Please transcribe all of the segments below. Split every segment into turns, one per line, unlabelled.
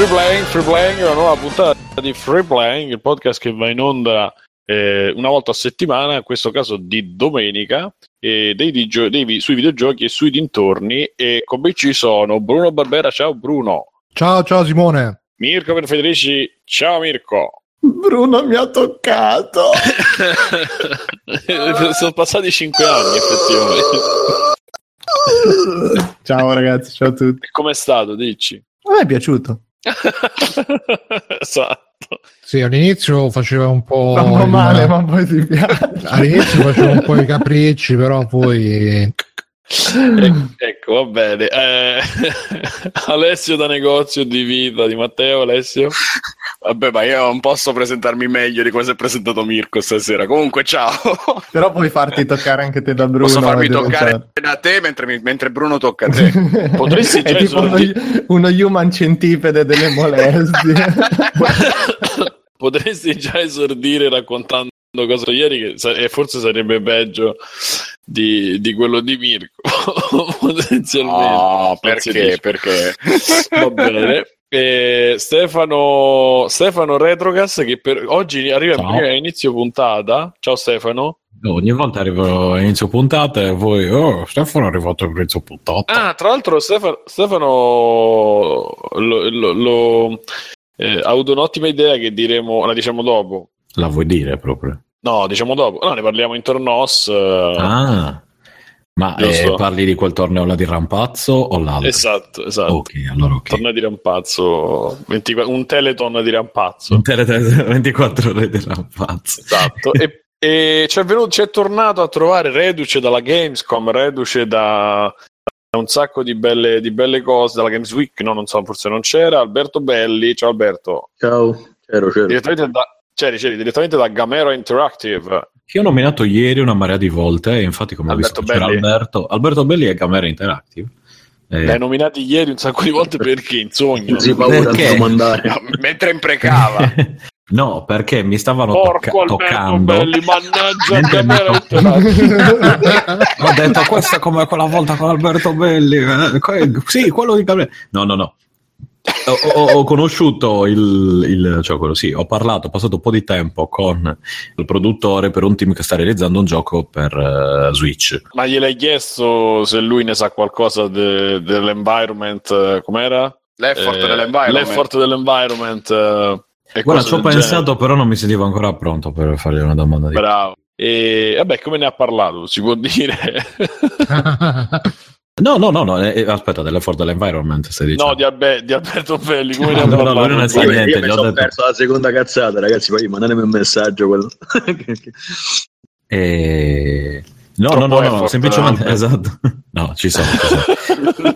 Free Playing, Free Playing, una nuova puntata di Free Playing, il podcast che va in onda eh, una volta a settimana, in questo caso di domenica, eh, dei, dei, dei, sui videogiochi e sui dintorni. E con me ci sono Bruno Barbera, ciao Bruno.
Ciao, ciao Simone.
Mirko Per Federici, ciao Mirko.
Bruno mi ha toccato.
Sono passati cinque anni, effettivamente.
ciao ragazzi, ciao a tutti.
Com'è stato? Dici.
A me è piaciuto.
esatto.
Sì, all'inizio faceva un po'.
Un male, ma poi ti piace.
All'inizio faceva un po' i capricci, però poi.
Ecco, va bene. Eh, Alessio da negozio di vita di Matteo. Alessio.
Vabbè, ma io non posso presentarmi meglio di come si è presentato Mirko stasera. Comunque, ciao.
Però puoi farti toccare anche te da Bruno.
Posso farmi toccare da te mentre, mentre, Bruno tocca a te.
Potresti
È tipo uno, uno human centipede delle molestie.
Potresti già esordire raccontando cosa ieri che e forse sarebbe peggio di, di quello di Mirko potenzialmente.
No, perché perché?
Va bene. E Stefano Stefano Retrogas che per oggi arriva prima inizio puntata. Ciao Stefano.
Ogni volta arrivo all'inizio puntata e voi oh Stefano è arrivato all'inizio puntata.
Ah tra l'altro Stefano, Stefano lo, lo, lo eh, ha avuto un'ottima idea che diremo la diciamo dopo.
La vuoi dire proprio?
No, diciamo dopo. No, ne parliamo intorno a OS. Uh,
ah, ma eh, parli di quel torneo là di Rampazzo o l'altro?
Esatto, esatto.
Ok, allora ok.
Torneo di Rampazzo, 20, un teleton di Rampazzo.
Un teleton 24 ore di Rampazzo.
Esatto. e, e c'è, venuto, c'è tornato a trovare Reduce dalla Gamescom, Reduce da, da un sacco di belle, di belle cose, dalla Games Week, no, non so, forse non c'era. Alberto Belli, ciao Alberto.
Ciao, c'ero, c'ero.
Direttamente da, c'eri, c'eri direttamente da Gamero Interactive.
Che ho nominato ieri una marea di volte, e infatti, come Alberto ho visto, Belli. Alberto, Alberto Belli e Gamero Interactive.
Eh. L'hai nominati ieri un sacco di volte perché in sogno.
Sì, paura perché?
Mentre imprecava.
No, perché mi stavano
Porco
tocca- toccando.
Belli, mannaggia Gamero
Ho detto questa è come quella volta con Alberto Belli. Eh, sì, quello di Gabriele. No, no, no ho, ho, conosciuto il, il cioè quello sì, ho parlato, ho passato un po' di tempo con il produttore per un team che sta realizzando un gioco per uh, Switch.
Ma gliel'hai chiesto se lui ne sa qualcosa de, dell'environment, com'era?
L'effort eh, dell'environment.
L'effort dell'environment.
Eh, Guarda, ci ho pensato, genere. però non mi sentivo ancora pronto per fargli una domanda di
Bravo. E vabbè, come ne ha parlato? Si può dire.
No, no, no, no eh, aspetta, dell'effort dell'environment stai dicendo.
No, di, Albe- di Alberto Belli, come
no, no, no, lui non sa niente.
Io mi sono detto... perso la seconda cazzata, ragazzi, poi mandatemi un messaggio. Quello.
e... No, no, no, no, semplicemente, esatto. No, ci sono. Ci sono.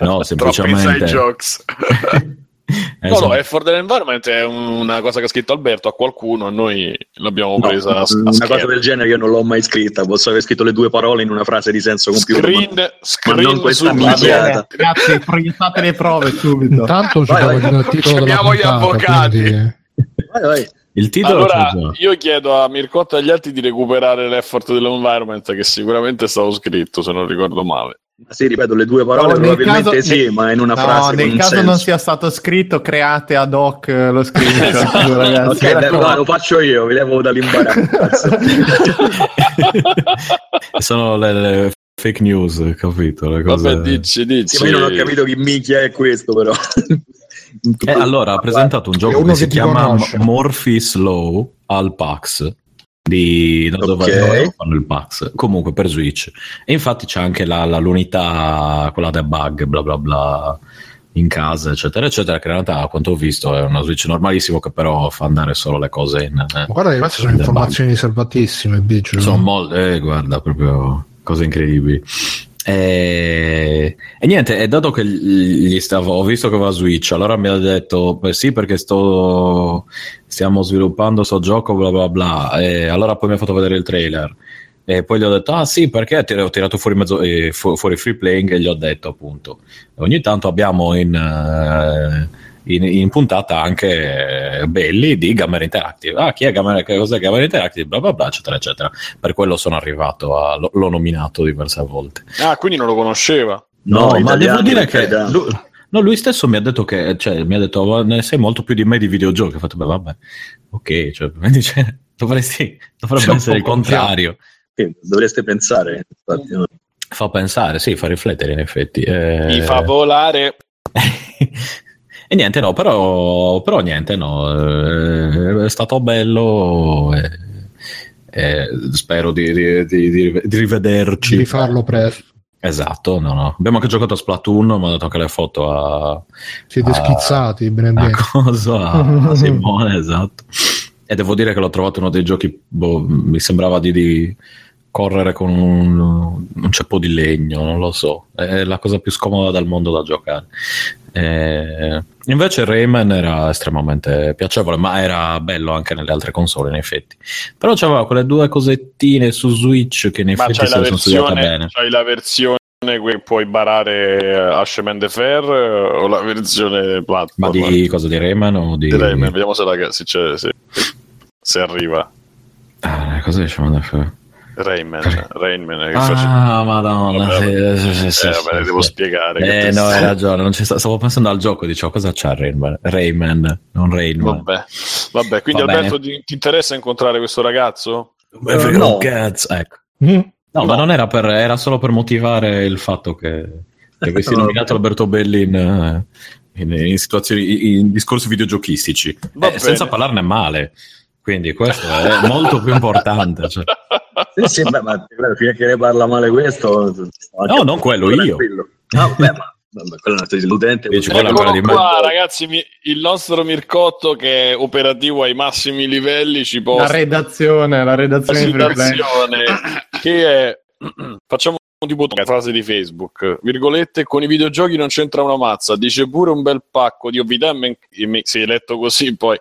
no, semplicemente...
jokes. Esatto. No, no, Effort dell'Environment è una cosa che ha scritto Alberto a qualcuno, a noi l'abbiamo presa
no,
a, a
Una
scherzo.
cosa del genere io non l'ho mai scritta, posso aver scritto le due parole in una frase di senso compiuto.
Screen,
ma,
screen
ma non questa minchiata.
Ragazzi, proiettate le prove subito.
Intanto ci
Abbiamo gli avvocati.
Quindi... Vai, vai.
Il titolo
allora, io chiedo a Mircotta e agli altri di recuperare l'effort dell'environment che sicuramente è stato scritto, se non ricordo male.
Sì, ripeto, le due parole no, probabilmente caso, sì, ma in una
no,
frase.
Nel caso
senso.
non sia stato scritto, create ad hoc lo screenshot, ragazzi.
Ok, no, lo faccio io, vi levo dall'imbarazzo.
Sono le, le, fake news, capito? Le cose...
Vabbè, dici, dici.
Sì, ma io non ho capito chi minchia è questo, però.
Eh, allora, ha presentato un gioco che, si chiama conosce. Morpheus Law al PAX di dove okay. fanno il PAX comunque per Switch. E infatti c'è anche la, la, l'unità quella debug bla bla bla in casa eccetera eccetera che in realtà a quanto ho visto è una Switch normalissimo che però fa andare solo le cose in
eh, guarda queste sono informazioni riservatissime
sono molte eh, guarda proprio cose incredibili e, e, niente, è dato che gli stavo, ho visto che va Switch, allora mi ha detto beh, sì perché sto, stiamo sviluppando sto gioco bla bla bla. E allora poi mi ha fatto vedere il trailer. E poi gli ho detto ah sì perché? Ho tirato fuori, mezzo, eh, fu, fuori free playing e gli ho detto appunto ogni tanto abbiamo in... Uh, in, in, puntata anche belli di Gamer Interactive. Ah, chi è che cos'è Gamer Interactive? Bla bla bla, eccetera, eccetera. Per quello sono arrivato a. l'ho nominato diverse volte.
Ah, quindi non lo conosceva.
No, no ma devo dire che. Lui, No, lui stesso mi ha detto che, cioè, mi ha detto, "Ma ne sai molto più di me di videogiochi. Ho fatto, beh, vabbè, ok, cioè, dice, dovresti, dovrebbe
un
essere il contrario.
Sì, dovreste pensare, infatti, no?
Fa pensare, sì, fa riflettere in effetti. Eh,
Mi fa volare.
e niente, no, però, però niente, no, eh, è stato bello. eh, eh, spero di, di- di- di- rivederci.
Di rifarlo presto.
Esatto, no, no. Abbiamo anche giocato a Splatoon, mi ha dato anche le foto a,
Siete
Ah.
schizzati, bene
a
bene.
cosa, a Simone, esatto. E devo dire che l'ho trovato uno dei giochi, boh, mi sembrava di correre con un, un ceppo di legno, non lo so. È la cosa più scomoda del mondo da giocare. Eh, invece Rayman era estremamente piacevole, ma era bello anche nelle altre console, in effetti. Però c'aveva quelle due cosettine su Switch che in
Ma
effetti le sono studiate bene.
c'hai la versione che puoi barare a Chemin de Fer eh, o la versione
Ma
platform?
di cosa di Rayman o di...
Di Rayman, vediamo se, la, se, c'è- se- se arriva.
Ah, cosa diciamo da fare?
Rayman, Rayman
Ah, madonna.
Vabbè.
sì, sì, sì,
Eh,
sì,
vabbè,
sì.
devo spiegare. che
Eh, no, hai ragione. non ci sta- Stavo pensando al gioco, dicevo cosa c'ha Rayman? Rayman, non Rayman.
Vabbè. Vabbè, quindi
Va
Alberto ti, ti interessa incontrare questo ragazzo?
È vero,
no.
cazzo, ecco.
Mm.
No, ma non era per, era solo per motivare il fatto che, che avessi
No.
nominato Alberto Belli in, eh, in- in situazioni, in discorsi videogiochistici, Eh, senza parlarne male. Quindi questo è molto più importante. cioè.
Sì, sì, beh, ma fino a che ne parla male questo...
No, non quello, io.
tranquillo. No, beh, ma vabbè, quello è un l'utente.
Dici, quello è
Eccolo
ancora di
qua, ragazzi, mi- il nostro Mircotto che è operativo ai massimi livelli ci
La
posta
redazione, la redazione di Free Play.
citazione che è facciamo tipo una frase di Facebook virgolette con i videogiochi non c'entra una mazza dice pure un bel pacco di me- si è letto così poi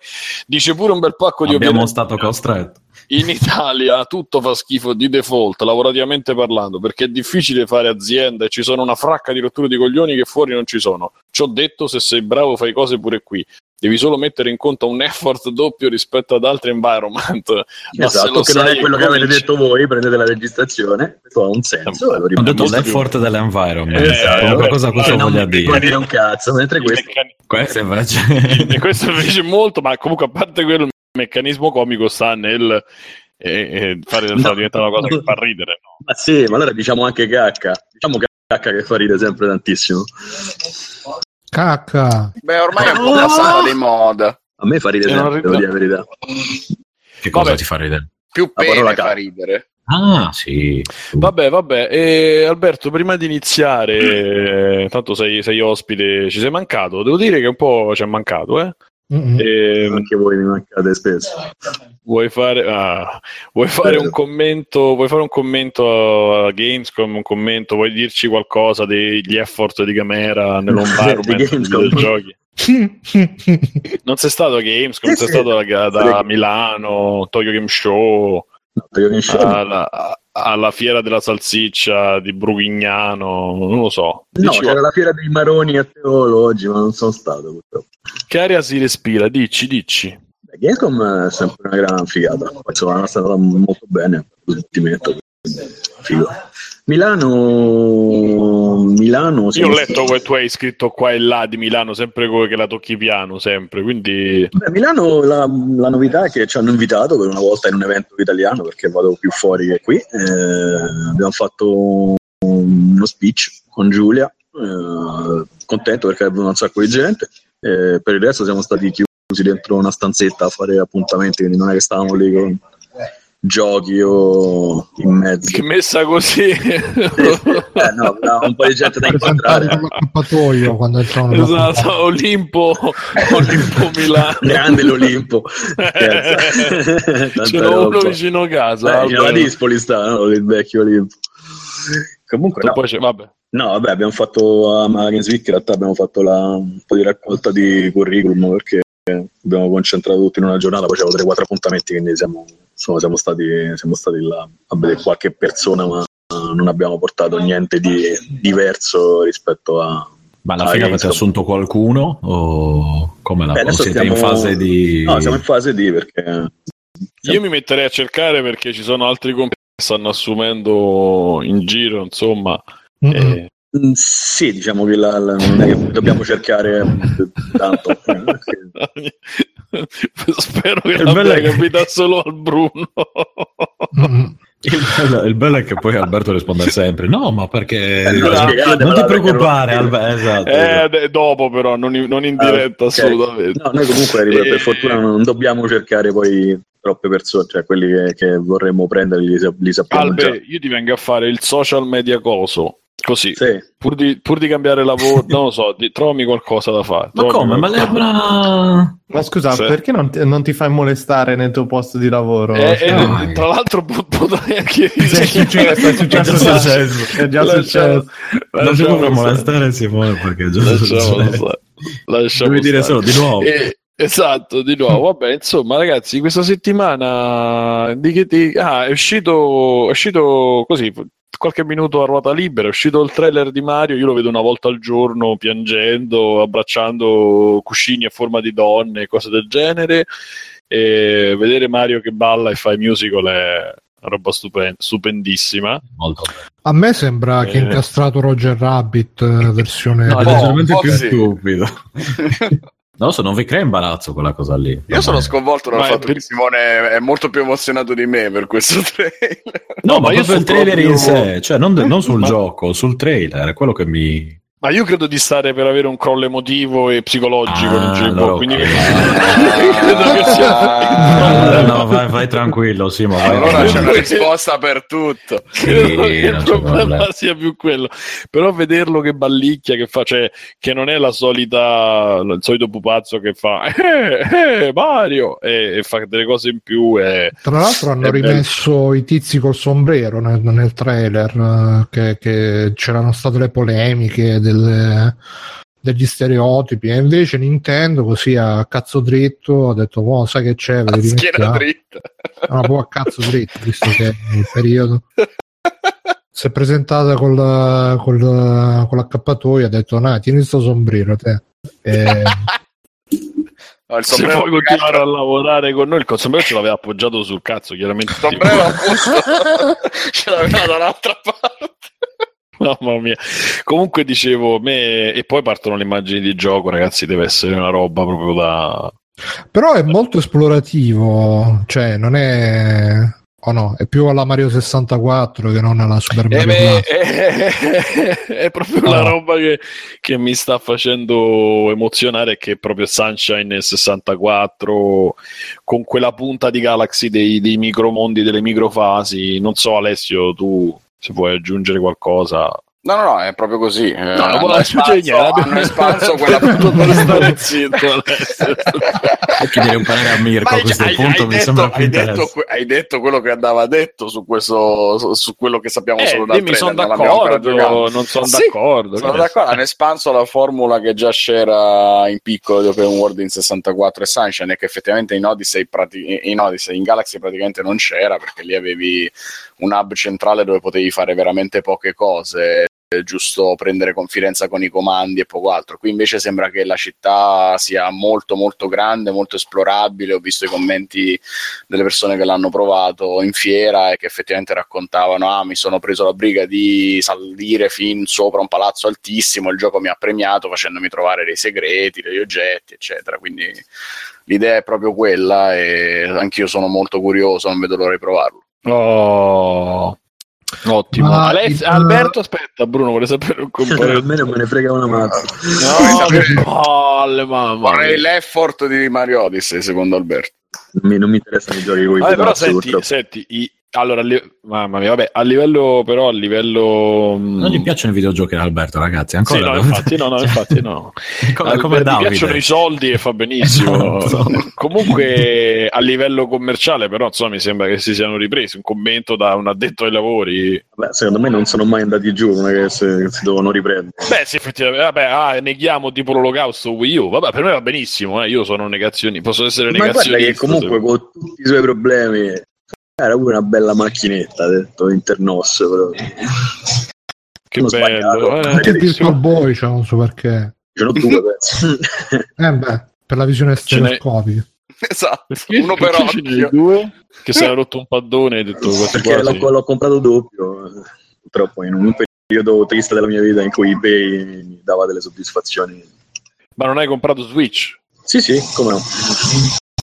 dice pure un bel pacco di
Abbiamo
ovità
stato costretto.
In Italia tutto fa schifo di default, lavorativamente parlando, perché è difficile fare azienda e ci sono una fracca di rotture di coglioni che fuori non ci sono. Ci ho detto, se sei bravo fai cose pure qui. Devi solo mettere in conto un effort doppio rispetto ad altri environment. Ma se
Esatto,
lo
che non
sai
è quello che avete detto voi, prendete la registrazione, questo ha un senso.
Ho detto l'effort dell'environment.
Esatto.
Comunque cosa, cosa
Che non
voglia
che vuol
dire?
dire un cazzo, mentre questo
Questo invece...
e questo invece molto, ma comunque a parte quello, meccanismo comico sta nel eh, eh, fare
No.
diventare una cosa che fa ridere. no?
Ma sì, ma allora diciamo anche cacca. Diciamo cacca che fa ridere sempre tantissimo.
Cacca.
Beh, ormai è un po' passato di moda.
A me fa ridere sempre, devo dire la verità.
Che cosa
Vabbè.
ti fa ridere?
Più pene fa ridere.
Ah, sì.
Vabbè, vabbè. E Alberto, prima di iniziare, eh, tanto sei, sei ospite, ci sei mancato. Devo dire che un po' ci è mancato, eh?
Mm-mm.
E,
Anche voi mi mancate spesso.
vuoi fare, ah, vuoi fare un commento? Vuoi fare un commento a Gamescom? Un commento? Vuoi dirci qualcosa degli effort di Gamera nell'environment dei videogiochi? Non sei stato a Gamescom,
Sì,
sei
sì.
stato da, da Milano, Tokyo Game Show,
No, io che scemo.
alla, alla fiera della salsiccia di Brugignano, non lo so.
No,
Dici
c'era la fiera dei maroni a Teolo oggi, ma non sono stato purtroppo.
Che aria si respira? Dici, dici.
Beh, Gamescom è sempre una gran figata. Poi, è stata molto bene. Ultimetto. Figo. Milano. Milano.
Io ho letto che tu hai scritto qua e là di Milano, sempre come che la tocchi piano, sempre, quindi...
Beh, Milano la, la novità è che ci hanno invitato per una volta in un evento italiano perché vado più fuori che qui. Eh, abbiamo fatto uno speech con Giulia, eh, contento perché venuto un sacco di gente. Eh, per il resto siamo stati chiusi dentro una stanzetta a fare appuntamenti, quindi non è che stavamo lì con giochi o in mezzo.
Che messa così...
Eh, no, avevamo un po' di gente da incontrare.
con l'accappatoio quando entravano nella
esatto,
puntata.
Olimpo, Olimpo Milano.
Grande l'Olimpo.
Ce n'ho uno vicino a casa.
Beh,
Alberto.
la Dispoli sta, no? il vecchio Olimpo. Comunque, no,
vabbè.
no, vabbè, abbiamo fatto a Games Week, in realtà abbiamo fatto la, un po' di raccolta di curriculum perché abbiamo concentrato tutto in una giornata, poi c'erano 3-4 appuntamenti, quindi siamo, insomma, siamo, stati, siamo stati là a vedere qualche persona, ma non abbiamo portato niente di diverso rispetto a...
Ma alla
Ah,
fine avete assunto qualcuno? O come la
Beh,
o siete
stiamo-
in fase di...
No, siamo in fase di perché...
Io mi metterei a cercare perché ci sono altri compiti che stanno assumendo in giro, insomma.
Mm-mm.
Eh,
Mm, Sì, diciamo che la- la- non è che dobbiamo cercare eh, tanto. eh,
Spero che
Il
l'abbia
bello è che-
capita solo al Bruno.
Mm.
Il bello, il bello è che poi Alberto risponde sempre: No, ma perché
Eh,
no, spiegate,
non ti preoccupare,
non-
Alberto. Esatto.
Eh, de- dopo però, non in, non in
Ah,
diretta
ok.
assolutamente.
No, noi comunque per, per
Eh,
fortuna non dobbiamo cercare poi troppe persone, cioè quelli che, che vorremmo prendere li, li sappiamo
Albe, io ti vengo a fare il social media coso. Così.
Sì.
pur, di, pur di cambiare lavoro, non lo so, di- trovami qualcosa da fare.
Ma come? Ma. Lebra.
Ma scusa,
Sì.
perché non ti, non ti fai molestare nel tuo posto di lavoro?
Eh, eh,
Dai.
tra l'altro po- potrei anche
Sì, è successo, è già successo. È già
Lasciamo-
successo.
Non ti
lasciamo
puoi
stare.
molestare, Simone, perché è già
Lasciamo
successo.
Lasciamo
Devi dire solo di nuovo.
Eh, esatto, di nuovo. Vabbè, insomma, ragazzi, questa settimana di che ti- ah, è uscito, è uscito così qualche minuto a ruota libera. È uscito il trailer di Mario. Io lo vedo una volta al giorno piangendo, abbracciando cuscini a forma di donne, cose del genere. E vedere Mario che balla e fa i musical è una roba stupen- stupendissima.
Molto.
A me sembra che
Eh.
ha incastrato Roger Rabbit eh, versione
No,
È leggermente più
sì.
stupido. Non lo so, non vi crea imbarazzo quella cosa lì.
Io sono
Vabbè.
sconvolto dal
Ma
fatto
per-
che Simone è molto più emozionato di me per questo trailer.
No,
No,
ma
ma io
sul
sono
trailer in
proprio-
sé, cioè non, non sul
Ma-
gioco, sul trailer, è quello che mi...
Ma io credo di stare per avere un crollo emotivo e psicologico
Ah,
nel giro,
allora
quindi credo che sia
no, vai, vai tranquillo, Simo. Vai
Allora c'è una risposta per tutto.
credo che il problema
problema.
sia più quello però vederlo che ballicchia che fa cioè che non è la solita il solito pupazzo che fa eh, eh, Mario e, e fa delle cose in più e
Tra l'altro hanno
È bello.
rimesso i tizi col sombrero nel, nel trailer, eh, che, che c'erano state le polemiche delle- degli stereotipi, e invece Nintendo così a cazzo dritto ha detto, oh, sai che c'è, li
Schiena
rimettiamo."
dritta.
No, proprio a cazzo dritto, visto che è il periodo. Si è presentata col, col, con l'accappatoio e ha detto, nah, tieni sto sombrero te. E-
No, il
se
sombrero,
puoi continuare a lavorare con noi il sombrero ce l'aveva appoggiato sul cazzo chiaramente
il sombrero appunto ce l'aveva dall'altra parte.
Mamma mia. Comunque dicevo, me... e poi partono le immagini di gioco, ragazzi, deve essere una roba proprio da...
Però è molto esplorativo, cioè non è... O no, è più alla Mario 64 che non alla Super
Eh,
Mario
beh,
Bros.
è, è proprio
No.
la roba che, che mi sta facendo emozionare, che è proprio Sunshine 64, con quella punta di Galaxy dei, dei micromondi, delle microfasi. Non so, Alessio, tu se vuoi aggiungere qualcosa.
No, no, no, è proprio così. Eh,
No, non
hanno
vuole aggiungere niente.
hanno espanso quella
per stare zitto,
chiedere un parere a Mirko
Ma
a questo
hai-
punto
hai
mi
detto-
sembra più
hai detto,
interessante.
que- hai detto quello che andava detto su questo su, su quello che sappiamo
Eh,
solo dal
dimmi, sono
non
d'accordo, non sono
Sì,
d'accordo.
Sono d'accordo, hanno espanso la formula che già c'era in piccolo di Open World in 64 e Sunshine e che effettivamente in Odyssey, prati- in Odyssey, in Galaxy praticamente non c'era perché lì avevi un hub centrale dove potevi fare veramente poche cose giusto prendere confidenza con i comandi e poco altro. Qui invece sembra che la città sia molto molto grande, molto esplorabile. Ho visto i commenti delle persone che l'hanno provato in fiera e che effettivamente raccontavano: Ah, mi sono preso la briga di salire fin sopra un palazzo altissimo. Il gioco mi ha premiato facendomi trovare dei segreti, degli oggetti, eccetera. Quindi l'idea è proprio quella e anch'io sono molto curioso, non vedo l'ora di provarlo.
Oh, ottimo.
Ma
Aless-
il-
Alberto, aspetta, Bruno vuole sapere un
A
compare.
me non me ne frega una mazza.
No, che palle, mamma.
Vorrei l'effort di Mario Odyssey, secondo Alberto.
Non mi, non mi interessano i giochi con i
Vabbè, però senti, senti i- allora, li- mamma mia, vabbè, a livello, però, a livello.
Non gli piacciono i videogiochi Alberto, ragazzi. Ancora
Sì, no, infatti, no, no, infatti, no.
come, come
mi
Davide.
piacciono i soldi e fa benissimo.
Esatto.
Comunque, a livello commerciale, però, insomma, mi sembra che si siano ripresi. Un commento da un addetto ai lavori.
Beh, secondo me non sono mai andati giù, non è che se- si devono riprendere.
Beh, sì, effettivamente, vabbè, ah, neghiamo tipo l'olocausto Wii U. Vabbè, per me va benissimo, eh, io sono negazioni, posso essere
Ma guarda che
negazionista.
comunque
se-
con tutti i suoi problemi era pure una bella macchinetta, ha detto Internos. Però.
Che
Sono
bello. eh.
Anche il Virtual Boy c'è non so perché.
Ce n'ho due.
Eh beh, per la visione
Ce n'è-
stereoscopica.
Esatto,
Perché-
uno per occhio.
due che si era rotto un paddone e hai detto quasi
perché
quasi.
l'ho, l'ho comprato doppio. Purtroppo in un periodo periodo triste della mia vita in cui eBay mi dava delle soddisfazioni.
Ma non hai comprato Switch?
Sì, sì, come no.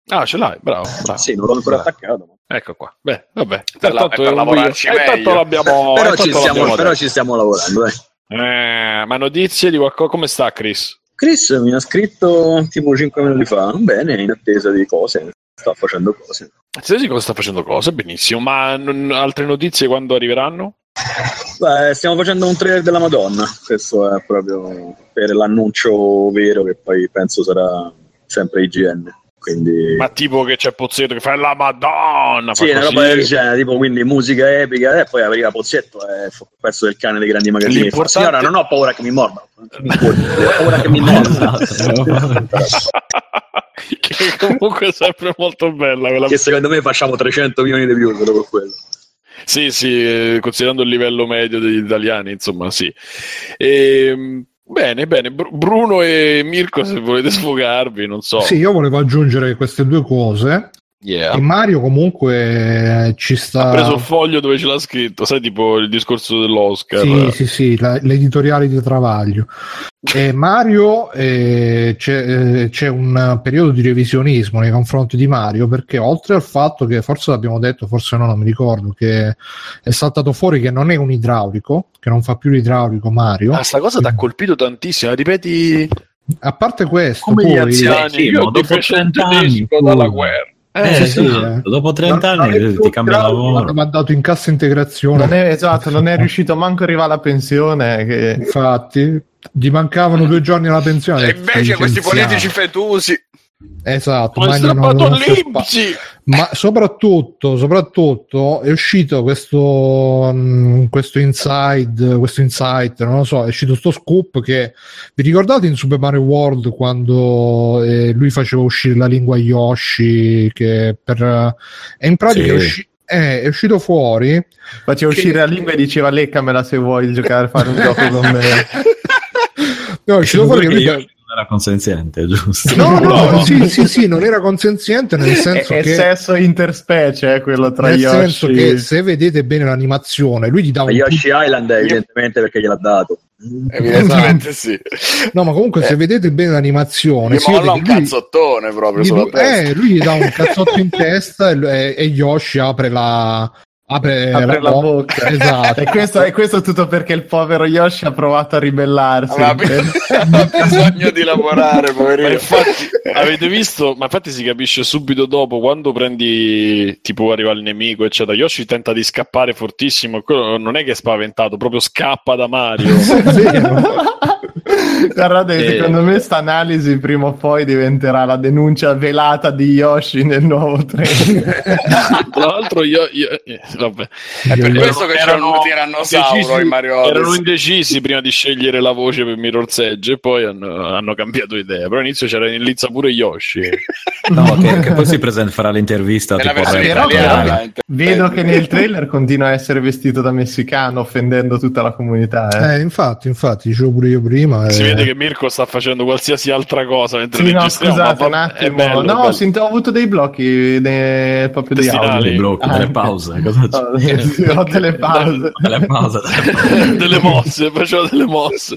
Ah, ce l'hai, bravo. bravo.
Sì, non l'ho ancora
Bravo.
attaccato. ma-
Ecco qua. Beh, vabbè.
Per la- per lavorarci
eh,
meglio.
l'abbiamo,
però,
eh,
ci stiamo,
l'abbiamo
però ci stiamo lavorando, dai.
Eh, ma notizie di qualcosa? Come sta Chris?
Chris mi ha scritto tipo 5 minuti fa, bene, in attesa di cose, sta facendo cose.
Se sì, cosa sta facendo cose, benissimo. Ma non- altre notizie quando arriveranno?
Beh, stiamo facendo un trailer della Madonna, questo è proprio per l'annuncio vero che poi penso sarà sempre IGN. Quindi
Ma tipo che c'è Pozzetto che fa la Madonna.
sì,
fa
una roba del genere, tipo quindi musica epica e poi arriva Pozzetto e fa il pezzo del cane dei grandi magazzini. Fa,
L'importante-
Signora, non ho paura che mi morda. Ho paura che mi morda.
che comunque è sempre molto bella quella
che secondo me facciamo 300 milioni di views solo per quello.
Sì, sì, eh, considerando il livello medio degli italiani, insomma, sì. Ehm, bene, bene. Bru- Bruno e Mirko, se volete sfogarvi, non so.
Sì, io volevo aggiungere queste due cose.
Yeah.
E Mario comunque eh, ci sta...
Ha preso il foglio dove ce l'ha scritto, sai, tipo il discorso dell'Oscar.
Sì, sì, sì, la- l'editoriale di Travaglio. E Mario eh, c'è, eh, c'è un periodo di revisionismo nei confronti di Mario perché oltre al fatto che forse l'abbiamo detto, forse no, non mi ricordo, che è saltato fuori che non è un idraulico, che non fa più l'idraulico Mario.
Ah, sta cosa ti ha colpito tantissimo. Ripeti
A parte questo,
Come gli
poi...
anziani. sì,
io
dopo
difeso
30 anni,
dalla guerra.
Eh,
sì,
sì,
eh.
dopo 30
non-
anni
più
ti cambia lavoro.
L'hanno mandato in cassa integrazione.
Non è, esatto, non è riuscito manco a arrivare alla pensione. Che...
Infatti, gli mancavano due giorni alla pensione.
E invece questi politici fetusi.
Esatto,
l'Ipsi.
Ma soprattutto, soprattutto è uscito questo, mh, questo inside, questo insight, non lo so, è uscito sto scoop che vi ricordate in Super Mario World quando eh, lui faceva uscire la lingua Yoshi che per e in pratica
Sì.
è, usci- eh, è uscito fuori
Faceva uscire la lingua e diceva leccamela se vuoi giocare a fare un gioco con me.
no, è uscito fuori che lui
non era consenziente, giusto?
No, no, sì, sì, sì, non era consenziente nel
È,
senso
è
che
sesso interspecie, eh, quello tra
nel
Yoshi.
senso che se vedete bene l'animazione, lui gli dà
Ma
un
Yoshi Island è evidentemente perché gliel'ha dato.
Evidentemente sì.
No, ma comunque se vedete bene l'animazione, si
molla un
lui,
cazzottone proprio
gli,
sulla testa.
eh, lui gli dà un cazzotto in testa e- e Yoshi apre la apre,
apre la
bo-
bocca.
Esatto.
E questo, e questo tutto perché il povero Yoshi ha provato a ribellarsi.
Aveva bisogno di lavorare,
Ma
poverino.
infatti, avete visto? Ma infatti si capisce subito dopo quando prendi, tipo arriva il nemico, eccetera. Yoshi tenta di scappare fortissimo. e Quello non è che è spaventato, proprio scappa da Mario.
Guardate,
Eh.
secondo me sta analisi prima o poi diventerà la denuncia velata di Yoshi nel nuovo trailer.
Tra l'altro, io, io- eh, vabbè.
È per
Io-
questo che c'è un
Erano
tirannosauro
indecisi-
in Mario
Erano
Odyssey.
indecisi prima di scegliere la voce per Mirror's Edge e poi hanno, hanno cambiato idea. Però all'inizio c'era in lizza pure Yoshi.
No, che, che poi si presenta, farà l'intervista tipo
versione
rap,
italiana.
eh.
eh,
Vedo che nel trailer continua a essere vestito da messicano, offendendo tutta la comunità. Eh.
Eh, infatti, infatti, dicevo pure io prima.
Si
eh,
vede che Mirko sta facendo qualsiasi altra cosa mentre
Sì, no, scusate un attimo.
è bello,
no,
bello.
sì, ho avuto dei blocchi de- proprio di
Testinali.
audio.
dei blocchi, delle
Ah,
pause.
Sì, ho delle pause.
Delle pause, delle
mosse, faceva delle mosse.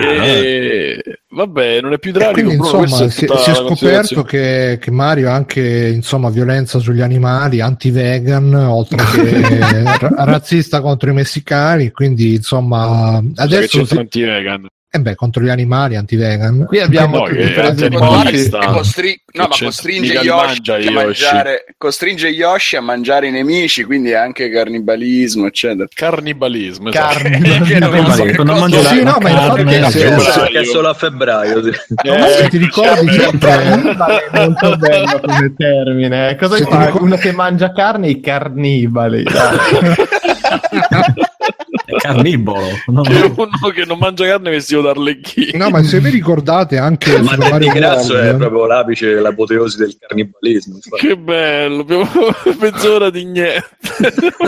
E... Vabbè, non è più Bruno,
insomma si,
tutta
si è scoperto che, che Mario ha anche insomma violenza sugli animali, anti-vegan, oltre che ra- razzista contro i messicani, quindi insomma
Cioè, che
adesso si,
anti-vegan.
Eh beh, contro gli animali anti-vegan.
Qui abbiamo
No, che
i
no,
blocchi.
ci sta.
E costri- no,
Che
ma costringe Yoshi,
Yoshi.
mangiare, costringe Yoshi a mangiare i nemici, quindi è anche cannibalismo, eccetera.
Cannibalismo. esatto.
Carne.
Che non
Cannibalismo,
so che
non
cosa-
mangia
Sì, no, ma infatti
che è solo a febbraio.
se ti ricordi sempre
molto bello come termine. eh. Cosa Uno che mangia carne, i carnibali.
È carnivoro. no?
Che uno che non mangia carne vestito da arlecchino.
No, ma se vi ricordate anche
Ma
Mario
Grasso è proprio l'apice, l'apoteosi del cannibalismo. infatti.
Che bello, abbiamo mezz'ora di niente.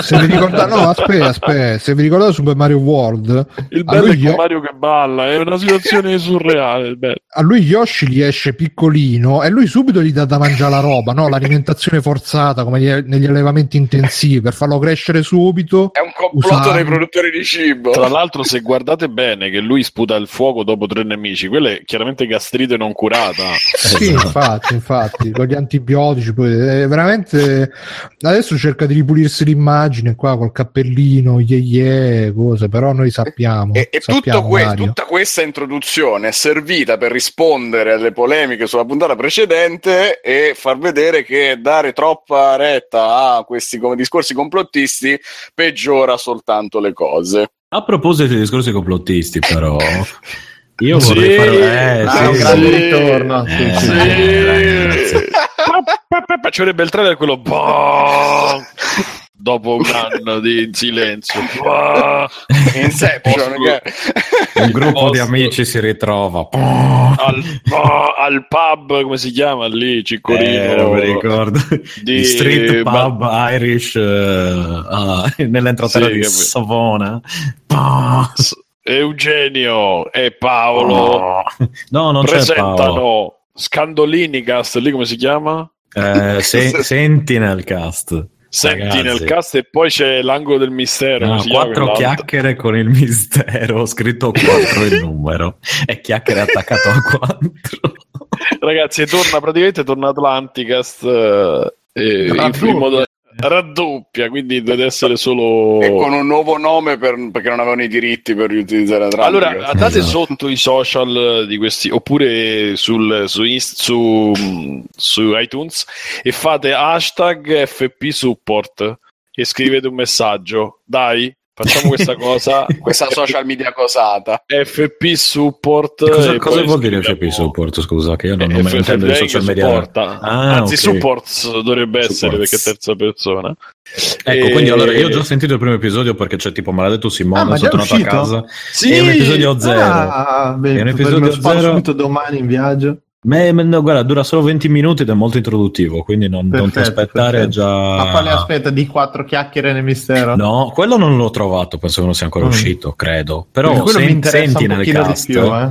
se vi ricordate, no, aspetta, aspetta, se vi ricordate Super Mario World,
Il bello è
Yo-
Mario che balla, è una situazione surreale. bello.
a lui Yoshi gli esce piccolino e lui subito gli dà da mangiare la roba, no? L'alimentazione forzata come gli- negli allevamenti intensivi per farlo crescere subito.
È un complotto
Usando-
dei produttori di cibo.
Tra l'altro, se guardate bene che lui sputa il fuoco dopo tre nemici, quella è chiaramente gastrite non curata.
Sì, infatti, infatti, con gli antibiotici, poi è veramente adesso cerca di ripulirsi l'immagine qua col cappellino, ye ye, cose, però noi sappiamo.
E, e
sappiamo,
tutto que- tutta questa introduzione è servita per rispondere alle polemiche sulla puntata precedente e far vedere che dare troppa retta a questi come discorsi complottisti peggiora soltanto le cose.
A proposito di discorsi complottisti, però, io
Sì,
vorrei fare. Eh,
Ah,
sì,
un
sì.
grande ritorno. sì,
Eh,
sì.
ragazzi.
Ci vorrebbe il trailer quello boh, dopo un anno di silenzio. Boh.
Inception, che-
Un gruppo di
Posto.
amici si ritrova.
al, boh, al pub, come si chiama lì? Ciccolino.
Eh, non mi ricordo.
Di-
Di street
ma-
pub Irish eh, ah, nell'entroterra
Sì,
di
capito.
Savona.
Eugenio e Paolo
No, non c'è Paolo.
presentano Scandolinicast, lì come si chiama?
Eh, se- Sentinel Cast.
Senti nel cast e poi c'è l'angolo del mistero.
No, quattro chiacchiere con il mistero, scritto 4 il numero, e chiacchiere attaccato a 4.
Ragazzi, torna praticamente torna Atlanticast eh, in primo modo raddoppia, quindi deve essere solo
e con un nuovo nome per- perché non avevano i diritti per riutilizzare Atlantic.
Allora, andate
Esatto.
sotto i social di questi, oppure sul, su, su, su iTunes e fate hashtag FP support e scrivete un messaggio. Dai, facciamo questa cosa.
questa social media cosata.
FP support.
Cosa, cosa vuol dire FP support? Scusa, che io non, non
F-
intendo di social media.
supporta.
Ah,
Anzi,
ok.
supports dovrebbe essere
Supports.
perché è terza persona.
Ecco,
E-
quindi allora io ho già sentito il primo episodio perché c'è tipo maledetto Simone,
Ah,
sono tornato a casa.
Sì!
È un episodio zero.
Ah, beh,
È un episodio zero.
domani in viaggio.
Ma, ma no, guarda, dura solo 20 minuti ed è molto introduttivo, quindi non, non ti
Perfetto,
aspettare
perfetto.
già.
Ma quale aspetta di quattro chiacchiere nel mistero?
No, quello non l'ho trovato, penso che non sia ancora
Mm.
uscito, credo. Però sen- senti nel cast.
più, eh.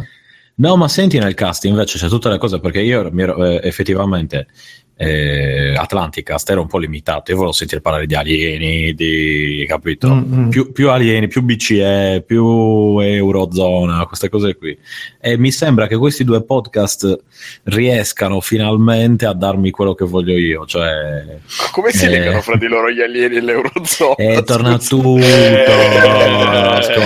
No, ma senti nel cast invece c'è tutte le cose perché io ero, eh, effettivamente eh, Atlanticast era un po' limitato. Io volevo sentire parlare di alieni, di capito?
Mm, mm.
Più, più alieni, più BCE, più Eurozona, queste cose qui. E mi sembra che questi due podcast riescano finalmente a darmi quello che voglio io, cioè
Ma Come si
Eh.
legano fra di loro gli alieni e l'Eurozona?
e torna
Scusa.
tutto.
Eh.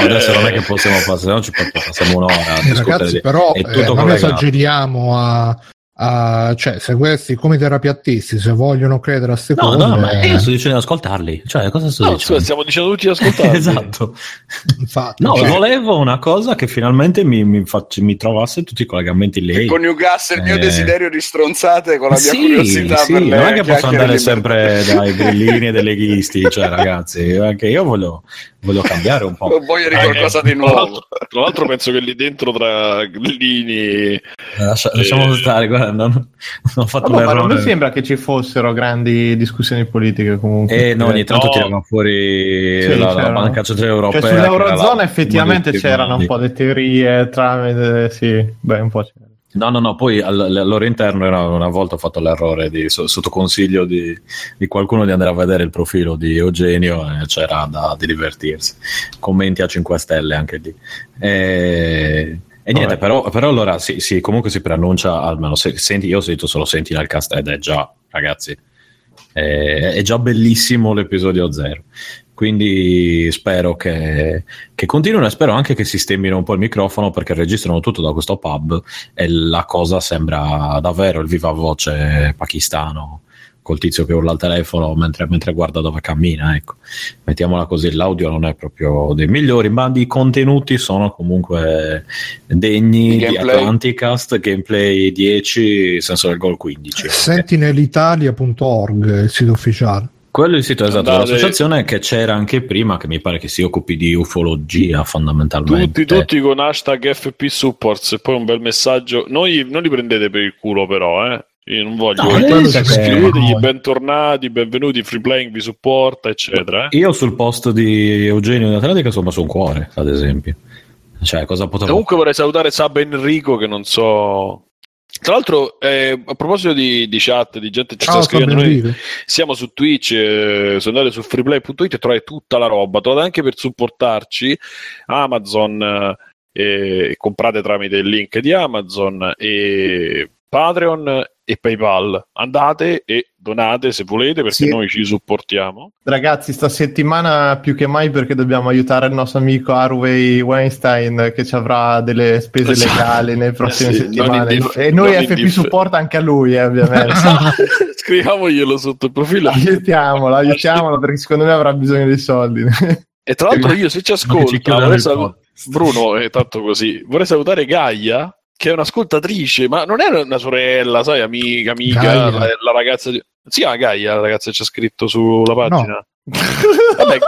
Adesso non è che possiamo fare, se no ci passiamo un'ora a
Eh,
discutere
ragazzi,
di-
però
è
eh, non esageriamo a, a- cioè, se questi come terapiattisti, se vogliono credere a queste
No,
cose,
no, ma
eh,
io sto dicendo di ascoltarli. Cioè, cosa sto
No,
dicendo?
scusa, stiamo dicendo tutti di ascoltare.
esatto.
infatti,
No,
cioè,
volevo una cosa che finalmente mi, mi, faccia- mi trovasse tutti i collegamenti lì.
Coniugasse il mio
Eh.
desiderio di stronzate con la mia
Sì,
curiosità
sì, non è che posso andare sempre dai grillini e dei leghisti, cioè ragazzi, anche io voglio, voglio cambiare un po'.
Voglio di
Eh,
qualcosa di
tra
nuovo.
l'altro- Tra l'altro penso che lì dentro tra grillini
Lascia- lasciamo
Eh.
stare, guarda, non, non ho fatto
Vabbè, ma non mi sembra che ci fossero grandi discussioni politiche comunque.
E no, ogni tanto
No.
tiravano fuori
Sì,
la, la banca centrale europea.
Cioè, sull'Eurozona effettivamente c'erano un po' di teorie tramite, sì, beh, un po' c'era.
No, no, no, poi al, al loro interno era- una volta ho fatto l'errore di, so- sotto consiglio di, di qualcuno di andare a vedere il profilo di Eugenio e c'era da di divertirsi. Commenti a 5 stelle anche lì. E, e niente,
Vabbè.
però, però allora sì, sì, comunque si preannuncia almeno se, senti, io ho sentito solo senti nel cast ed è già, ragazzi, è, è già bellissimo l'episodio zero. Quindi spero che, che continuino e spero anche che sistemino un po' il microfono perché registrano tutto da questo pub e la cosa sembra davvero il viva voce pakistano col tizio che urla al telefono mentre, mentre guarda dove cammina. Ecco. Mettiamola così, l'audio non è proprio dei migliori, ma i contenuti sono comunque degni di
gameplay.
Atlanticast, gameplay 10, senso del gol 15.
sentinelitalia.org è il sito ufficiale.
Quello è il sito esatto
Andate-
dell'associazione che c'era anche prima, che mi pare che si occupi di ufologia fondamentalmente.
tutti, tutti con hashtag FP supports e poi un bel messaggio. Noi non li prendete per il culo, però, eh. Io non voglio.
No,
scrivetegli
siamo.
bentornati, benvenuti, free playing vi supporta, eccetera. eh.
Io sul post di Eugenio in Atlantica sono messo un cuore, ad esempio. Cioè, cosa potevo
Comunque vorrei salutare Sab Enrico che non so Tra l'altro, eh, a proposito di, di chat, di gente che ci
Ciao,
sta scrivendo, noi siamo su Twitch, eh, se andate su freeplay.it e trovate tutta la roba, trovate anche per supportarci Amazon, eh, comprate tramite il link di Amazon e Patreon e PayPal. Andate e donate se volete perché
Sì.
noi ci supportiamo.
Ragazzi, sta settimana più che mai perché dobbiamo aiutare il nostro amico Harvey Weinstein che ci avrà delle spese
Esatto.
legali nelle prossime
Eh sì, non
settimane.
indif-
e noi FP
indif-
Support anche a lui, eh, ovviamente.
Scriviamoglielo sotto il profilo.
aiutiamolo, aiutiamolo perché secondo me avrà bisogno di soldi.
E tra l'altro io se ci
chiudono
vorrei. Bruno è tanto così, vorrei salutare Gaia che è un'ascoltatrice, ma non è una sorella, sai, amica, amica, la, la ragazza di... Si chiama Gaia, la ragazza che c'è scritto sulla pagina.
Vabbè,
Vabbè,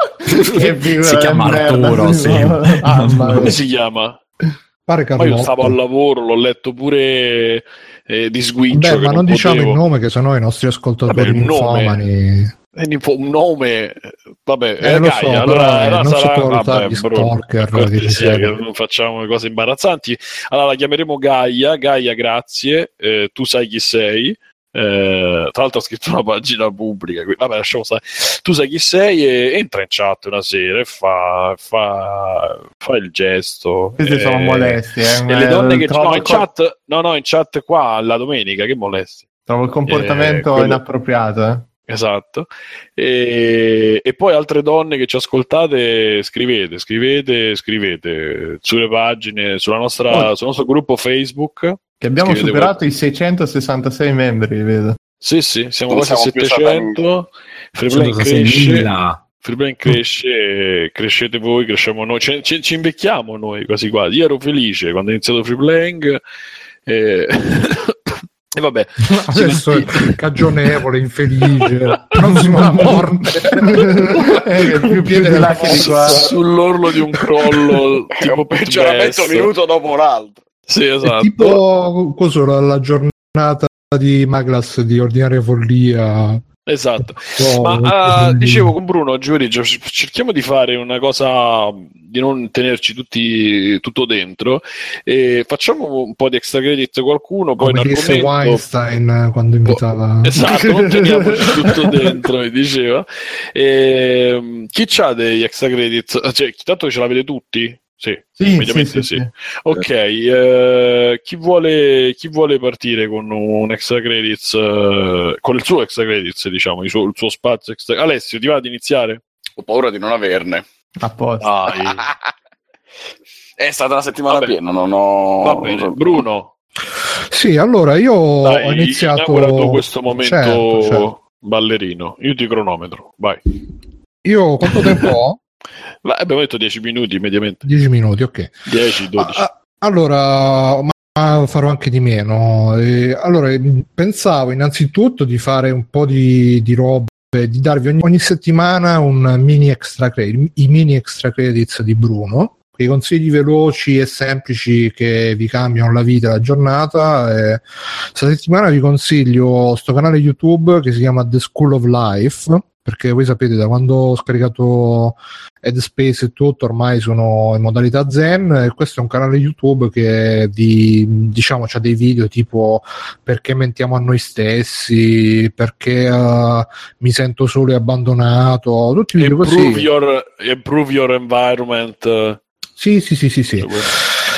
che
Si chiama Arturo,
sì.
sì.
Mia.
come si chiama?
Pare
Ma io
Carlotto.
stavo al lavoro, l'ho letto pure eh, di sguiccio.
Beh, ma non diciamo
potevo.
il nome, che sennò i nostri ascoltatori
Vabbè,
infomani.
È un nome, vabbè,
Eh,
è
lo so,
Gaia,
però,
allora,
eh,
allora
non
sarà,
sottovalutare
vabbè,
gli
Bruno,
stalker
cortesia,
che
non facciamo cose imbarazzanti. Allora la chiameremo Gaia, Gaia grazie, eh, tu sai chi sei. Eh, tra l'altro ha scritto una pagina pubblica, quindi, vabbè, lasciamo stare. Tu sai chi sei e entra in chat una sera e fa, fa, fa il gesto.
Queste
Eh,
sono molestie. eh,
E le donne che no, in chat, no, no, in chat qua la domenica, che molesti.
Trovo il comportamento
Eh, quello-
inappropriato. eh.
Esatto. E, e poi altre donne che ci ascoltate, scrivete, scrivete, scrivete sulle pagine, sulla nostra,
Oh.
sul nostro gruppo Facebook.
Che abbiamo superato i 666 membri, vedo.
Sì, sì, siamo quasi a
siamo più
700. Freeplane cresce,
106.000.
Freeplane cresce, crescete voi, cresciamo noi, ci, ci- ci invecchiamo noi quasi quasi. Io ero felice quando ho iniziato Freeplaying. E... e vabbè,
Adesso è cagionevole, infelice, prossimo a morte.
Eh, più piede là che di qua.
sull'orlo di un crollo
È
tipo
un peggioramento
Pet
minuto dopo l'altro.
Sì,
È
esatto.
tipo cosa, la, la giornata di Maglas di ordinaria follia.
Esatto.
Oh,
Ma
quindi-
dicevo con Bruno, Giorgio, c- cerchiamo di fare una cosa di non tenerci tutti tutto dentro e facciamo un po' di extra credit qualcuno, poi
come disse Weinstein eh, quando invitava
Esatto, non teniamoci tutto dentro, diceva. Ehm, chi c'ha degli extra credit? Cioè, tanto ce l'avete tutti? Sì,
Sì,
mediamente
sì,
sì.
sì, sì.
Ok, eh, chi, vuole, chi vuole partire con un extra credits, eh, con il suo extra credits, diciamo, il suo, il suo spazio extra... Alessio, ti va ad iniziare?
Ho paura di non averne.
A posto.
Dai,
È stata una settimana
Vabbè.
piena, non ho...
va bene. Bruno,
Sì, allora io
dai,
ho iniziato
tu questo momento
Certo, certo.
ballerino. Io ti cronometro, vai.
Io quanto tempo ho?
Vai, abbiamo detto 10 minuti mediamente.
10 minuti, ok.
10, 12.
Ah, allora, ma farò anche di meno. Eh, allora, pensavo innanzitutto di fare un po' di, di robe, di darvi ogni, ogni settimana un mini extra credit, i mini extra credits di Bruno. I consigli veloci e semplici che vi cambiano la vita e la giornata. Eh, Questa settimana vi consiglio sto canale YouTube che si chiama The School of Life. Perché voi sapete, da quando ho scaricato Headspace e tutto ormai sono in modalità zen e questo è un canale YouTube che di, diciamo c'ha dei video tipo perché mentiamo a noi stessi perché eh, mi sento solo e abbandonato tutti i video
improve,
così
your, improve your environment.
sì sì sì sì sì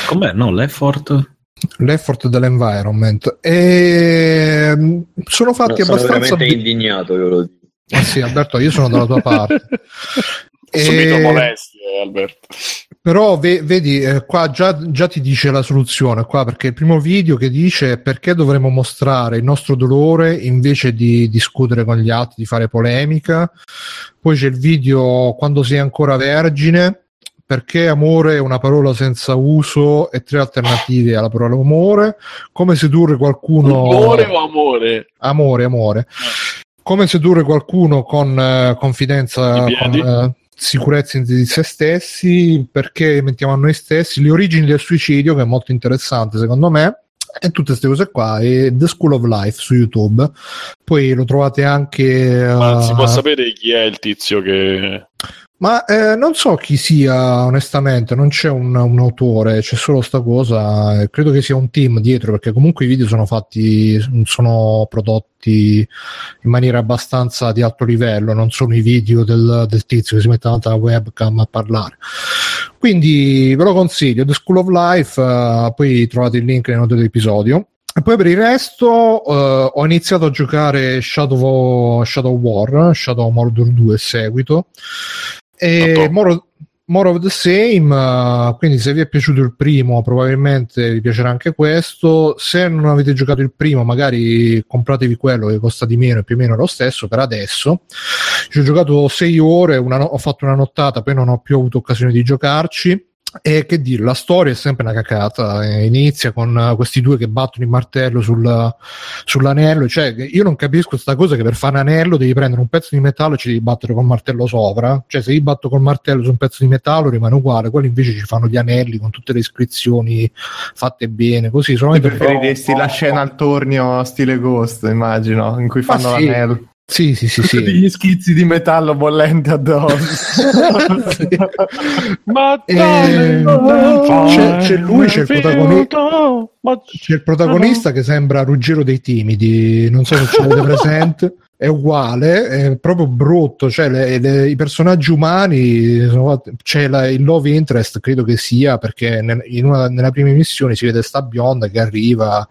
Com'è? No, l'effort?
l'effort dell'environment e mm, sono fatti
sono
abbastanza
veramente
bi-
indignato, io ve lo dico.
Eh sì Alberto io sono dalla tua parte
Subito
E-
molestie, Alberto.
Però ve- vedi, eh, qua già, già ti dice la soluzione, qua, perché il primo video che dice perché dovremmo mostrare il nostro dolore invece di discutere con gli altri, di fare polemica. Poi c'è il video quando sei ancora vergine, perché amore è una parola senza uso e tre alternative alla parola amore. Come sedurre qualcuno...
Amore o amore?
Amore, amore. Come sedurre qualcuno con eh, confidenza, con eh, sicurezza di se stessi, perché mentiamo a noi stessi, le origini del suicidio, che è molto interessante secondo me, e tutte queste cose qua, e The School of Life su YouTube. Poi lo trovate anche...
Ma
eh,
si può sapere chi è il tizio che...
Ma eh, non so chi sia, onestamente, non c'è un, un, autore, c'è solo sta cosa. Credo che sia un team dietro, perché comunque i video sono fatti, sono prodotti in maniera abbastanza di alto livello, non sono i video del, del tizio che si mette davanti alla webcam a parlare. Quindi ve lo consiglio, The School of Life, uh, poi trovate il link nelle note dell'episodio. E poi per il resto uh, ho iniziato a giocare Shadow, Shadow War, Shadow Mordor 2 seguito. E more, more, of the same, uh, quindi se vi è piaciuto il primo probabilmente vi piacerà anche questo. Se non avete giocato il primo magari compratevi quello che costa di meno e più o meno lo stesso per adesso. Ci ho giocato 6 ore, una ho fatto una nottata, poi non ho più avuto occasione di giocarci e che dire, la storia è sempre una cacata. Eh, inizia con uh, questi due che battono il martello sul, sull'anello. Cioè, io non capisco questa cosa che per fare un anello devi prendere un pezzo di metallo e ci devi battere col martello sopra. Cioè, se io batto col martello su un pezzo di metallo rimane uguale. Quelli invece ci fanno gli anelli con tutte le iscrizioni fatte bene. Così solamente
preferiresti la scena al tornio stile Ghost, immagino, in cui fanno sì. l'anello.
Sì, sì, sì, sì.
Gli schizzi di metallo bollente addosso.
Ma eh, c'è, c'è, lui, c'è il, protagonista, c'è il protagonista che sembra Ruggero dei Timidi, non so se ce l'avete presente è uguale, è proprio brutto, cioè le, le, i personaggi umani, c'è la, il love interest, credo che sia, perché nel, in una, nella prima missione si vede sta bionda che arriva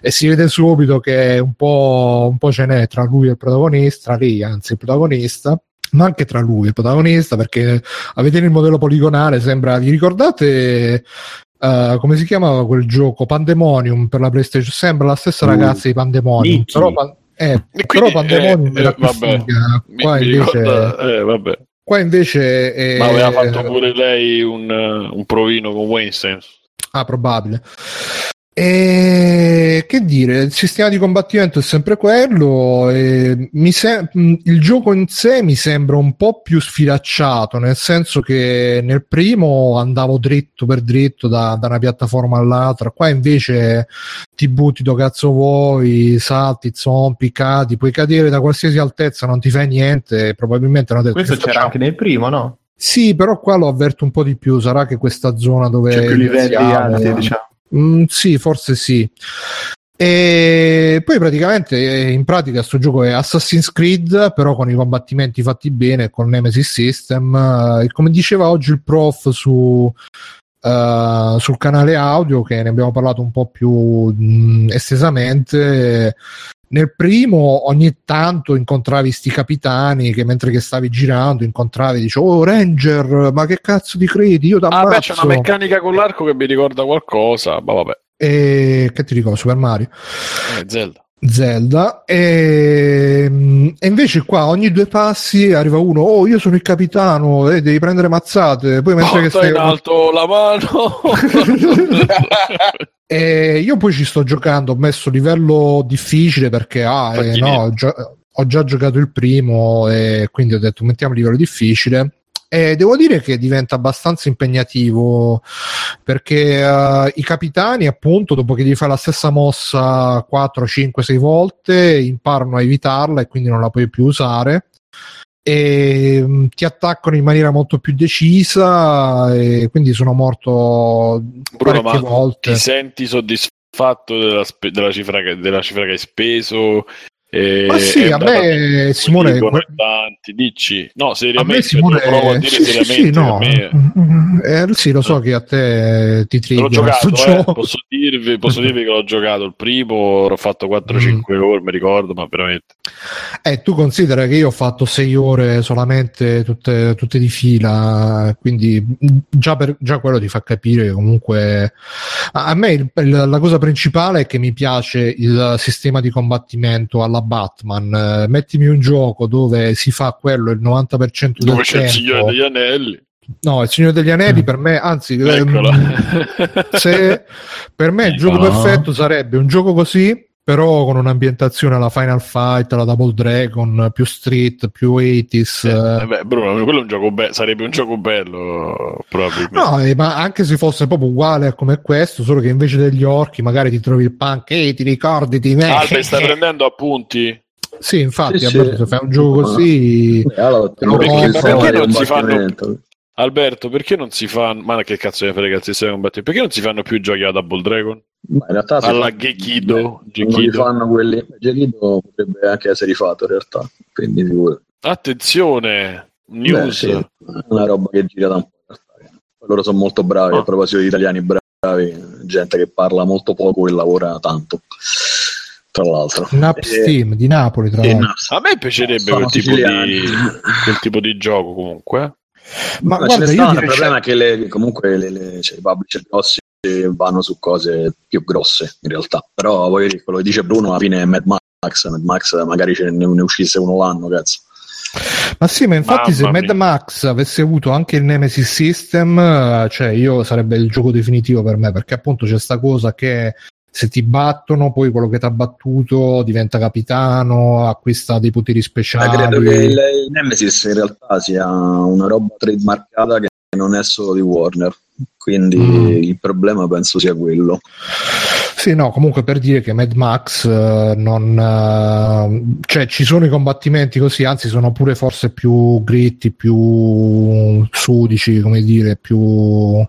e si vede subito che un po', un po' ce n'è tra lui e il protagonista, tra lei anzi il protagonista, ma anche tra lui e il protagonista, perché a vedere il modello poligonale sembra, vi ricordate Uh, come si chiamava quel gioco Pandemonium per la PlayStation? Sembra la stessa uh, ragazza di Pandemonium, Mickey. però eh,
quindi, però Pandemonium eh, era più vabbè, Qua mi, invece... Ricorda, eh, vabbè.
Qua invece... È...
Ma aveva fatto pure lei un, un provino con Weinstein.
Ah, probabile. E che dire, il sistema di combattimento è sempre quello. Se- il gioco in sé mi sembra un po' più sfilacciato, nel senso che nel primo andavo dritto per dritto da, da una piattaforma all'altra, qua invece ti butti do cazzo vuoi, salti, zompi, cadi, puoi cadere da qualsiasi altezza, non ti fai niente. Probabilmente
non Questo c'era facciamo. anche nel primo, no?
Sì, però qua lo avverto un po' di più. Sarà che questa zona dove
c'è più livelli alti, diciamo
Mm, sì, forse sì. E poi praticamente in pratica questo gioco è Assassin's Creed, però con i combattimenti fatti bene, con Nemesis System. E come diceva oggi il prof su, Uh, sul canale audio che ne abbiamo parlato un po' più mh, estesamente nel primo ogni tanto incontravi sti capitani che mentre che stavi girando incontravi dici oh Ranger ma che cazzo ti credi? Io
ah beh c'è una meccanica con l'arco che mi ricorda qualcosa ma vabbè.
E che ti ricordo Super Mario?
Eh, Zelda
Zelda e, ehm, e, invece qua ogni due passi arriva uno oh io sono il capitano eh, devi prendere mazzate poi mentre
Porta
che stai
in alto la mano.
E io poi ci sto giocando ho messo livello difficile perché ah, eh, no, ho, già, ho già giocato il primo e quindi ho detto mettiamo livello difficile e devo dire che diventa abbastanza impegnativo perché uh, i capitani, appunto, dopo che gli fai la stessa mossa 4, 5, 6 volte, imparano a evitarla e quindi non la puoi più usare. E um, ti attaccano in maniera molto più decisa e quindi sono morto Bruno, parecchie volte.
Ti senti soddisfatto della, spe- della, cifra che, della cifra che hai speso?
E Ma sì, a me Simone
tanti, dici no, seriamente,
a me Simone provo a dire sì, seriamente sì, no. me... eh, sì, lo so che a te ti trigger
l'ho giocato, eh. posso, dirvi, posso dirvi che l'ho giocato il primo, l'ho fatto 4-5 mm. ore, mi ricordo, ma veramente
eh, tu considera che io ho fatto 6 ore solamente tutte, tutte di fila, quindi già, per, già quello ti fa capire comunque a me il, la cosa principale è che mi piace il sistema di combattimento alla alla Batman, eh, mettimi un gioco dove si fa quello il 90% del tempo.
Dove c'è il Signore degli Anelli.
No, il Signore degli Anelli per me, anzi, ehm, se, per me il gioco perfetto sarebbe un gioco così però con un'ambientazione alla Final Fight, alla Double Dragon, più street, più 80s.
Eh, beh, Bruno, quello un gioco be- sarebbe un gioco bello, probabilmente.
No, eh, ma anche se fosse proprio uguale come questo, solo che invece degli orchi magari ti trovi il punk, e ti ricordi di me.
Albe, stai prendendo appunti?
Sì, infatti,
Sì,
Alberto,
sì.
se fai un gioco così...
Beh, allora,
perché- non si fanno-. Alberto, perché non si fanno. Ma che cazzo ne frega il sistema di combattimento? Perché non si fanno più giochi a Double Dragon?
Ma in realtà
Alla Gekido,
eh, non li
Gekido.
fanno quelli. Gekido potrebbe anche essere rifatto in realtà, quindi sicuro.
Attenzione,
Beh,
news.
sì, è una roba che gira da un po'. realtà. Loro sono molto bravi,
Ah.
a proposito di italiani bravi, gente che parla molto poco e lavora tanto. Tra l'altro.
Naps
Eh,
Team di Napoli, tra l'altro.
A me piacerebbe quel tipo, di, quel tipo di gioco comunque. eh.
Ma
Ma,
guarda,
ce ne
io direi-
il problema è che le- comunque le, le- cioè, i publisher grossi vanno su cose più grosse in realtà. Però voglio dire, quello che dice Bruno alla fine è Mad Max. Mad Max magari ce ne, ne uscisse uno l'anno, cazzo.
Ma sì, ma infatti se
Mamma
Mad
mia.
Max avesse avuto anche il Nemesis System, eh, cioè io sarebbe il gioco definitivo per me, perché appunto c'è sta cosa che se ti battono, poi quello che ti ha battuto diventa capitano, acquista dei poteri
Ma
speciali.
credo che il, il Nemesis in realtà sia una roba trademarcata che non è solo di Warner. Quindi
Mm.
il problema penso sia quello.
Sì, no, comunque per dire che Mad Max eh, non... eh, cioè ci sono i combattimenti così, anzi sono pure forse più gritti, più sudici, come dire, più,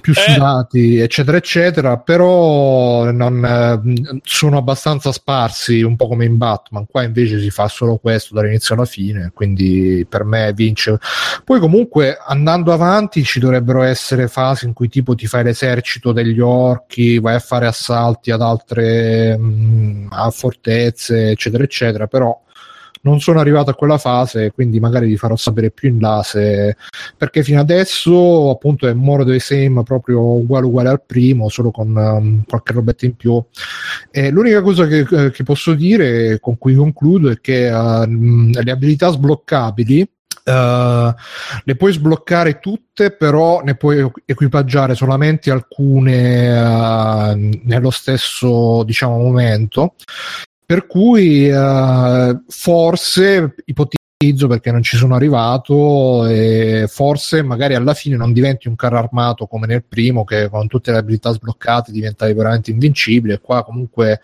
più
Eh.
sudati, eccetera, eccetera, però non, eh, sono abbastanza sparsi, un po' come in Batman, qua invece si fa solo questo dall'inizio alla fine, quindi per me vince. Poi comunque andando avanti ci dovrebbero essere fasi in cui tipo ti fai l'esercito degli orchi, vai a fare assalti ad altre mh, a fortezze, eccetera, eccetera, però non sono arrivato a quella fase, quindi magari vi farò sapere più in là se... perché fino adesso appunto è more the same proprio uguale uguale al primo, solo con um, qualche robetta in più. E l'unica cosa che, eh, che posso dire, con cui concludo, è che uh, le abilità sbloccabili Uh, le puoi sbloccare tutte, però ne puoi equipaggiare solamente alcune uh, nello stesso diciamo, momento. Per cui uh, forse ipotizzo perché non ci sono arrivato e forse magari alla fine non diventi un carro armato come nel primo che con tutte le abilità sbloccate diventavi veramente invincibile. Qua comunque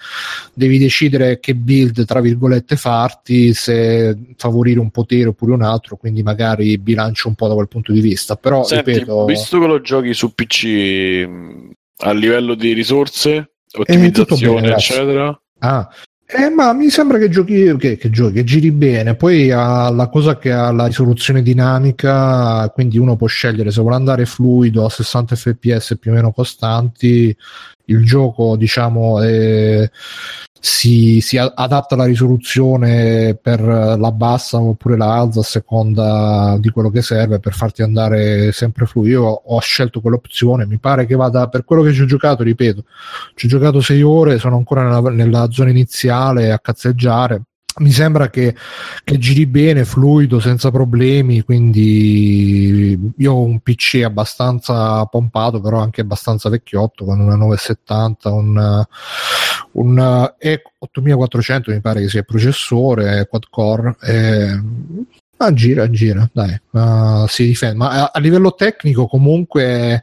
devi decidere che build tra virgolette farti se favorire un potere oppure un altro quindi magari bilancio un po' da quel punto di vista. Però
Senti,
ripeto
visto che lo giochi su PC mh, a livello di risorse,
Eh,
ottimizzazione,
bene,
eccetera,
Ah, eh, ma mi sembra che giochi che, che giochi, che giri bene. Poi ha la cosa che ha la risoluzione dinamica, quindi uno può scegliere se vuole andare fluido a 60 fps più o meno costanti. Il gioco, diciamo, è- si, si adatta alla risoluzione per la bassa oppure la alza a seconda di quello che serve per farti andare sempre fluido. Io ho scelto quell'opzione, mi pare che vada per quello che ci ho giocato, ripeto, ci ho giocato sei ore, sono ancora nella, nella zona iniziale a cazzeggiare. Mi sembra che, che giri bene, fluido, senza problemi, quindi io ho un PC abbastanza pompato, però anche abbastanza vecchiotto, con una 970, un, un E 8400 mi pare che sia processore, quad core. E, gira, gira, dai, ma si difende. Ma a, a livello tecnico comunque... eh,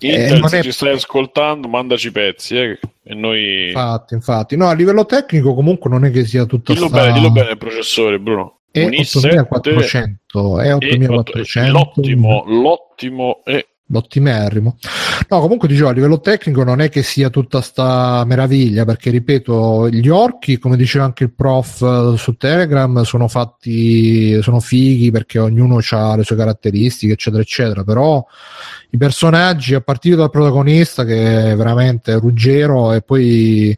Intel,
non
se
è-
ci stai ascoltando, mandaci pezzi eh, e noi...
Infatti, infatti, no, a livello tecnico comunque non è che sia tutta
Dillo
sta...
bene, dillo bene il processore, Bruno.
È
Un i7
8400, è
e
8400.
L'ottimo, l'ottimo è
l'ottimerrimo. No, comunque dicevo, a livello tecnico non è che sia tutta sta meraviglia, perché ripeto, gli orchi, come diceva anche il prof eh, su Telegram, sono fatti, sono fighi perché ognuno ha le sue caratteristiche, eccetera, eccetera, però i personaggi, a partire dal protagonista che è veramente Ruggero e poi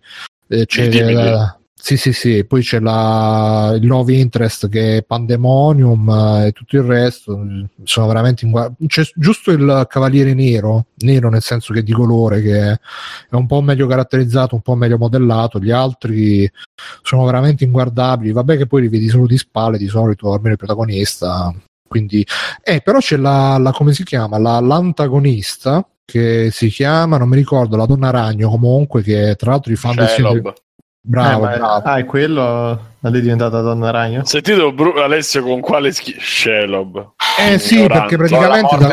eh, c'è la- sì, sì, sì, poi c'è la, il love interest che è Pandemonium eh, e tutto il resto. Sono veramente in C'è giusto il cavaliere nero, nero nel senso che è di colore, che è un po' meglio caratterizzato, un po' meglio modellato. Gli altri sono veramente inguardabili. Vabbè, che poi li vedi solo di spalle di solito, almeno il protagonista. Quindi, eh, però c'è la, la- come si chiama? La- l'antagonista che si chiama, non mi ricordo, la donna ragno comunque, che tra l'altro i fan del Signore-
Shelob.
Bravo,
Eh, ma-
bravo.
Ah, è quello? La è diventata donna ragno?
Sentito Bru- Alessio con quale schi- Shelob?
Eh sì,
Ignorante.
perché praticamente da,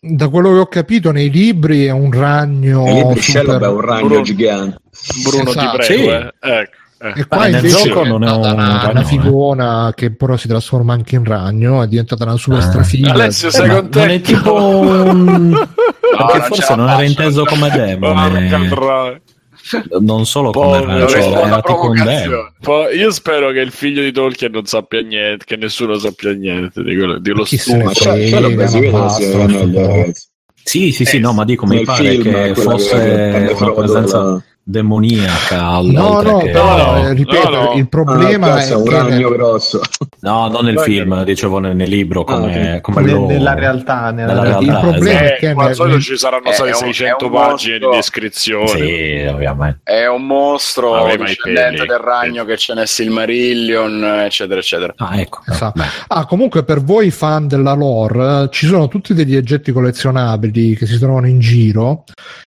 da quello che ho capito nei libri è un ragno
E lì
super-
Briscello è un ragno
Bruno.
gigante.
Bruno
Esatto.
ti prego,
Sì.
eh. Ecco. Eh.
E qua
Eh, nel
invece
gioco non è
una,
ragno,
una
eh.
figona che però si trasforma anche in ragno, è diventata una super
Ah.
strafiga.
Alessio, sei
ma
contento?
non è tipo un... perché
non
forse non era inteso come demone
Porca troia.
Non solo come ragno, cioè, era tipo un.
Poi io spero che il figlio di Tolkien non sappia niente, che nessuno sappia niente di quello, studio.
c'è,
Sì,
sì sì sì
Eh,
no ma dico mi pare
film,
che fosse una presenza
la-
No,
demoniaca oltre
no,
che...
però
no,
eh, ripeto,
no, no.
il problema
Ah,
è
un
che
ragno grosso.
no non nel film dicevo nel, nel libro come,
Ah,
come
Ne-
loro-
nella realtà, nella
nella
realtà.
il problema
esatto.
è che
Eh, al
nel-
solito ci saranno state
un-
600
è un
pagine di descrizione.
sì ovviamente
È un mostro discendente del ragno che c'è nel Silmarillion, eccetera, eccetera.
ah ecco no,
Esatto. Ah, comunque per voi fan della lore eh, ci sono tutti degli oggetti collezionabili che si trovano in giro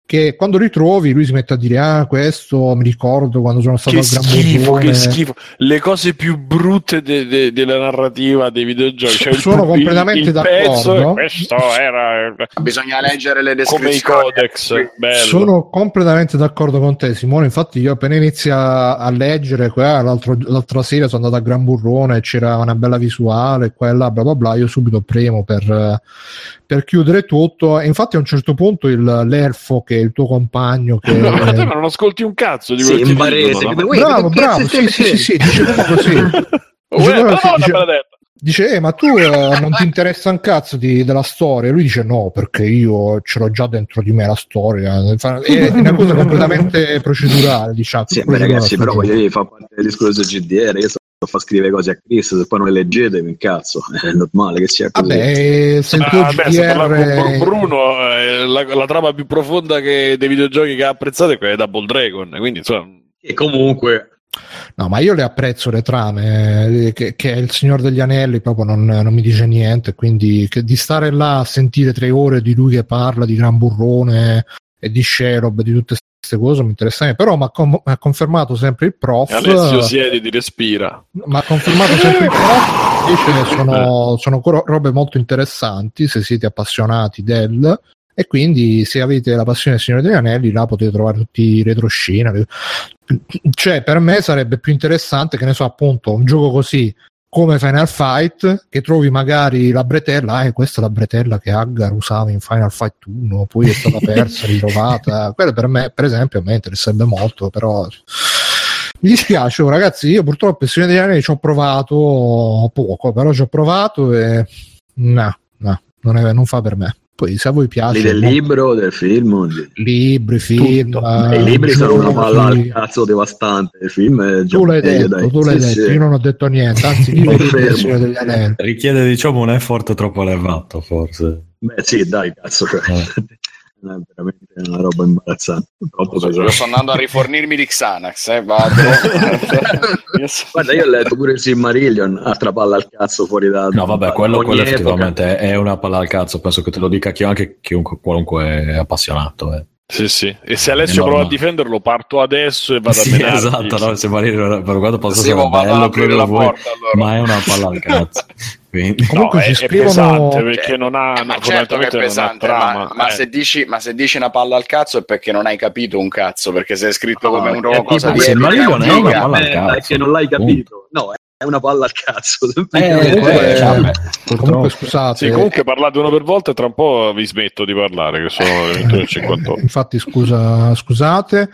che quando li trovi lui si mette a dire ah questo mi ricordo quando sono stato
Che
al Gran
schifo,
Borbone."
che schifo. Le cose più brutte de- de- della narrativa dei videogiochi. Cioè il-
Sono
il-
completamente
il pezzo,
d'accordo.
Questo era
Bisogna leggere le
come i
descrizioni.
codex. Bello.
Sono completamente d'accordo con te, Simone. Infatti, io appena inizia a leggere, qua, l'altra sera sono andato a Gran Burrone, c'era una bella visuale, qua e là, bla bla bla. Io subito premo per, eh, per chiudere tutto. E infatti, a un certo punto, il, l'elfo, che è il tuo compagno, che
No, ma te non ascolti un cazzo di
Sì,
quello che
in
ti
barese.
dicono, no?
Come, "Uè,
bravo,
che
bravo, sì, sì, sì, sì, dice proprio così. Dice,
no,
sì,
no,
dice-. Dice, eh, ma tu eh, non ti interessa un cazzo di- della storia? E lui dice, no, perché io ce l'ho già dentro di me la storia. È una cosa completamente procedurale, diciamo.
Sì, beh, ragazzi, però
procedurale.
voglio dire, fa parte del discorso GDR. Io sto a far scrivere cose a Chris, se poi non le leggete, mi incazzo. È normale che sia così.
Vabbè,
Ah, beh, se parlavo con
GDR...
Bruno, eh, la, la trama più profonda che, dei videogiochi che ha apprezzato è quella di Double Dragon. Quindi, insomma,
E comunque,
No, ma io le apprezzo le trame, eh, che, che il Signor degli Anelli proprio non, non mi dice niente, quindi che di stare là a sentire tre ore di lui che parla di Gran Burrone e di Sherob, di tutte queste cose mi interessa, però mi ha confermato sempre il prof.
Alessio siediti, respira.
ma ha confermato sempre il prof invece sono, sono co- robe molto interessanti se siete appassionati del e quindi se avete la passione del Signore degli Anelli là potete trovare tutti i retroscena cioè per me sarebbe più interessante che ne so appunto un gioco così come Final Fight che trovi magari la bretella ah, e questa è la bretella che Aggar usava in Final Fight 1 poi è stata persa ritrovata quello per me per esempio a me interesserebbe molto però mi dispiace, oh, ragazzi. Io purtroppo il Signore degli Anelli ci ho provato poco, però ci ho provato e no, no, non, è- non fa per me. Poi se a voi piace,
lì del libro, del film,
libri, film.
Eh, i libri sono una palla al cazzo devastante. Il film è già
Tu l'hai
meglio,
detto,
dai.
tu l'hai
Sì,
detto,
sì.
io non ho detto niente, anzi,
richiede diciamo un effort troppo elevato forse
Beh, sì, dai, cazzo.
Eh.
È veramente una roba imbarazzante. Troppo
Io
pesante.
sto andando a rifornirmi di Xanax, eh, vado. Io so-
Guarda, io ho letto pure il Silmarillion, altra palla al cazzo fuori da...
no vabbè quello, quello effettivamente è una palla al cazzo penso che te lo dica anche chiunque qualunque appassionato eh.
Sì, sì. E se Alessio
È
prova a difenderlo, parto adesso e vado
sì,
a menarti.
esatto no? se Marino per quanto possa
Sì,
essere
ma
bello quello
la
vuoi
porta, allora.
ma è una palla al cazzo Quindi-
Comunque
no,
ci
è,
scrivono-
è pesante perché non ha
Eh, ma
no,
certo che è
non
pesante,
trama.
ma, ma
eh.
se dici, ma se dici una palla al cazzo è perché non hai capito un cazzo, perché se è scritto come un
è
cosa
tipo
di
se Marillion è una palla al
Eh,
cazzo,
è che non l'hai
punto.
capito. No, è una palla al cazzo.
Eh,
eh,
vabbè,
Comunque scusate,
Sì, comunque parlate uno per volta e tra un po' vi smetto di parlare, che sono le 21.58.
Infatti, scusa, scusate.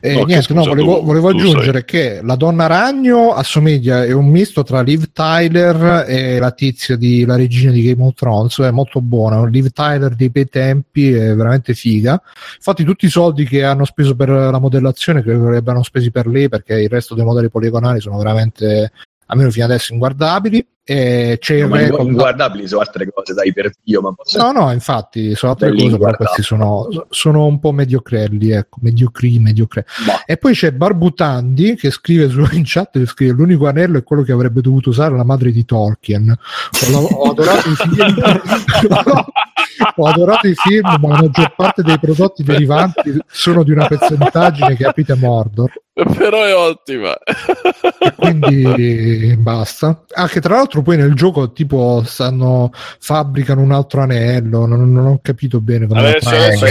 Eh,
No,
niente, no,
scusa
volevo,
tu,
volevo
tu
aggiungere che la donna ragno assomiglia, è un misto tra Liv Tyler e la tizia di la regina di Game of Thrones. È molto buona. Liv Tyler dei bei tempi è veramente figa. Infatti, tutti i soldi che hanno speso per la modellazione credo che li abbiano spesi per lei perché il resto dei modelli poligonali sono veramente, almeno fino adesso, inguardabili. E c'è
Ma
record.
inguardabili sono altre cose, dai, per Dio, ma posso...
No, no, infatti sono altre cose, però questi sono, sono un po' mediocrelli, ecco, mediocri, mediocre.
Ma-
E poi c'è Barbutandi che scrive su, in chat, che scrive l'unico anello è quello che avrebbe dovuto usare la madre di Tolkien. Ho, ho adorato i film, ho adorato i film, ma la maggior parte dei prodotti derivanti sono di una percentaggine che aprite Mordor.
Però è ottima.
e quindi basta. Anche tra l'altro poi nel gioco tipo stanno fabbricano un altro anello, non, non ho capito bene come
Adesso- adesso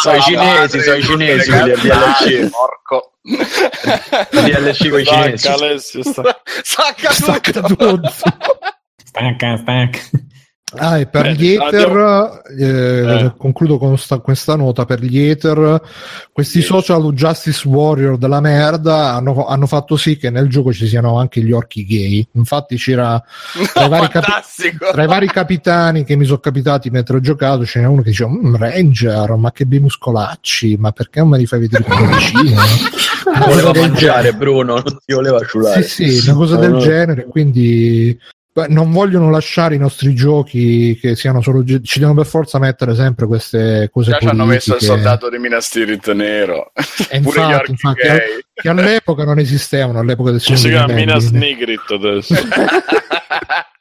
sono i cinesi, sono i cinesi, quelli DLC.
Porco.
DLC con i cinesi.
Stacca, Alessio, sta-
Sacca tutto.
tutto.
Stacca, stacca.
Ah, e per
Bene,
gli Ether, eh,
Eh.
concludo con sta- questa nota, per gli Ether, questi
Sì.
social justice warrior della merda hanno, hanno fatto sì che nel gioco ci siano anche gli orchi gay. Infatti c'era tra, i vari capi- tra i vari capitani che mi sono capitati mentre ho giocato, ce n'è uno che diceva, "Mm, Ranger, ma che bei muscolacci, ma perché non me li fai vedere più vicino? Cosa
Voleva mangiare
genere.
Bruno, non ti voleva ciulare.
Sì, sì, una cosa
No,
del
no.
genere, quindi non vogliono lasciare i nostri giochi che siano solo gi- ci devono per forza mettere sempre queste cose
Già ci hanno messo il soldato di Minas Tirith nero.
E
Pure
infatti, infatti,
gay.
che all'epoca non esistevano all'epoca del Signore
si chiama Minas. Nigrit adesso.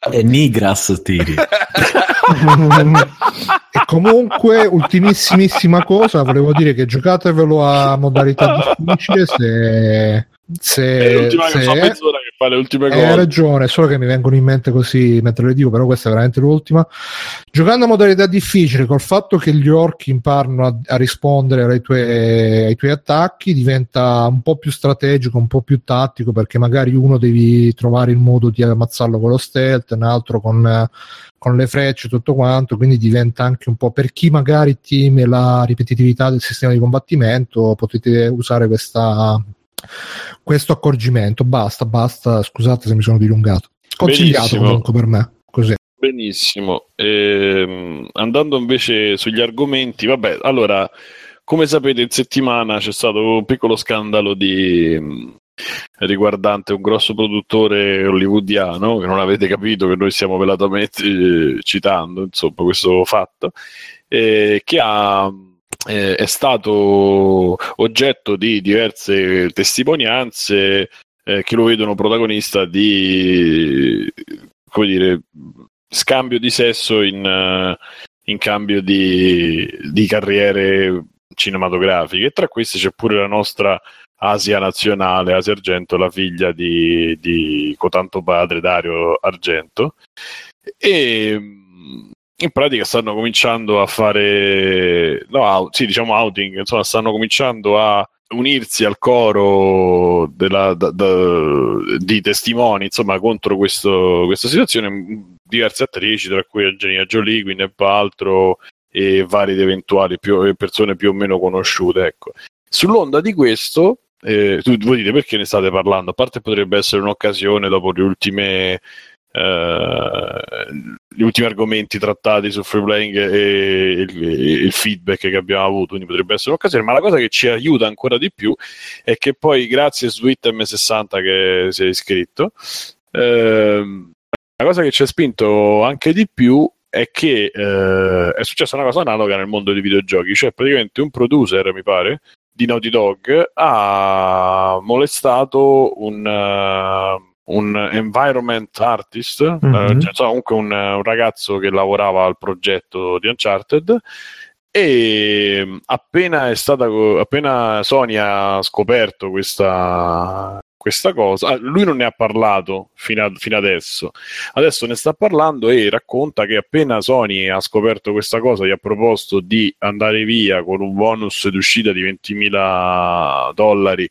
E Nigras tiri.
e comunque ultimissimissima cosa volevo dire che giocatevelo a modalità difficile se se,
È l'ultima
se-
mezz'ora che fa le ultime
Hai
cose.
ragione, solo che mi vengono in mente così mentre le dico, però questa è veramente l'ultima. Giocando a modalità difficile, col fatto che gli orchi imparano a, a rispondere ai tuoi, ai tuoi attacchi, diventa un po' più strategico, un po' più tattico, perché magari uno devi trovare il modo di ammazzarlo con lo stealth, un altro con, con le frecce, tutto quanto, quindi diventa anche un po' per chi magari teme la ripetitività del sistema di combattimento, potete usare questa questo accorgimento. Basta, basta. Scusate se mi sono dilungato. Consigliato
Benissimo.
comunque per me. Così.
Benissimo. Ehm, andando invece sugli argomenti, vabbè, allora, come sapete, in settimana c'è stato un piccolo scandalo di, riguardante un grosso produttore hollywoodiano, che non avete capito che noi stiamo velatamente eh, citando, insomma, questo fatto, eh, che ha, eh, è stato oggetto di diverse testimonianze eh, che lo vedono protagonista di, come dire, scambio di sesso in, eh, in cambio di, di carriere cinematografiche. E tra queste c'è pure la nostra Asia nazionale, Asia Argento, la figlia di, di cotanto padre Dario Argento. E in pratica stanno cominciando a fare, no, out- sì, diciamo outing, insomma, stanno cominciando a unirsi al coro della- da- da- di testimoni insomma contro questo- questa situazione diverse attrici tra cui Angelina Jolie, Gwyneth Paltrow e varie ed eventuali più- persone più o meno conosciute ecco. sull'onda di questo eh, tu voi dite perché ne state parlando a parte potrebbe essere un'occasione dopo le ultime gli ultimi argomenti trattati sul free playing e il, il feedback che abbiamo avuto, quindi potrebbe essere un'occasione, ma la cosa che ci aiuta ancora di più è che poi grazie a Sweet M60 che si è iscritto, ehm, la cosa che ci ha spinto anche di più è che eh, è successa una cosa analoga nel mondo dei videogiochi, cioè praticamente un producer, mi pare, di Naughty Dog ha molestato un, eh, un environment artist, eh,
Mhm.
cioè, comunque un, un ragazzo che lavorava al progetto di Uncharted e mh, appena è stata appena Sony ha scoperto questa questa cosa, ah, lui non ne ha parlato fino, a- fino adesso. Adesso ne sta parlando e racconta che appena Sony ha scoperto questa cosa, gli ha proposto di andare via con un bonus d'uscita di 20.000 dollari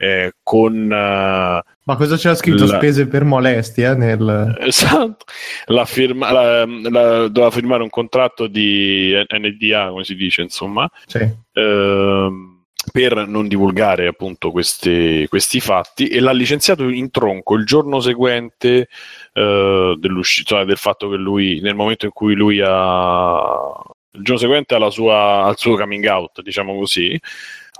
eh, con eh,
Ma cosa c'era scritto?
La-
Spese per molestia nel...
Esatto, la firma, la- la- doveva firmare un contratto di NDA, come si dice, insomma,
Sì.
ehm, per non divulgare appunto questi, questi fatti e l'ha licenziato in tronco il giorno seguente eh, dell'uscita, cioè del fatto che lui, nel momento in cui lui ha, il giorno seguente alla sua, al suo coming out, diciamo così,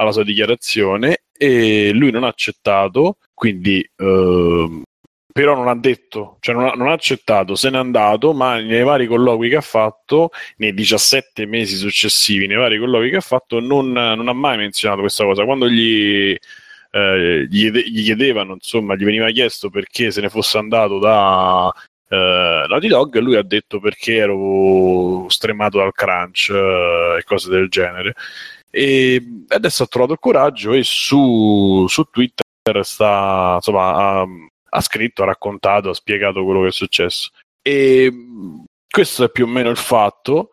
alla sua dichiarazione e lui non ha accettato, quindi ehm, però non ha detto, cioè non ha, non ha accettato, se n'è andato, ma nei vari colloqui che ha fatto, nei 17 mesi successivi, nei vari colloqui che ha fatto, non, non ha mai menzionato questa cosa. Quando gli, eh, gli, gli chiedevano, insomma, gli veniva chiesto perché se ne fosse andato da eh, Naughty Dog, lui ha detto perché ero stremato dal crunch eh, e cose del genere. E adesso ha trovato il coraggio e su, su Twitter sta, insomma, ha, ha, scritto, ha raccontato, ha spiegato quello che è successo. E questo è più o meno il fatto.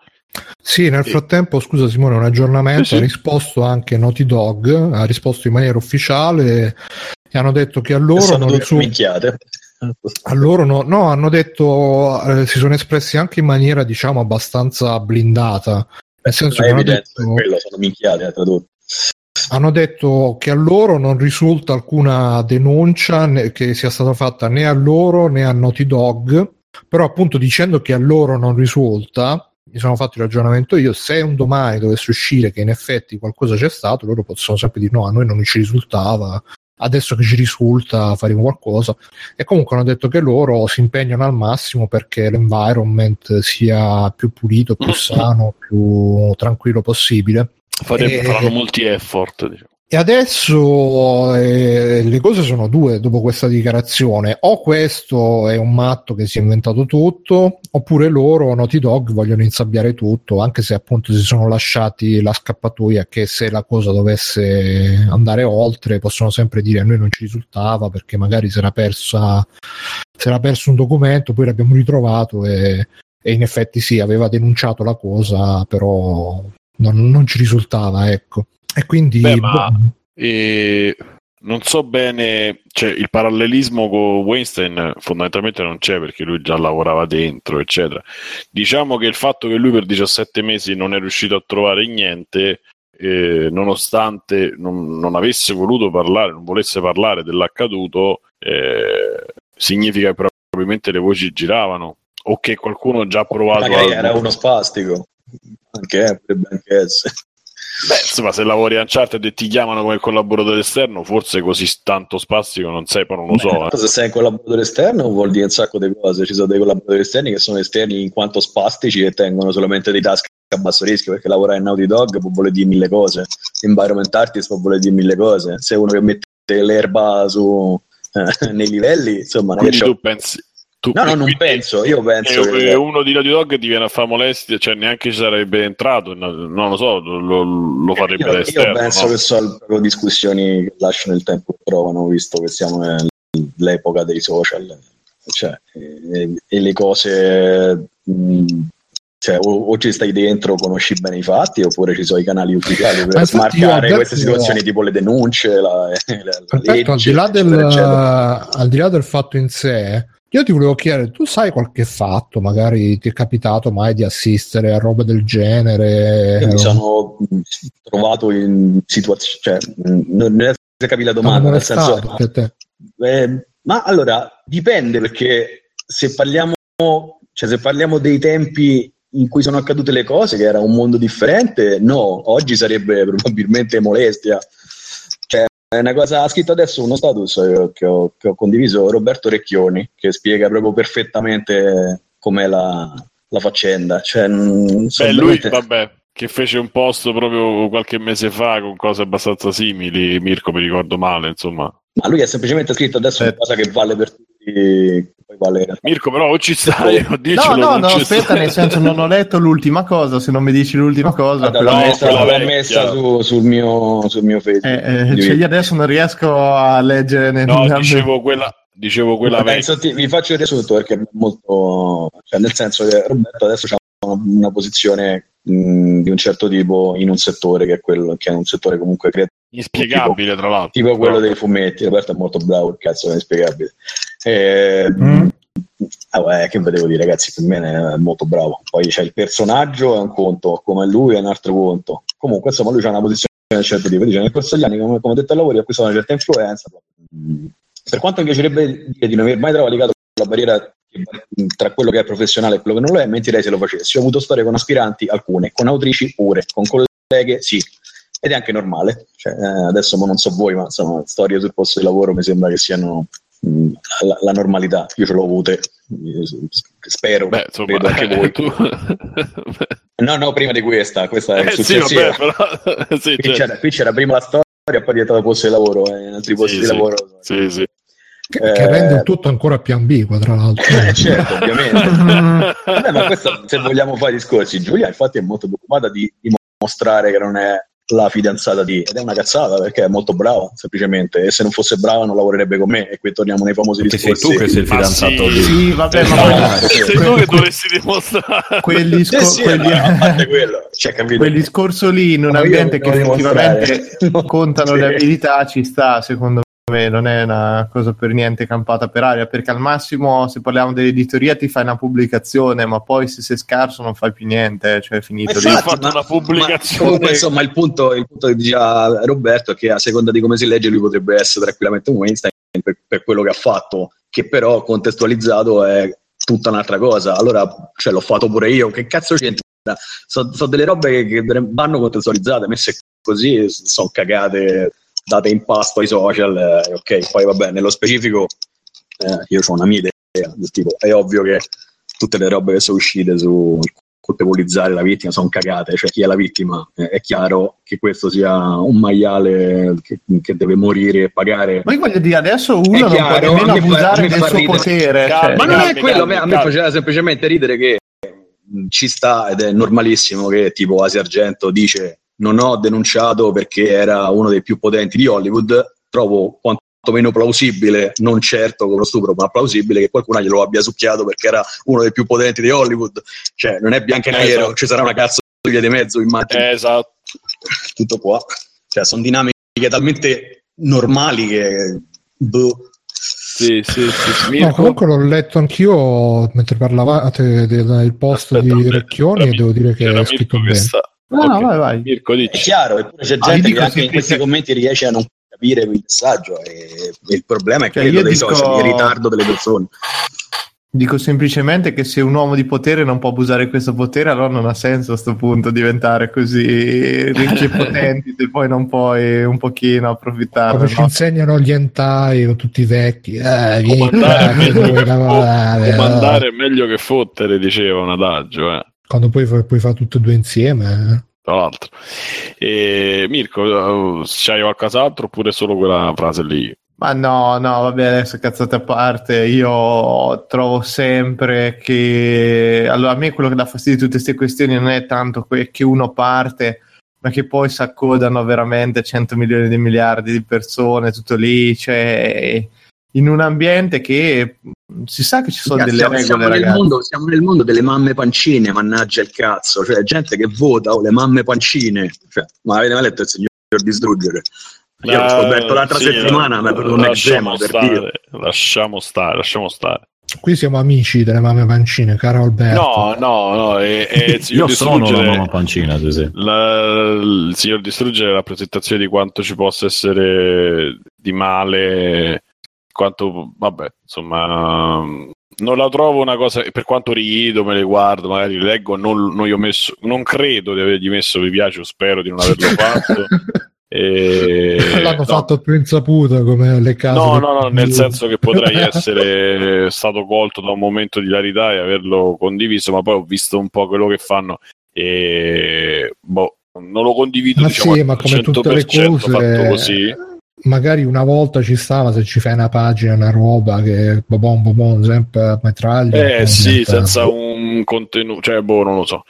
Sì, nel frattempo, scusa Simone, un aggiornamento, sì, sì. ha risposto anche Naughty Dog, ha risposto in maniera ufficiale e hanno detto che a loro non risulta... A loro no, no hanno detto, eh, si sono espressi anche in maniera diciamo abbastanza blindata, nel senso che hanno detto,
quello, sono minchiate tradotto.
Hanno detto che a loro non risulta alcuna denuncia che sia stata fatta né a loro né a Naughty Dog, però appunto dicendo che a loro non risulta, mi sono fatto il ragionamento io, se un domani dovesse uscire che in effetti qualcosa c'è stato, loro possono sempre dire no, a noi non ci risultava, adesso che ci risulta faremo qualcosa e comunque hanno detto che loro si impegnano al massimo perché l'environment sia più pulito, più sano, più tranquillo possibile.
Faremo, e... Faranno molti effort. Diciamo.
E adesso eh, le cose sono due dopo questa dichiarazione. O questo è un matto che si è inventato tutto, oppure loro, Naughty Dog, vogliono insabbiare tutto, anche se appunto si sono lasciati la scappatoia che se la cosa dovesse andare oltre possono sempre dire a noi non ci risultava perché magari si era persa si era perso un documento, poi l'abbiamo ritrovato e, e in effetti sì, aveva denunciato la cosa, però non, non ci risultava, ecco. E quindi...
Beh, ma, boh. eh, non so bene, cioè il parallelismo con Weinstein fondamentalmente non c'è perché lui già lavorava dentro, eccetera. Diciamo che il fatto che lui per 17 mesi non è riuscito a trovare niente, eh, nonostante non, non, avesse voluto parlare, non volesse parlare dell'accaduto, eh, significa che probabilmente le voci giravano o che qualcuno ha già provato.
Magari a... era uno spastico, anche, eh, potrebbe anche essere.
Beh, insomma, se lavori a Uncharted e ti chiamano come collaboratore esterno, forse così tanto spastico non sei, poi non lo so.
Eh. Se sei un collaboratore esterno vuol dire un sacco di cose. Ci sono dei collaboratori esterni che sono esterni in quanto spastici e tengono solamente dei task a basso rischio perché lavorare in Naughty Dog può voler dire mille cose. Environment Artist può voler dire mille cose. Se uno che mette l'erba su, eh, nei livelli, insomma,
Quindi tu pensi,
tu, no, no, non penso. Io penso
che, che uno di Naughty Dog ti viene a fare molestia, cioè neanche ci sarebbe entrato. Non lo so, lo, lo farebbe
io,
esterno.
Io penso
no?
che sono proprio discussioni che lasciano il tempo che trovano, visto che siamo nell'epoca dei social. Cioè, e, e le cose. Mh, cioè, o, o, ci stai dentro, conosci bene i fatti, oppure ci sono i canali ufficiali per smarcare queste situazioni tipo le denunce, la,
la, la legge, al, di là del, al di là del fatto in sé, io ti volevo chiedere, tu sai qualche fatto, magari ti è capitato mai di assistere a robe del genere?
Io mi sono trovato in situazioni, cioè, non è capita la domanda, nel senso... Eh, ma allora, dipende perché se parliamo, cioè, se parliamo dei tempi in cui sono accadute le cose, che era un mondo differente, no, oggi sarebbe probabilmente molestia è una cosa, ha scritto adesso uno status che ho, che ho condiviso Roberto Recchioni, che spiega proprio perfettamente com'è la, la faccenda. Cioè,
Beh, lui, vabbè, che fece un post proprio qualche mese fa con cose abbastanza simili, Mirko mi ricordo male, insomma.
Ma lui ha semplicemente scritto adesso eh. una cosa che vale per tutti. Vale...
Mirko, però o ci stai o
dicelo. No, no, no, aspetta, stai. nel senso non ho letto l'ultima cosa, se non mi dici l'ultima cosa.
Guarda, però... L'ho messa, l'ho messa su, sul, mio, sul mio Facebook.
Eh, eh, cioè io adesso non riesco a leggere...
Nel... No, dicevo quella... Dicevo quella
penso, ti, vi faccio il riassunto perché è molto... Cioè, nel senso che Roberto adesso ha una, una posizione mh, di un certo tipo in un settore che è quello che è un settore comunque creativo
inspiegabile
tipo,
tra l'altro
tipo quello dei fumetti Roberto è molto bravo il cazzo è inspiegabile eh, mm. ah, beh, che vedevo dire ragazzi per me è molto bravo poi c'è il personaggio è un conto come lui è un altro conto comunque insomma lui ha una posizione un certo tipo dice nel corso degli anni come, come ho detto al lavoro ho acquistato una certa influenza per quanto mi piacerebbe dire di non aver mai travalicato la barriera tra quello che è professionale e quello che non lo è, mentirei se lo facessi. Ho avuto storie con aspiranti, alcune, con autrici pure, con colleghe, sì. Ed è anche normale. Cioè, eh, adesso non so voi, ma insomma, storie sul posto di lavoro mi sembra che siano la, la, normalità. Io ce l'ho avute, spero,
Beh, insomma, credo anche voi. Tu...
no, no, prima di questa, questa è
eh,
successiva.
Sì, vabbè, però... sì,
qui, certo. c'era, qui, c'era, prima la storia, poi è diventato posto di lavoro, eh, in altri posti
sì,
di lavoro.
Sì, sì.
Che, eh, che rende il tutto ancora più ambiguo, tra l'altro.
Eh, certo, ovviamente. Vabbè, ma questo, se vogliamo fare discorsi, Giulia infatti è molto preoccupata di dimostrare che non è la fidanzata di ed è una cazzata perché è molto brava semplicemente e se non fosse brava non lavorerebbe con me e qui torniamo nei famosi
Perché sei
discorsi
tu che sei il fidanzato
sì.
di...
Sì, vabbè, ma
Esatto.
Sei
sì.
tu che dovresti dimostrare.
quel, disco-
Sì, sì,
quel-
ma a parte quello cioè, capito?
quel discorso lì in un ambiente che effettivamente contano
Sì.
le abilità ci sta secondo me non è una cosa per niente campata per aria perché al massimo se parliamo dell'editoria ti fai una pubblicazione ma poi se sei scarso non fai più niente cioè è finito
Ma
lì
infatti, fatto una pubblicazione-
ma comunque, insomma, il punto, il punto che diceva Roberto è che a seconda di come si legge lui potrebbe essere tranquillamente un Weinstein per, per quello che ha fatto, che però contestualizzato è tutta un'altra cosa. Allora, cioè, l'ho fatto pure io, che cazzo c'entra? Sono delle robe che, che vanno contestualizzate, messe così, sono cagate, date in pasto ai social, eh, ok, poi vabbè, nello specifico eh, io ho una mia idea, del tipo, è ovvio che tutte le robe che sono uscite su colpevolizzare la vittima sono cagate, cioè chi è la vittima eh, è chiaro che questo sia un maiale che, che deve morire e pagare.
ma io voglio dire adesso uno
È
non
chiaro,
può nemmeno
fa-
abusare del suo
ridere.
potere
Calma,
cioè,
Ma non è quello, a me,
calmi,
a me faceva semplicemente ridere che mh, ci sta ed è normalissimo che tipo Asia Argento dice non ho denunciato perché era uno dei più potenti di Hollywood, trovo quantomeno plausibile, non certo con lo stupro, ma plausibile che qualcuno glielo abbia succhiato perché era uno dei più potenti di Hollywood. Cioè, non è bianco e
Eh,
nero,
esatto.
ci sarà una cazzo di via di mezzo, immagino.
Eh, esatto.
Tutto qua. Cioè, sono dinamiche talmente normali che... boh.
Sì, sì, sì.
No, comunque l'ho letto anch'io mentre parlavate del post
Aspetta,
di Recchioni e devo dire che
Era
è scritto bene.
sta.
No, no,
Ok.
vai vai
Mirko,
È chiaro, eppure c'è
Ah,
gente
vi
che anche in questi commenti riesce a non capire il messaggio e il problema è
Cioè,
quello dei
dico-
social, il ritardo delle persone.
Dico semplicemente che se un uomo di potere non può abusare di questo potere, allora non ha senso a sto punto diventare così ricchi e potenti se poi non puoi un pochino approfittare.
Come ci
no?
insegnano gli entai con tutti i vecchi. Eh,
Comandare, è
che
meglio che, comandare è meglio che fottere, diceva un adagio, eh,
Quando poi puoi fare tutte e due insieme. eh.
tra l'altro. E, Mirko, eh, c'hai qualcos'altro oppure solo quella frase lì?
Ma no, no, vabbè, adesso cazzate a parte, io trovo sempre che... Allora, a me quello che dà fastidio di tutte queste questioni non è tanto que- che uno parte, ma che poi si accodano veramente 100 milioni di miliardi di persone, tutto lì, cioè... In un ambiente che si sa che ci sono
Ragazzi,
delle
siamo, siamo
regole,
nel
ragazzi.
mondo, siamo nel mondo delle mamme pancine, mannaggia il cazzo, cioè gente che vota o le mamme pancine. Cioè, ma avete mai letto il signor distruggere? Io l'ho scoperto l'altra
sì,
settimana, ma è proprio un
lasciamo
eczema per
stare,
dire.
lasciamo stare, lasciamo stare.
Qui siamo amici delle mamme pancine, caro Alberto.
No, no, no, il signor
Io sono la
distruggere-
mamma pancina, sì, sì.
La- il signor distruggere è la rappresentazione di quanto ci possa essere di male, quanto, vabbè, insomma, non la trovo una cosa, per quanto rido, me le guardo, magari le leggo, non, non, gli ho messo, non credo di avergli messo mi piace o spero di non averlo fatto. E-
L'hanno
no.
fatto più insaputa come le case.
No, no, no, nel senso che potrei essere stato colto da un momento di ilarità e averlo condiviso, ma poi ho visto un po' quello che fanno e boh, non lo condivido
Ma
diciamo
sì, ma come tutte le
100%
cose,
fatto così.
Magari una volta ci stava se ci fai una pagina, una roba che bobon bobon, sempre a metraglia.
Eh sì,
diventa-
senza un contenuto, cioè boh, non lo so.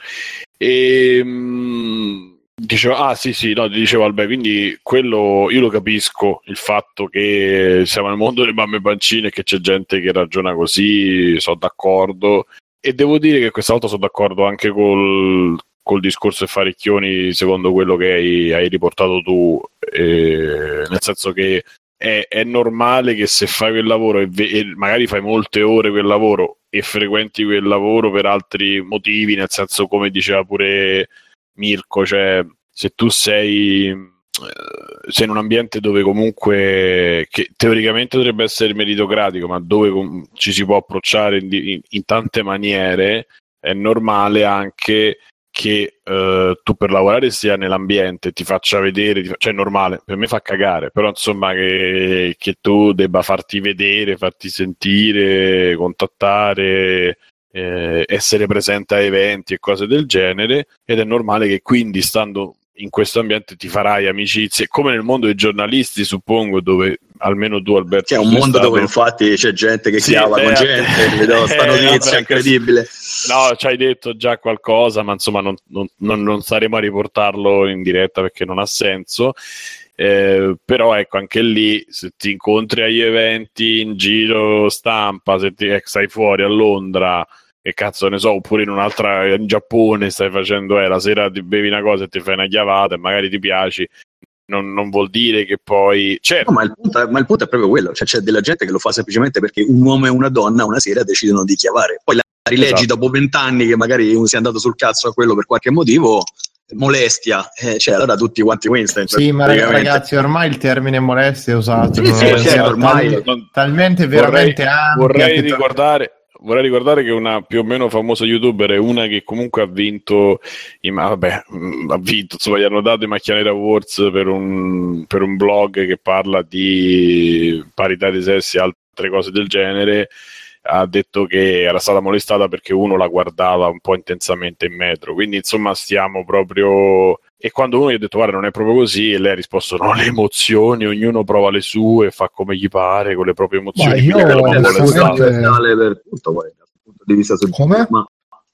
E mm, dicevo, ah sì, sì, no, ti dicevo Albe, quindi quello io lo capisco, il fatto che siamo nel mondo delle mamme pancine e che c'è gente che ragiona così, sono d'accordo. E devo dire che questa volta sono d'accordo anche col, col discorso e Farecchioni, secondo quello che hai, hai riportato tu, eh, nel senso che è, è normale che se fai quel lavoro e, ve- e magari fai molte ore quel lavoro e frequenti quel lavoro per altri motivi, nel senso come diceva pure Mirko, cioè se tu sei, eh, sei in un ambiente dove comunque che teoricamente dovrebbe essere meritocratico, ma dove com- ci si può approcciare in, di- in- in tante maniere, è normale anche che eh, tu per lavorare sia nell'ambiente, ti faccia vedere, ti fa- cioè è normale, per me fa cagare, però insomma che, che tu debba farti vedere, farti sentire, contattare, eh, essere presente a eventi e cose del genere ed è normale che quindi stando in questo ambiente ti farai amicizie, come nel mondo dei giornalisti, suppongo, dove almeno tu, Alberto.
Che è un mondo
stato-
dove infatti c'è gente che
Sì,
chiama
eh,
con
eh,
gente, vedo sta
eh,
notizia incredibile.
No, ci hai detto già qualcosa, ma insomma non, non- non- non staremo a riportarlo in diretta perché non ha senso. Eh, però ecco, anche lì se ti incontri agli eventi in giro stampa, se ti, eh, stai fuori a Londra e cazzo ne so, oppure in un'altra in Giappone stai facendo, eh, la sera ti bevi una cosa e ti fai una chiavata e magari ti piaci, non, non vuol dire che poi... Certo,
No, ma, il punto è, ma il punto è proprio quello, cioè c'è della gente che lo fa semplicemente perché un uomo e una donna una sera decidono di chiavare. Poi la rileggi
Esatto.
dopo vent'anni che magari uno sia andato sul cazzo a quello per qualche motivo, molestia, eh, cioè allora tutti quanti Winston.
Sì, ma ragazzi, ormai il termine molestia è usato.
Sì, sì,
È
certo, ormai-
tal-
non-
talmente veramente ampia
vorrei
che-
ricordare vorrei ricordare che una più o meno famosa youtuber è una che comunque ha vinto i, vabbè, mh, ha vinto insomma gli hanno dato i Macchianera Awards per un, per un blog che parla di parità di sessi e altre cose del genere. Ha detto che era stata molestata perché uno la guardava un po' intensamente in metro. Quindi insomma stiamo proprio e quando uno gli ha detto guarda non è proprio così e lei ha risposto no le emozioni ognuno prova le sue fa come gli pare con le proprie emozioni
Ma io
è
stare.
universale per tutto, poi, dal punto di vista soggettivo.
Come?
Ma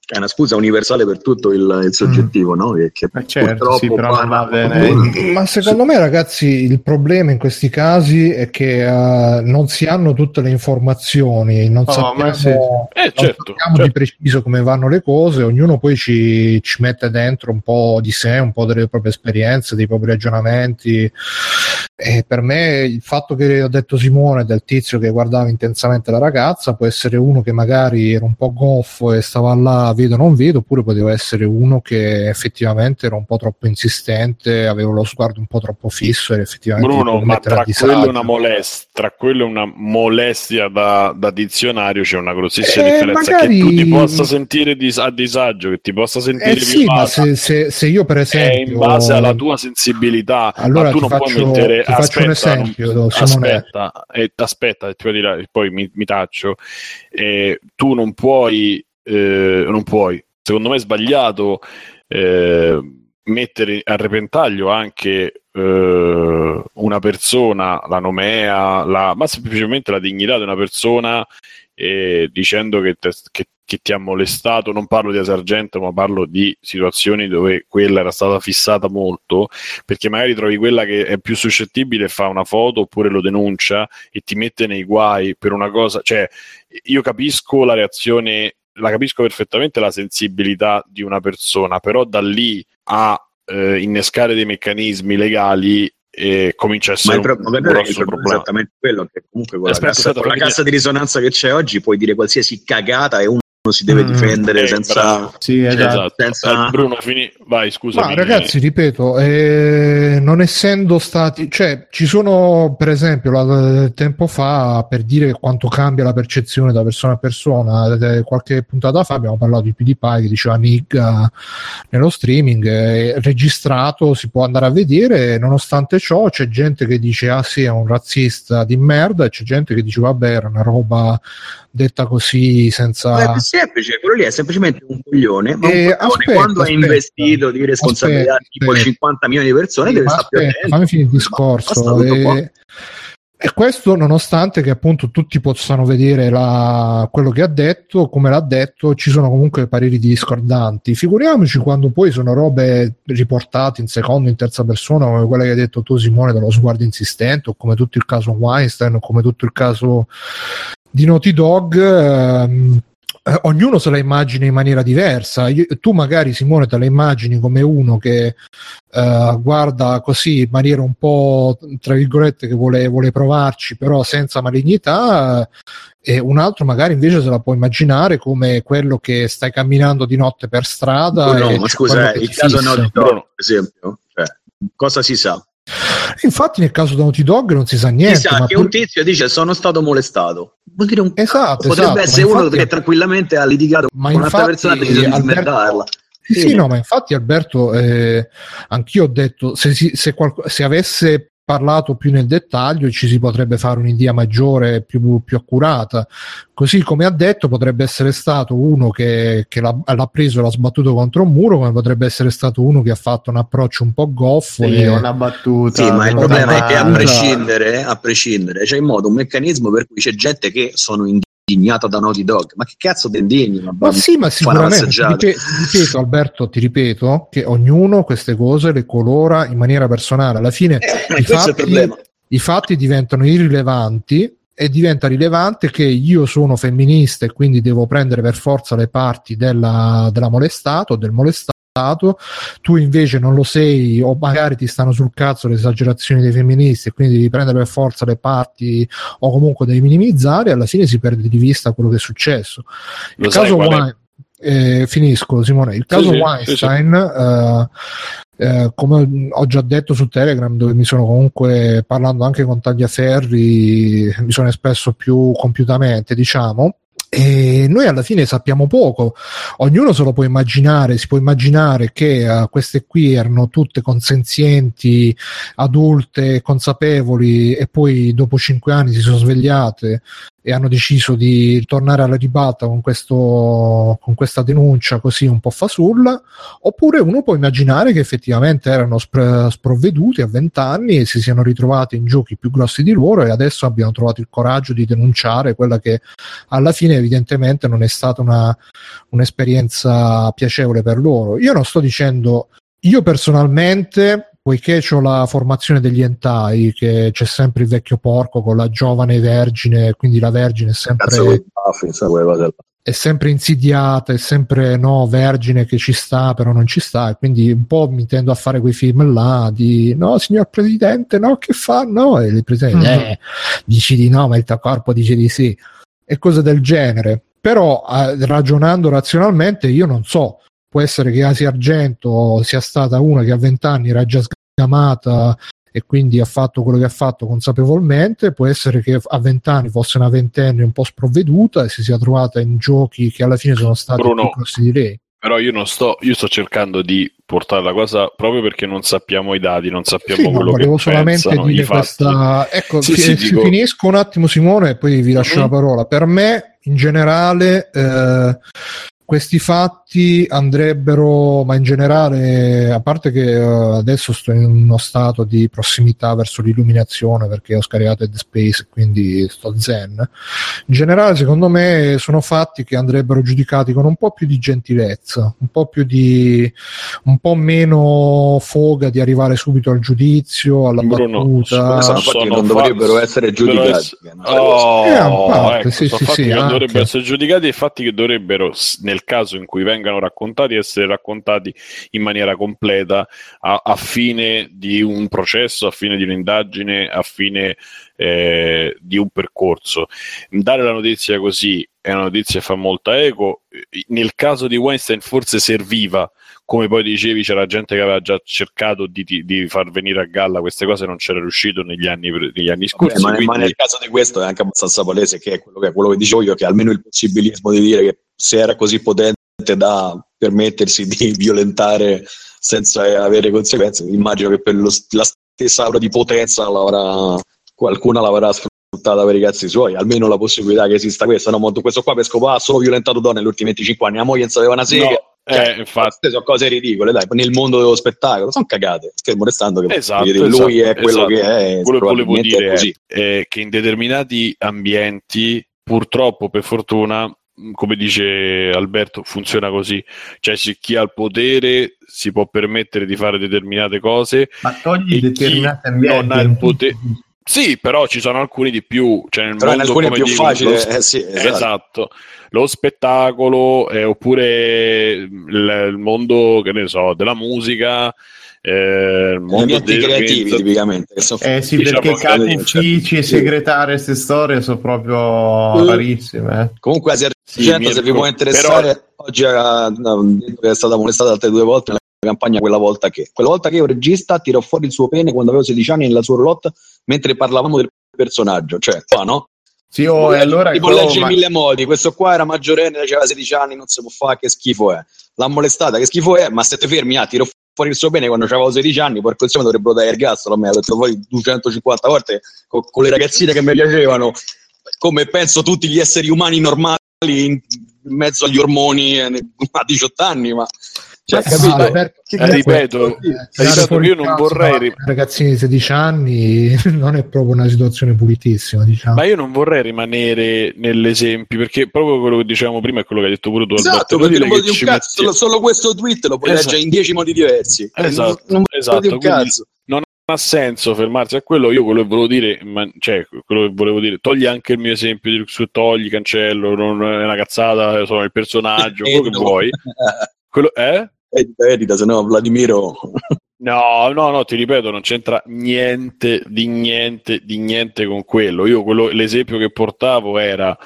è una scusa universale per tutto il, il soggettivo, no? Che, che
Eh, certo,
purtroppo
sì, però non va
parla-
bene.
Ma secondo me, ragazzi, il problema in questi casi è che eh, non si hanno tutte le informazioni, non
Oh,
sappiamo,
sì.
Eh,
non
certo,
sappiamo
certo.
di preciso come vanno le cose, ognuno poi ci, ci mette dentro un po' di sé, un po' delle proprie esperienze, dei propri ragionamenti. E per me il fatto che ha detto Simone del tizio che guardava intensamente la ragazza può essere uno che magari era un po' goffo e stava là vedo non vedo, oppure poteva essere uno che effettivamente era un po' troppo insistente, aveva lo sguardo un po' troppo fisso e effettivamente
Bruno, ma tra quello, e una molest- tra quello una molestia da, da dizionario c'è una grossissima
Eh,
differenza.
magari-
Che tu ti possa sentire dis- a disagio, che ti possa sentire
Eh sì, ma se, se- se io per
è
esempio
in base alla tua sensibilità.
Allora
ma tu non
faccio-
puoi mettere.
Ti faccio un
aspetta,
esempio,
non- aspetta, eh, aspetta, ti dire, poi mi, mi taccio. Eh, tu non puoi, eh, non puoi, secondo me è sbagliato eh, mettere a repentaglio anche eh, una persona, la nomea, la, ma semplicemente la dignità di una persona eh, dicendo che, te- che- che ti ha molestato, non parlo di Sargento, ma parlo di situazioni dove quella era stata fissata molto, perché magari trovi quella che è più suscettibile e fa una foto oppure lo denuncia e ti mette nei guai per una cosa, cioè io capisco la reazione, la capisco perfettamente la sensibilità di una persona, però da lì a eh, innescare dei meccanismi legali eh, comincia a
Ma
essere
il, pro-
un, un grosso
problema. esattamente quello che comunque con,
Aspetta,
la, cassa,
aspetta,
con la cassa di risonanza che c'è oggi puoi dire qualsiasi cagata e uno si deve
Mm,
difendere
eh,
senza...
Sì,
Cioè,
esatto.
senza-
Eh, Bruno, fini... vai, scusa.
Ma ragazzi, ripeto, eh, non essendo stati, cioè ci sono per esempio la- tempo fa per dire quanto cambia la percezione da persona a persona, eh, qualche puntata fa abbiamo parlato di PewDiePie che diceva Nig nello streaming, eh, registrato, si può andare a vedere, nonostante ciò c'è gente che dice ah sì è un razzista di merda e c'è gente che dice vabbè era una roba detta così senza...
Ma è semplice, quello lì è semplicemente un coglione, ma
Eh,
un coglione
aspetta,
quando è
aspetta.
investito di responsabilità
Aspetta,
tipo
aspetta.
50 milioni di persone
Sì,
deve stare più attento.
fammi finire il discorso.
tutto qua.
E, e questo nonostante che appunto tutti possano vedere la- quello che ha detto, come l'ha detto, ci sono comunque pareri discordanti. Figuriamoci quando poi sono robe riportate in seconda, in terza persona, come quelle che hai detto tu Simone dello sguardo insistente, o come tutto il caso Weinstein, o come tutto il caso di Naughty Dog. ehm, eh, ognuno se la immagina in maniera diversa. Io- tu magari Simone te la immagini come uno che eh, guarda così in maniera un po' tra virgolette che vuole, vuole provarci però senza malignità eh, e un altro magari invece se la può immaginare come quello che stai camminando di notte per strada
no,
e
ma scusa, eh, il caso. Naughty Dog, per esempio, cioè, cosa si sa?
infatti nel caso di Naughty Dog non si sa
Si
niente
sa
ma
che un tizio dice sono stato molestato. Vuol dire un
Esatto,
potrebbe
esatto,
essere uno che tranquillamente ha litigato
Ma
con un'altra persona e ha deciso di smerdarla.
Sì, sì, no, ma infatti Alberto, eh, anch'io ho detto, se, se, qualco- se avesse parlato più nel dettaglio e ci si potrebbe fare un'idea maggiore, più, più accurata. Così come ha detto, potrebbe essere stato uno che, che l'ha, l'ha, preso e l'ha sbattuto contro un muro, come potrebbe essere stato uno che ha fatto un approccio un po' goffo.
Sì,
e...
una battuta.
Sì, ma il problema è che a prescindere, a prescindere, c'è in modo un meccanismo per cui c'è gente che sono indignata da Naughty Dog. Ma che cazzo ti indigni? Ma,
ma sì, ma sicuramente. Ti ripeto, ripeto, Alberto, ti ripeto che ognuno queste cose le colora in maniera personale. Alla fine
eh, i, fatti,
i fatti diventano irrilevanti e diventa rilevante che io sono femminista e quindi devo prendere per forza le parti della, della molestata o del molestato tu invece non lo sei o magari ti stanno sul cazzo le esagerazioni dei femministi e quindi devi prendere per forza le parti o comunque devi minimizzare alla fine si perde di vista quello che è successo. Il caso Wein, eh, finisco Simone. Il caso sì, Weinstein sì, sì. Eh, eh, come ho già detto su Telegram dove mi sono comunque parlando anche con Tagliaferri mi sono espresso più compiutamente diciamo e noi alla fine sappiamo poco, ognuno se lo può immaginare, si può immaginare che uh, queste qui erano tutte consenzienti, adulte, consapevoli e poi dopo cinque anni si sono svegliate e hanno deciso di tornare alla ribalta con, questo, con questa denuncia così un po' fasulla, oppure uno può immaginare che effettivamente erano spr- sprovveduti a vent'anni e si siano ritrovati in giochi più grossi di loro e adesso abbiano trovato il coraggio di denunciare quella che alla fine evidentemente non è stata una, un'esperienza piacevole per loro. Io non sto dicendo, io personalmente poiché ho la formazione degli entai, che c'è sempre il vecchio porco con la giovane vergine, quindi la vergine è sempre, è sempre insidiata, è sempre no, vergine che ci sta, però non ci sta, e quindi un po' mi tendo a fare quei film là di no, signor Presidente, no, che fa? No, e il Presidente, mm-hmm. eh, dici di no, ma il tuo corpo dice di sì, e cose del genere. Però eh, ragionando razionalmente, io non so può essere che Asia Argento sia stata una che a vent'anni era già sgamata e quindi ha fatto quello che ha fatto consapevolmente, può essere che a vent'anni fosse una ventenne un po' sprovveduta e si sia trovata in giochi che alla fine sono stati Bruno, più grossi di lei.
Però io non sto, io sto cercando di portare la cosa proprio perché non sappiamo i dati, non sappiamo sì, quello no, volevo che solamente pensano, dire questa...
Ecco, sì, fi- sì, dico... finisco un attimo Simone e poi vi lascio mm-hmm. la parola. Per me, in generale, eh, questi fatti andrebbero, ma in generale, a parte che uh, adesso sto in uno stato di prossimità verso l'illuminazione perché ho scaricato Dead Space, quindi sto zen. In generale, secondo me, sono fatti che andrebbero giudicati con un po' più di gentilezza, un po' più di, un po' meno foga di arrivare subito al giudizio, alla Bruno, battuta.
Sono fatti non dovrebbero essere giudicati.
Oh, eh, parte, ecco, sì, sì, sì, dovrebbero essere giudicati e fatti che dovrebbero nel caso in cui vengano raccontati essere raccontati in maniera completa a, a fine di un processo, a fine di un'indagine, a fine eh, di un percorso. Dare la notizia così è una notizia che fa molta eco. Nel caso di Weinstein forse serviva come poi dicevi c'era gente che aveva già cercato di, di, di, far venire a galla queste cose non c'era riuscito negli anni, negli anni scorsi
Vabbè, ma, quindi... ma, nel caso di questo è anche abbastanza palese che è quello che, quello che dicevo io che almeno il possibilismo di dire che se era così potente da permettersi di violentare senza avere conseguenze immagino che per lo, la stessa aura di potenza l'avrà, qualcuna l'avrà sfruttata per i cazzi suoi almeno la possibilità che esista questa no? questo qua per scopare ha solo violentato donne negli ultimi 25 anni la moglie non sapeva una sega no cioè, eh, infatti. sono cose ridicole, dai, nel mondo dello spettacolo sono cagate. Schermo restando che
esatto,
dire,
esatto,
lui è quello
esatto.
che è.
Quello che volevo dire è, così. è che in determinati ambienti, purtroppo, per fortuna, come dice Alberto, funziona così. Cioè, chi ha il potere si può permettere di fare determinate cose.
Ma togli determinati ambienti.
Non ha il potere. Sì, però ci sono alcuni di più. Cioè nel
però
mondo,
alcuni è più
dico,
facile.
Lo,
eh, sì, esatto.
esatto. Lo spettacolo, eh, oppure il, il, mondo, che ne so, della musica. Eh, il mondo
dei creativi tipicamente
so, eh sì diciamo perché capi uffici e segretari queste storie sono proprio uh, rarissime eh.
comunque Asia sì, se vi può interessare però... oggi ha, è stata molestata altre due volte campagna quella volta che. Quella volta che io regista tirò fuori il suo pene quando avevo 16 anni nella sua roulotte mentre parlavamo del personaggio, cioè qua no?
Sì, oh, e allora
tipo legge in mille modi, questo qua era maggiorenne, aveva 16 anni, non si può fare, che schifo è. L'ha molestata, che schifo è, ma state fermi, ah, tiro fuori il suo bene quando avevo 16 anni, porco insieme dovrebbero dare ergastolo, a me l'ho detto fuori 250 volte con, con le ragazzine che mi piacevano, come penso tutti gli esseri umani normali in mezzo agli ormoni eh, a 18 anni, ma cioè,
Eh,
capito?
ma per-
Eh, ripeto, ripeto io non vorrei
ragazzini di 16 anni non è proprio una situazione pulitissima, diciamo.
Ma io non vorrei rimanere nell'esempio, perché proprio quello che dicevamo prima è quello che hai detto pure tu,
Esatto,
Alberto.
perché non
ci
un cazzo,
metti-
solo, solo questo tweet lo puoi
Esatto.
leggere in 10 modi diversi.
Esatto,
non, non
esatto,
un
quindi-
cazzo.
non ha senso fermarsi a quello. Io quello che volevo dire, ma, cioè, quello che volevo dire, togli anche il mio esempio di su togli, cancello, non è una cazzata, sono il personaggio, quello che vuoi. Quello, eh?
Edita, edita, se no Vladimiro...
No, no, no, ti ripeto, non c'entra niente di niente di niente con quello. Io quello, l'esempio che portavo era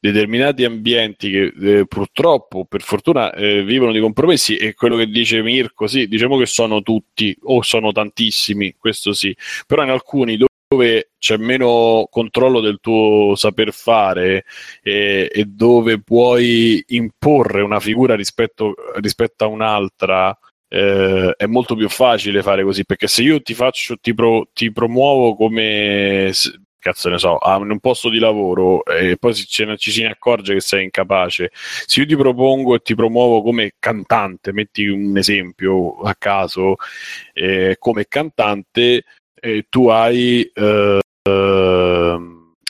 determinati ambienti che eh, purtroppo, per fortuna, eh, vivono di compromessi e quello che dice Mirko, sì, diciamo che sono tutti o sono tantissimi, questo sì, però in alcuni dove dove c'è meno controllo del tuo saper fare e, e dove puoi imporre una figura rispetto, rispetto a un'altra, eh, è molto più facile fare così perché se io ti faccio ti, pro- ti promuovo come cazzo ne so a un posto di lavoro e poi ne- ci si ne accorge che sei incapace se io ti propongo e ti promuovo come cantante metti un esempio a caso eh, come cantante eh, tu hai eh,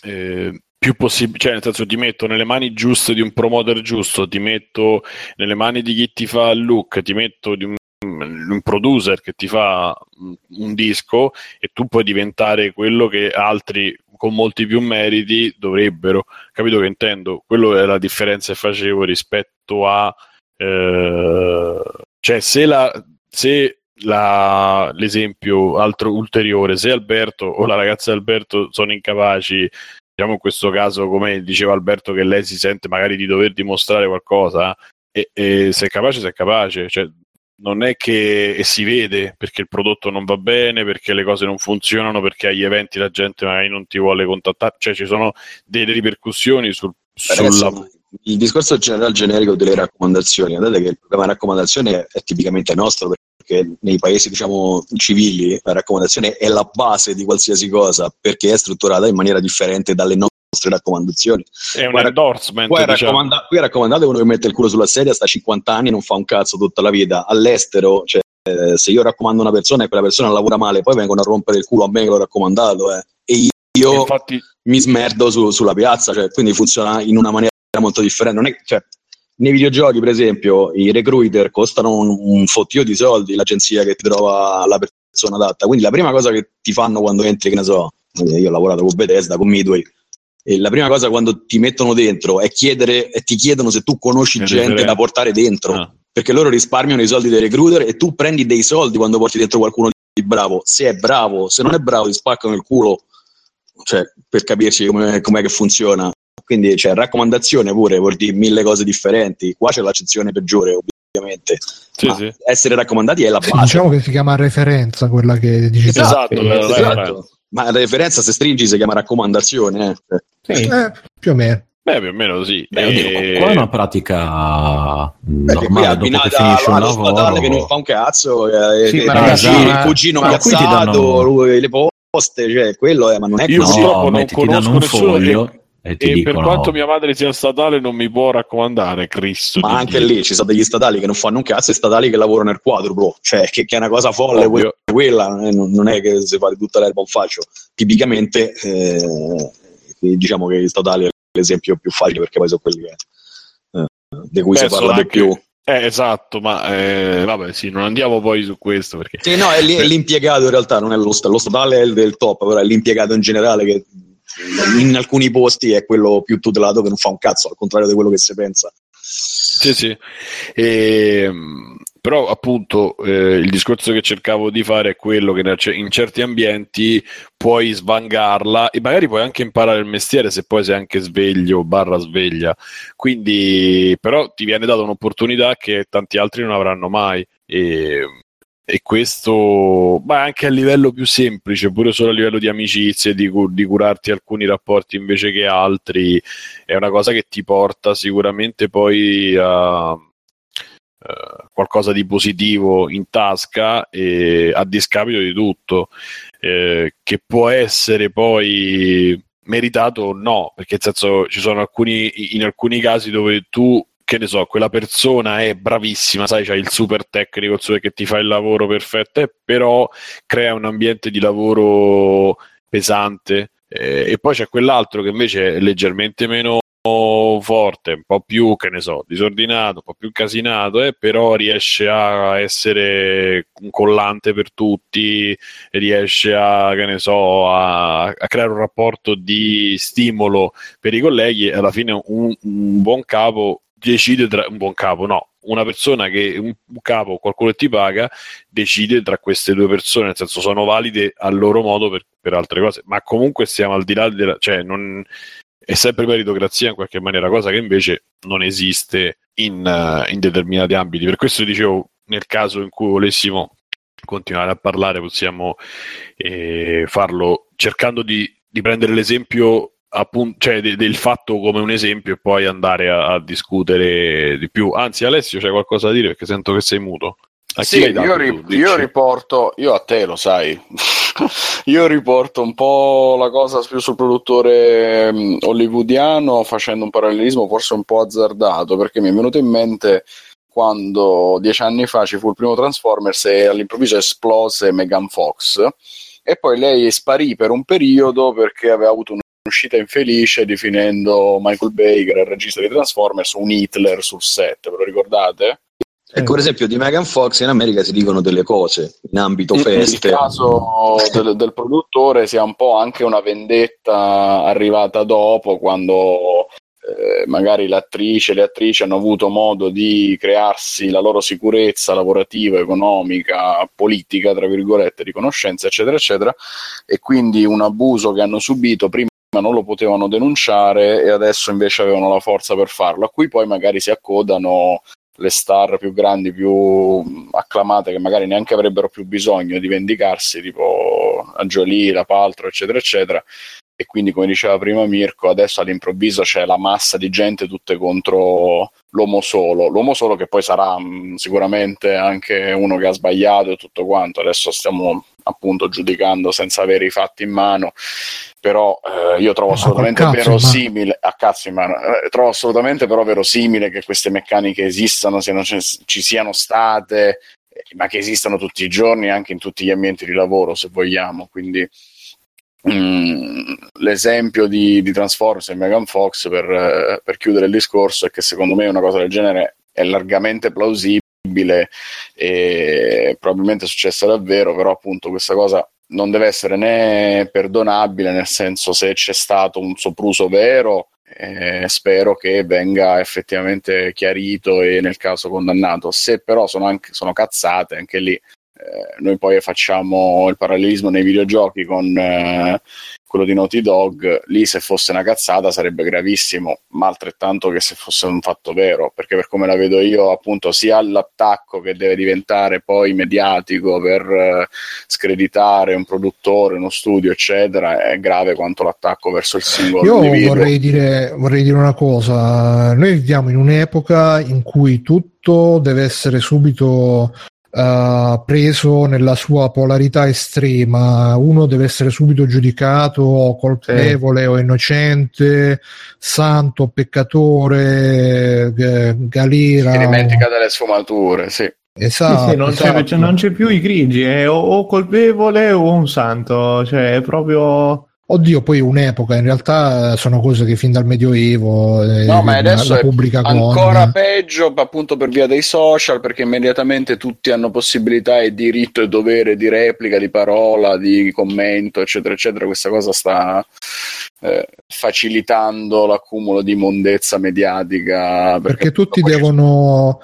eh, più possibile, cioè nel senso ti metto nelle mani giuste di un promoter giusto, ti metto nelle mani di chi ti fa il look, ti metto di un, un producer che ti fa un, un disco e tu puoi diventare quello che altri con molti più meriti dovrebbero. Capito che intendo? Quello è la differenza che facevo rispetto a eh, cioè se la se la, l'esempio altro ulteriore, se Alberto o la ragazza di Alberto sono incapaci diciamo in questo caso, come diceva Alberto, che lei si sente magari di dover dimostrare qualcosa, e, e se è capace, se è capace, cioè, non è che si vede perché il prodotto non va bene, perché le cose non funzionano, perché agli eventi la gente magari non ti vuole contattare, cioè ci sono delle ripercussioni sul,
Ragazzi,
sulla...
il discorso generale generico delle raccomandazioni, guardate che il problema raccomandazione è tipicamente nostro perché nei paesi diciamo civili la raccomandazione è la base di qualsiasi cosa perché è strutturata in maniera differente dalle nostre raccomandazioni.
È un endorsement,
Qui è,
diciamo.
raccomanda- qui è raccomandato uno che mette il culo sulla sedia, sta a 50 anni, non fa un cazzo tutta la vita. All'estero, cioè, eh, se io raccomando una persona e quella persona lavora male, poi vengono a rompere il culo a me che l'ho raccomandato. eh. E io
Infatti,
mi smerdo su- sulla piazza, cioè, quindi funziona in una maniera molto differente. Non è, cioè, nei videogiochi, per esempio, i recruiter costano un, un fottio di soldi, l'agenzia che ti trova la persona adatta. Quindi la prima cosa che ti fanno quando entri, che ne so, eh, io ho lavorato con Bethesda, con Midway, e la prima cosa quando ti mettono dentro è chiedere e ti chiedono se tu conosci gente da portare dentro.
Ah.
Perché loro risparmiano i soldi dei recruiter e tu prendi dei soldi quando porti dentro qualcuno di bravo. Se è bravo, se non è bravo, ti spaccano il culo. Cioè, per capirci come com'è che funziona. Quindi c'è raccomandazione pure, vuol dire mille cose differenti. Qua c'è l'accezione peggiore, ovviamente.
sì, sì.
essere raccomandati è la
Sì,
base.
diciamo che si chiama referenza quella che dici tu.
Esatto,
Sì,
la-
sì.
Esatto. Ma la referenza, se stringi, si chiama raccomandazione. eh.
Sì.
Eh, più o meno.
Beh, più o meno sì.
Beh,
E-
oddio, qua è una pratica
qui
normale dopo che finisce un lavoro.
che non fa un cazzo, eh,
Sì,
eh,
ma
il
ragazzi,
cugino-
ma-
il cugino
ma
piazzato,
danno-
lui- le poste, cioè quello è, ma non è
Io
così.
purtroppo
No,
non
metti,
conosco
un
nessuno
foglio e ti
e
dicono
per quanto mia madre sia statale non mi può raccomandare Cristo
Ma anche
Dio.
lì ci sono degli statali che non fanno un cazzo e statali che lavorano nel quadruplo, cioè che, che è una cosa folle
Ovvio.
que- quella, eh, non, è che si fa di tutta l'erba un fascio. Tipicamente eh, diciamo che gli statali è l'esempio più facile perché poi sono quelli che, eh, di cui
Beh,
si parla di
anche-
più.
Eh, esatto, ma eh, vabbè, sì, non andiamo poi su questo perché
Sì, no, è, lì- è l'impiegato in realtà, non è lo, lo statale è il del top, però è l'impiegato in generale che in alcuni posti è quello più tutelato che non fa un cazzo, al contrario di quello che si pensa.
Sì, sì. Ehm, però appunto eh, il discorso che cercavo di fare è quello che in certi ambienti puoi svangarla e magari puoi anche imparare il mestiere se poi sei anche sveglio barra sveglia. Quindi però ti viene data un'opportunità che tanti altri non avranno mai. E, e questo, ma anche a livello più semplice, pure solo a livello di amicizie, di, cu- di curarti alcuni rapporti invece che altri, è una cosa che ti porta sicuramente poi a, eh, qualcosa di positivo in tasca e a discapito di tutto, eh, che può essere poi meritato o no, perché nel senso ci sono alcuni, in alcuni casi dove tu che ne so, quella persona è bravissima, sai, c'hai il super tecnico, il super che ti fa il lavoro perfetto, eh, però crea un ambiente di lavoro pesante. Eh, e poi c'è quell'altro che invece è leggermente meno forte, un po' più, che ne so, disordinato, un po' più casinato, eh, però riesce a essere un collante per tutti, riesce a, che ne so, a, a creare un rapporto di stimolo per i colleghi e alla fine un, un buon capo decide tra un buon capo, no, una persona che un, un capo, qualcuno che ti paga, decide tra queste due persone, nel senso sono valide a loro modo per, per altre cose, ma comunque siamo al di là della, cioè non, è sempre meritocrazia in qualche maniera, cosa che invece non esiste in, uh, in determinati ambiti. Per questo dicevo, nel caso in cui volessimo continuare a parlare, possiamo eh, farlo cercando di, di prendere l'esempio appunto, cioè de- del fatto come un esempio e poi andare a, a, discutere di più. Anzi, Alessio, c'è qualcosa da dire? Perché sento che sei muto.
A sì, io, ri- tu, io, riporto, io a te lo sai, io riporto un po' la cosa più sul produttore um, hollywoodiano facendo un parallelismo forse un po' azzardato perché mi è venuto in mente quando dieci anni fa ci fu il primo Transformers e all'improvviso esplose Megan Fox. E poi lei sparì per un periodo perché aveva avuto un uscita infelice definendo Michael Bay, che era il regista di Transformers, un Hitler sul set, ve lo ricordate?
Ecco, per esempio, di Megan Fox in America si dicono delle cose in ambito feste.
Nel caso del, del, produttore sia un po' anche una vendetta arrivata dopo, quando eh, magari l'attrice e le attrici hanno avuto modo di crearsi la loro sicurezza lavorativa, economica, politica, tra virgolette, riconoscenza, eccetera, eccetera, e quindi un abuso che hanno subito prima non lo potevano denunciare e adesso invece avevano la forza per farlo. A cui poi magari si accodano le star più grandi, più acclamate, che magari neanche avrebbero più bisogno di vendicarsi, tipo a Jolie, la Paltro, eccetera, eccetera. E quindi, come diceva prima Mirko, adesso all'improvviso c'è la massa di gente tutte contro l'uomo solo. L'uomo solo che poi sarà mh, sicuramente anche uno che ha sbagliato e tutto quanto. Adesso stiamo appunto giudicando senza avere i fatti in mano. Però eh, io trovo assolutamente cazzo, verosimile ma... a cazzo in mano eh, trovo assolutamente però verosimile che queste meccaniche esistano siano, ci siano state eh, ma che esistano tutti i giorni anche in tutti gli ambienti di lavoro se vogliamo. Quindi mm, l'esempio di, di Transformers e Megan Fox per, eh, per chiudere il discorso è che secondo me una cosa del genere è largamente plausibile e probabilmente è successa davvero però appunto questa cosa non deve essere né perdonabile, nel senso se c'è stato un sopruso vero, eh, spero che venga effettivamente chiarito e nel caso condannato. Se però sono, anche, sono cazzate, anche lì eh, noi poi facciamo il parallelismo nei videogiochi con eh, quello di Naughty Dog, lì se fosse una cazzata sarebbe gravissimo, ma altrettanto che se fosse un fatto vero, perché per come la vedo io, appunto, sia l'attacco che deve diventare poi mediatico per eh, screditare un produttore, uno studio, eccetera, è grave quanto l'attacco verso il singolo
Io vorrei dire, vorrei dire una cosa, noi viviamo in un'epoca in cui tutto deve essere subito Uh, preso nella sua polarità estrema. Uno deve essere subito giudicato colpevole sì. o innocente, santo, peccatore, g- galera.
Si dimentica delle sfumature, sì.
Esatto, sì, sì, non, esatto. C'è, non, c'è, più i grigi, è o, o colpevole o un santo, cioè è proprio
Oddio, poi un'epoca, in realtà sono cose che fin dal Medioevo
eh, no, ma adesso la pubblica ancora con... peggio appunto per via dei social, perché immediatamente tutti hanno possibilità e diritto e dovere di replica, di parola, di commento, eccetera, eccetera. Questa cosa sta eh, facilitando l'accumulo di mondezza mediatica.
Perché, perché tutti devono,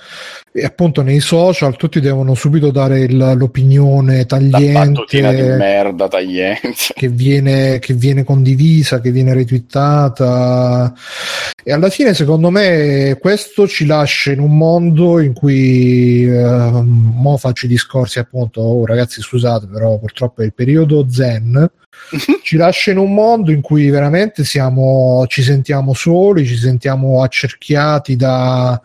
e appunto nei social, tutti devono subito dare il, l'opinione tagliente.
La di merda tagliente.
Che viene, che viene condivisa, che viene retweetata. E alla fine, secondo me, questo ci lascia in un mondo in cui, eh, mo faccio i discorsi appunto, oh, ragazzi scusate, però purtroppo è il periodo zen ci lascia in un mondo in cui veramente siamo, ci sentiamo soli, ci sentiamo accerchiati da,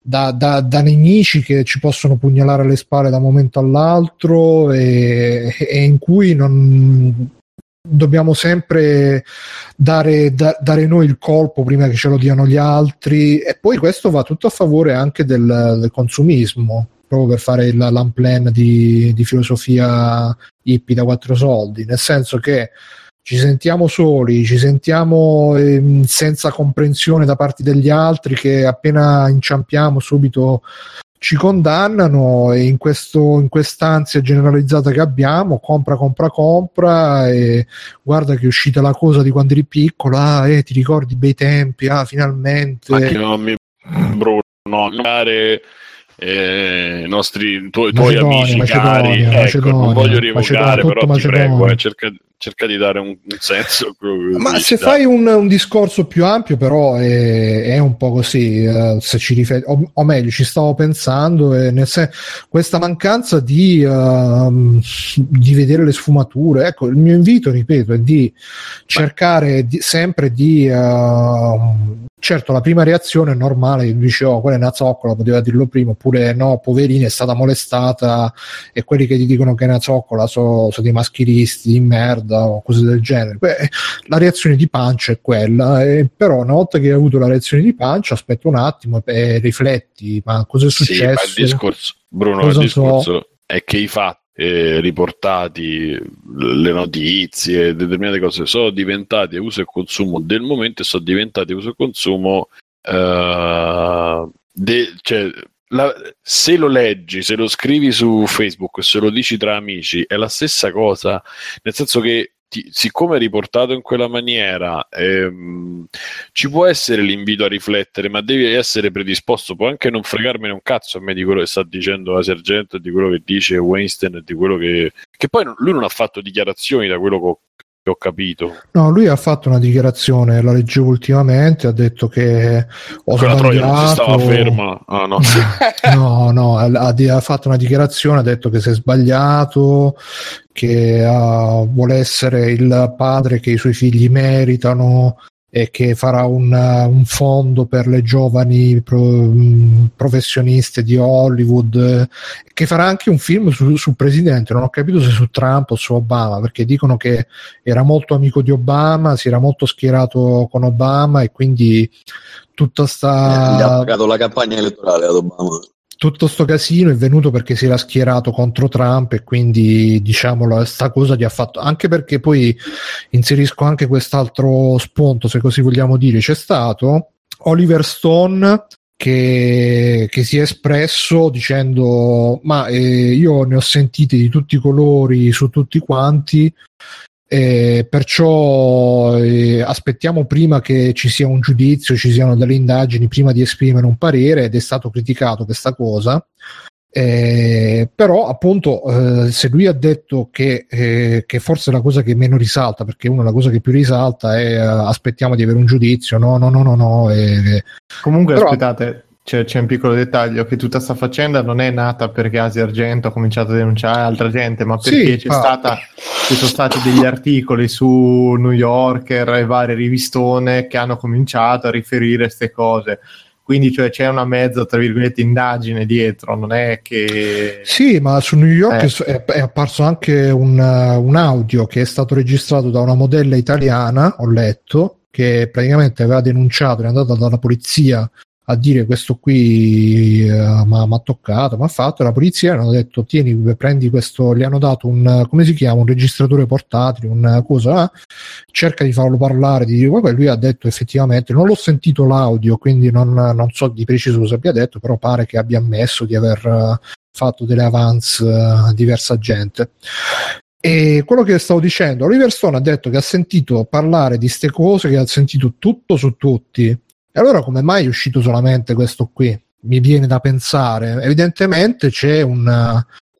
da, da, da, nemici che ci possono pugnalare alle spalle da un momento all'altro e, e in cui non dobbiamo sempre dare, da, dare, noi il colpo prima che ce lo diano gli altri. E poi questo va tutto a favore anche del, del consumismo proprio per fare il l'unplan di, di filosofia hippie da quattro soldi nel senso che ci sentiamo soli, ci sentiamo ehm, senza comprensione da parte degli altri che appena inciampiamo subito ci condannano e in, questo, in quest'ansia generalizzata che abbiamo, compra, compra, compra e guarda che è uscita la cosa di quando eri piccola, ah, eh, ti ricordi bei tempi, ah, finalmente.
Ma che non mi Bruno, no, eh, nostri tu, tuoi amici
Macedonia,
cari,
Macedonia,
ecco, non voglio rievocare, però ti
Macedonia.
prego, eh, cerca, cerca, di dare un, un senso.
Ma se fai un, un, discorso più ampio, però è, è un po' così, eh, se ci rifletti, o, o, meglio, ci stavo pensando, eh, nel sen- questa mancanza di, uh, di, vedere le sfumature, ecco, il mio invito, ripeto, è di cercare di, sempre di... Uh, certo la prima reazione è normale, dice oh quella è una zoccola, poteva dirlo prima, oppure no, poverina è stata molestata e quelli che ti dicono che è una zoccola sono, sono dei maschilisti di merda o cose del genere. Beh, la reazione di pancia è quella, e però una volta che hai avuto la reazione di pancia aspetta un attimo e rifletti, ma cosa è successo?
Sì, il discorso, Bruno, cosa il discorso so? è che i fatti eh, riportati, le notizie, determinate cose sono diventati uso e consumo del momento e sono diventati uso e consumo uh, de, cioè, la, se lo leggi, se lo scrivi su Facebook, se lo dici tra amici, è la stessa cosa, nel senso che ti, siccome è riportato in quella maniera, ehm, ci può essere l'invito a riflettere, ma devi essere predisposto. Può anche non fregarmene un cazzo a me di quello che sta dicendo la sergente, di quello che dice Weinstein, di quello che. Che poi lui non ha fatto dichiarazioni da quello che ho ho capito.
No, lui ha fatto una dichiarazione, la leggevo ultimamente, ha detto che ho
Quella sbagliato. non si stava ferma. Ah, no.
no, no, ha, ha, fatto una dichiarazione, ha detto che si è sbagliato, che uh, vuole essere il padre che i suoi figli meritano, e che farà un, un fondo per le giovani pro, mm, professioniste di Hollywood, che farà anche un film sul su presidente, non ho capito se su Trump o su Obama, perché dicono che era molto amico di Obama, si era molto schierato con Obama e quindi tutta sta...
Eh, ha pagato la campagna elettorale ad Obama
tutto sto casino è venuto perché si era schierato contro Trump e quindi diciamo sta cosa gli ha fatto anche perché poi inserisco anche quest'altro spunto se così vogliamo dire. C'è stato Oliver Stone che, che si è espresso dicendo ma eh, io ne ho sentiti di tutti i colori su tutti quanti eh, perciò eh, aspettiamo prima che ci sia un giudizio, ci siano delle indagini prima di esprimere un parere ed è stato criticato questa cosa. Eh, però appunto eh, se lui ha detto che, eh, che, forse la cosa che meno risalta perché una la cosa che più risalta è uh, aspettiamo di avere un giudizio no no no no no
comunque però, aspettate c'è, c'è, un piccolo dettaglio che tutta questa faccenda non è nata perché Asia Argento ha cominciato a denunciare altra gente, ma perché sì, c'è stata, ci sono stati degli articoli su New Yorker e varie rivistone che hanno cominciato a riferire queste cose. Quindi cioè, c'è una mezza, tra virgolette, indagine dietro, non è che...
Sì, ma su New York eh. è, è, apparso anche un, un audio che è stato registrato da una modella italiana, ho letto, che praticamente aveva denunciato, è andata dalla polizia a dire questo qui uh, mi ha toccato, mi ha fatto, la polizia hanno detto tieni, prendi questo, gli hanno dato un, come si chiama, un registratore portatile, una cosa, cerca di farlo parlare, di dire, lui ha detto effettivamente, non l'ho sentito l'audio, quindi non, non so di preciso cosa abbia detto, però pare che abbia ammesso di aver uh, fatto delle avance a diversa gente. E quello che stavo dicendo, Oliver Stone ha detto che ha sentito parlare di queste cose, che ha sentito tutto su tutti, e allora come mai è uscito solamente questo qui? Mi viene da pensare. Evidentemente c'è un...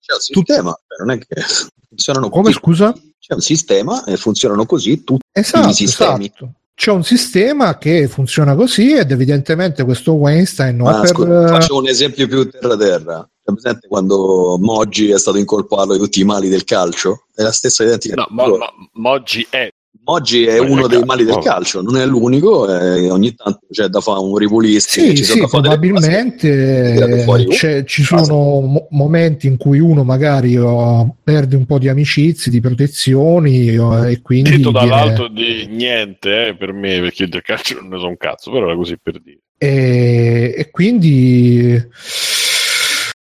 C'è un sistema, Tut- non è che funzionano
Come
così.
scusa?
C'è un sistema e funzionano così tutti
esatto,
i sistemi.
Esatto. C'è un sistema che funziona così ed evidentemente questo Weinstein...
Ma, per... scusa, faccio un esempio più terra-terra. C'è presente quando Moggi è stato incolpato di tutti i mali del calcio? È la stessa identica
no, Mo- Mo- Moggi è
Oggi è
Ma
uno dei mali del calcio, non è l'unico, e ogni tanto c'è da fare un rivolista.
Sì, sì, probabilmente c'è- ci sono mo- momenti in cui uno magari oh, perde un po' di amicizie, di protezioni oh, e quindi
Detto
viene-
dall'alto di niente eh, per me, perché io del calcio non ne so un cazzo, però era così per dire.
e, e quindi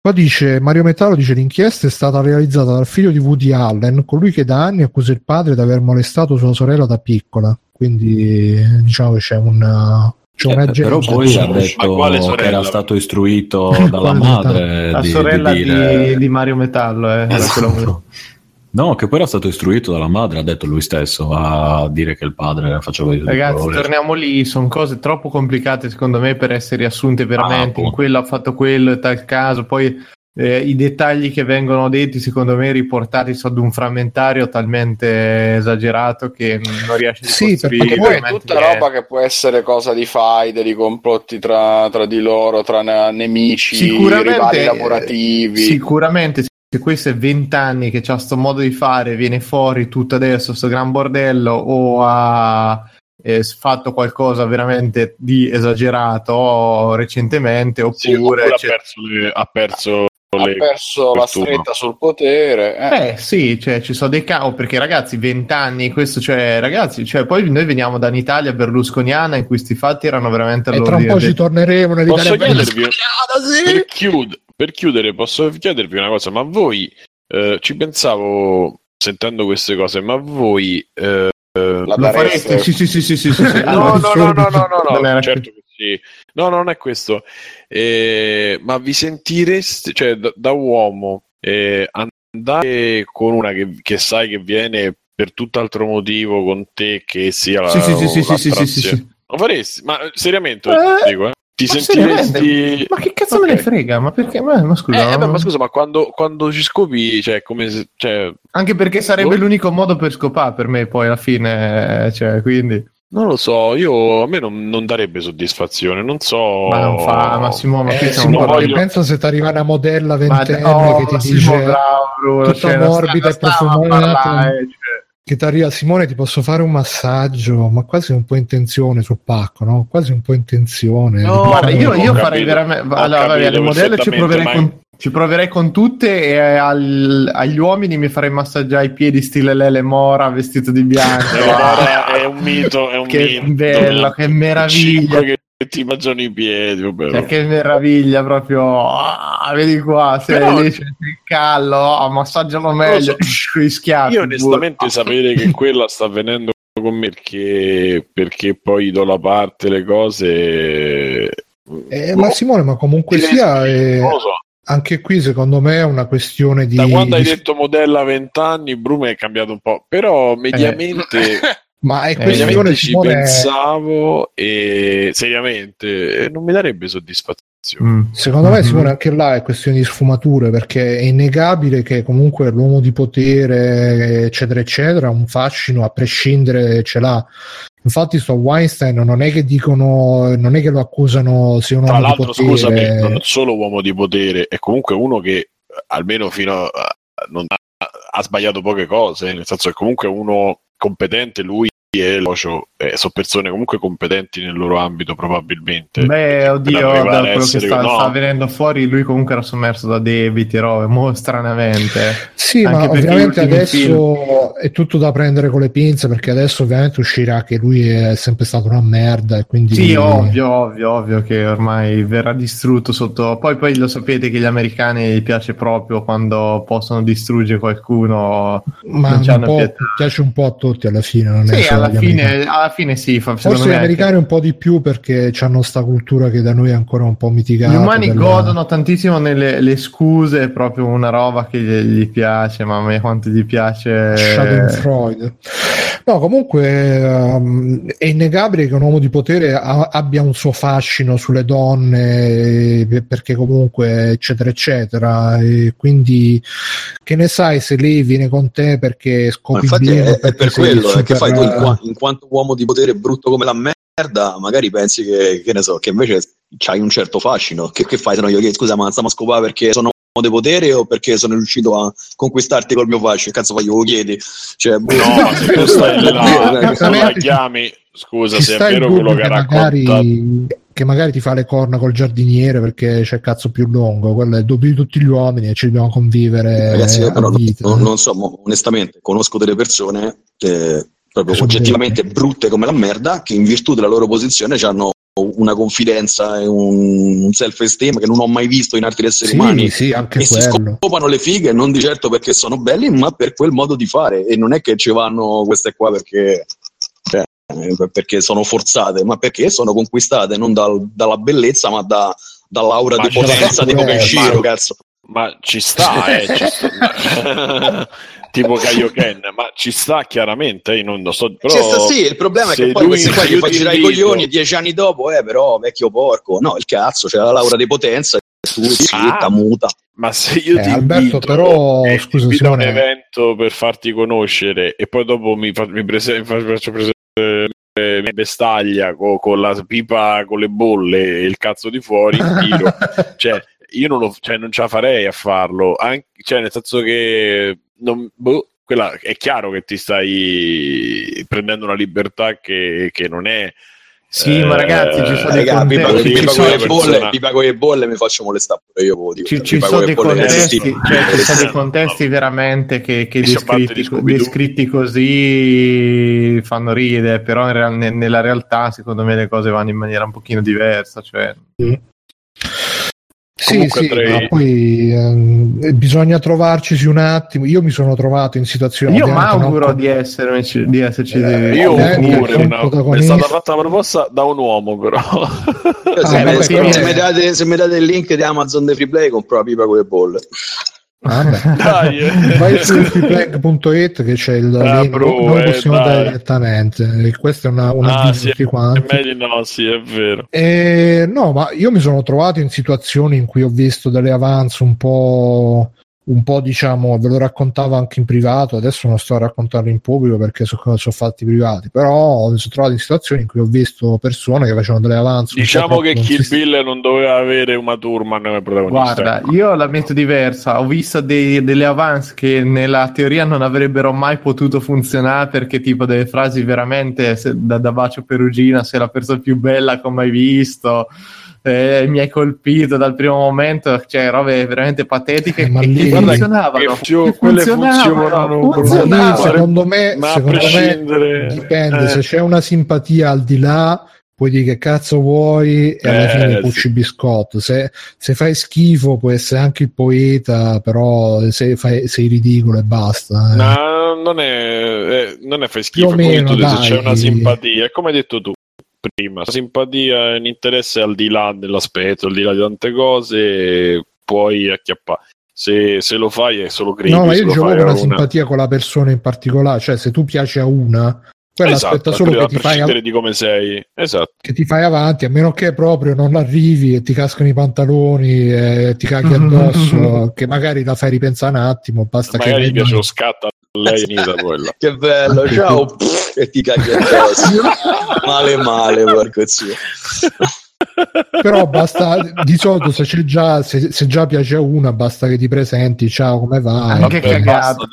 qua dice Mario Metallo dice l'inchiesta è stata realizzata dal figlio di Woody Allen colui che da anni accusa il padre di aver molestato sua sorella da piccola. Quindi diciamo che c'è una c'è
Eh, però
gente-
poi ha detto che era stato istruito dalla madre
La
di,
sorella
di
di,
dire...
di Mario Metallo, eh, era
Esatto. No, che poi era stato istruito dalla madre, ha detto lui stesso, a dire che il padre faceva i
Ragazzi,
colori.
torniamo lì, sono cose troppo complicate secondo me per essere riassunte veramente.
Ah,
in
boh.
quello ha fatto quello e tal caso. Poi eh, i dettagli che vengono detti, secondo me, riportati su ad un frammentario talmente esagerato che non riesce a
Sì, Perché
poi è tutta
niente.
roba che può essere cosa di faide, di complotti tra, tra di loro, tra ne- nemici, rivali lavorativi.
Sicuramente se questo è 20 anni che c'ha sto modo di fare, viene fuori tutto adesso, sto gran bordello, o ha eh, fatto qualcosa veramente di esagerato recentemente,
Sì,
oppure...
oppure ha perso, le, ha perso
ha
le-
perso la stretta sul potere. eh.
Eh sì, cioè, ci sono dei cavoli perché ragazzi, 20 anni, questo cioè ragazzi, cioè, poi noi veniamo da un'Italia berlusconiana in cui sti fatti erano veramente
e tra un po' ci torneremo
Posso
nell'Italia
chiedervi per, chiud- per chiudere, posso chiedervi una cosa, ma voi eh, ci pensavo sentendo queste cose, ma voi eh,
La
Lo fareste? Sì, sì, sì, sì, sì, sì, sì.
no, no, no, no, no, no, no,
era-
certo che sì. No, non è questo. Eh, ma vi sentireste, cioè da, da uomo, eh, andare con una che, che sai che viene per tutt'altro motivo con te che sia la,
Sì, sì, sì, sì, sì, sì, sì, sì.
Lo faresti? Ma seriamente,
Eh,
dico, eh? Ti
ma
sentiresti...
Ma che cazzo me
Ok.
ne frega? Ma perché? Ma, ma scusa,
Eh, vabbè,
ma-
ma scusa, ma quando, quando ci scopi, cioè, come se, cioè,
anche perché sarebbe
Boh.
l'unico modo per scopare per me poi alla fine, eh, cioè, quindi...
non lo so, io a me non, non darebbe soddisfazione, non so.
Ma non fa, Massimo, ma qui
Eh,
siamo
voglio-
pensa se ti arriva una modella
Ma
ventenne
oh,
che ti
Massimo,
dice
bravo,
tutta
cioè,
morbida
sta-
e profumata. Che arriva Simone ti posso fare un massaggio ma quasi un po' in tensione sul pacco no? quasi un po' in tensione
No,
Guarda, io, io farei veramente. Allora, vabbè,
capito
le modelle ci proverei, con, ci proverei con tutte e al- agli uomini mi farei massaggiare i piedi stile Lele Mora vestito di bianco.
È un mito, è un
Che
mito.
bello, che meraviglia.
Cinque che ti mangiano i piedi, vabbè.
Cioè, che meraviglia proprio. Ah, vedi qua, sei
Però-
lì, c'è il callo, ah, massaggialo meglio. Qui schiaffi.
Io onestamente sapere che quella sta avvenendo con me perché, perché poi do la parte le cose.
Eh, ma Simone ma comunque sia
rendi-
eh,
so.
anche qui secondo me è una questione di,
Da quando hai
di-
detto modella a 20 anni, Brume è cambiato un po', però mediamente,
ma è
Eh,
questione
mediamente ci
Simone
pensavo e seriamente non mi darebbe soddisfazione.
Mm.
Secondo me,
Mhm.
Simone, anche là è questione di sfumature perché è innegabile che comunque l'uomo di potere, eccetera, eccetera, un fascino a prescindere ce l'ha. Infatti, sto Weinstein non è che dicono, non è che lo accusano sia un
Tra l'altro, scusami, non solo uomo di potere, è comunque uno che eh, almeno fino a non ha, ha sbagliato poche cose, nel senso che comunque uno competente, lui e Locio eh, sono persone comunque competenti nel loro ambito probabilmente.
Beh, oddio, da quello che sta,
no.
sta venendo fuori, lui comunque era sommerso da debiti, robe, mo stranamente.
Sì,
Anche
ma ovviamente adesso è tutto da prendere con le pinze perché adesso ovviamente uscirà che lui è sempre stato una merda e quindi
Sì, ovvio, ovvio, ovvio che ormai verrà distrutto sotto. Poi, poi lo sapete che gli americani gli piace proprio quando possono distruggere qualcuno.
ma
non
un piace un po' a tutti alla fine. Non è
Sì,
solo
alla fine, alla fine sì, fa,
Forse gli
me anche-
americani un po' di più perché hanno sta cultura che da noi è ancora un po' mitigata.
Gli umani
della-
godono tantissimo nelle le scuse, è proprio una roba che gli, gli piace, mamma mia quanto gli piace.
Schadenfreude. No, comunque ehm, è innegabile che un uomo di potere ha- abbia un suo fascino sulle donne eh, perché comunque eccetera eccetera e quindi che ne sai se lei viene con te perché
Ma
scopi
infatti è, è per quello
super-
eh, che fai tu in, qua- in quanto uomo di potere brutto come la merda, magari pensi che, che ne so, che invece c'hai un certo fascino. Che, che fai se no io che scusa, ma stiamo a scopare perché sono di potere o perché sono riuscito a conquistarti col mio fascio? Cazzo, fai lo chiedi? Cioè, boh.
No, se tu stai là,
Eh,
se la chiami, scusa, se è vero quello
dubbio
che
che
ha raccontato.
magari, che magari ti fa le corna col giardiniere perché c'è il cazzo più lungo, quello è il doppio di tutti gli uomini e ci dobbiamo convivere
Ragazzi, però non, non so, mo, onestamente, conosco delle persone che proprio
Sono
oggettivamente brutte come la merda, che in virtù della loro posizione hanno una confidenza e un, self-esteem che non ho mai visto in altri esseri
Sì,
umani.
sì, anche
e si
quello.
scopano le fighe non di certo perché sono belli, ma per quel modo di fare. E non è che ci vanno queste qua perché, cioè, eh, perché sono forzate, ma perché sono conquistate non dal- dalla bellezza, ma da, dall'aura
Ma
di potenza di
ma-
cazzo.
Ma ci sta, eh, ci sta. tipo Kaioken, ma ci sta chiaramente, io non lo so, però
Sì, sta- sì, il problema è che poi questi qua gli fa
ti
girare i coglioni e dieci anni dopo, eh, però vecchio porco. No, il cazzo, c'è la Laura di potenza, tu zitta,
Ah.
muta.
Ma se io
Eh,
ti
Alberto,
invito,
però,
e ti
scusa,
invito a un
Simone.
evento per farti conoscere e poi dopo mi, fa- mi prese- fa- faccio presentare eh, mi bestaglia co- con la pipa con le bolle e il cazzo di fuori in tiro cioè io non, lo, cioè, non ce la farei a farlo anche, cioè nel senso che non, boh, quella, è chiaro che ti stai prendendo una libertà che, che non è
Sì,
eh,
ma ragazzi, ci sono dei
Raga, pipa,
contesti,
con
sono-
le
persona-
bolle, pipa con le bolle mi faccio molestare pure io, dico.
Ci, ci sono dei contesti,
eh,
cioè, ci sono dei
Eh,
contesti veramente che, che descritti, descritti così fanno ridere, però in real- ne- nella realtà secondo me le cose vanno in maniera un pochino diversa. Cioè,
Sì, sì,
andrei-
ma poi ehm, bisogna trovarci un attimo. Io mi sono trovato in situazioni.
io mi auguro
con-
di, essere, di esserci.
Eh, io
Ovviamente
pure,
sono
una- è stata fatta la proposta da un uomo però
Se,
Ah,
mi-
vabbè,
se-
però-
se mi date, se mi date il link di Amazon dei free play, compro la pipa con le bolle.
Vabbè.
dai eh.
Vai su freeplank.it che c'è il
Ah,
link,
bro,
noi
eh,
possiamo
dai.
dare direttamente. E Questo è una, una
Ah, sì, è
quanti.
meglio no sì è vero
Eh, no, ma io mi sono trovato in situazioni in cui ho visto delle avance un po', un po' diciamo, ve lo raccontavo anche in privato, adesso non sto a raccontarlo in pubblico perché sono, sono fatti privati, però mi sono trovato in situazioni in cui ho visto persone che facevano delle po'
diciamo che Kill
consistenti.
Bill non doveva avere Uma Thurman come protagonista
Guarda, io la metto diversa. Ho visto dei- delle avance che nella teoria non avrebbero mai potuto funzionare perché, tipo, delle frasi veramente se- da, da bacio perugina, sei la persona più bella che ho mai visto. Eh, mi hai colpito dal primo momento, cioè robe veramente patetiche
Eh, ma
che,
lì-
che
Guarda
funzionavano.
che funzio-
funzionavano,
funzionano,
Ma lì,
funzionavano.
secondo me,
ma a
secondo me
prescindere
dipende
eh,
se c'è una simpatia al di là puoi dire che cazzo vuoi e alla
Eh,
fine
sì.
pucci biscotto se, se fai schifo puoi essere anche il poeta però se fai, sei ridicolo e basta eh.
no, non è, eh, non è fai schifo
meno,
detto te, se c'è
dai.
una simpatia come hai detto tu prima. La simpatia è un interesse al di là dell'aspetto al di là di tante cose puoi acchiappare. Se, se lo fai è solo creepy
no ma io
a
una
una-
simpatia con la persona in particolare cioè se tu piaci a una quella
esatto,
aspetta solo che ti, fai
prescindere di come sei. Esatto.
che ti fai avanti a meno che proprio non arrivi e ti cascano i pantaloni e ti caghi addosso che magari la fai ripensare un attimo basta
magari
che
gli piace lo scatto a lei finita quella.
Che bello, ciao, e ti caghi addosso. male male, porco zio.
però basta di solito se c'è già se, se già piace a una basta che ti presenti ciao come va
Anche
Vabbè,
cagato.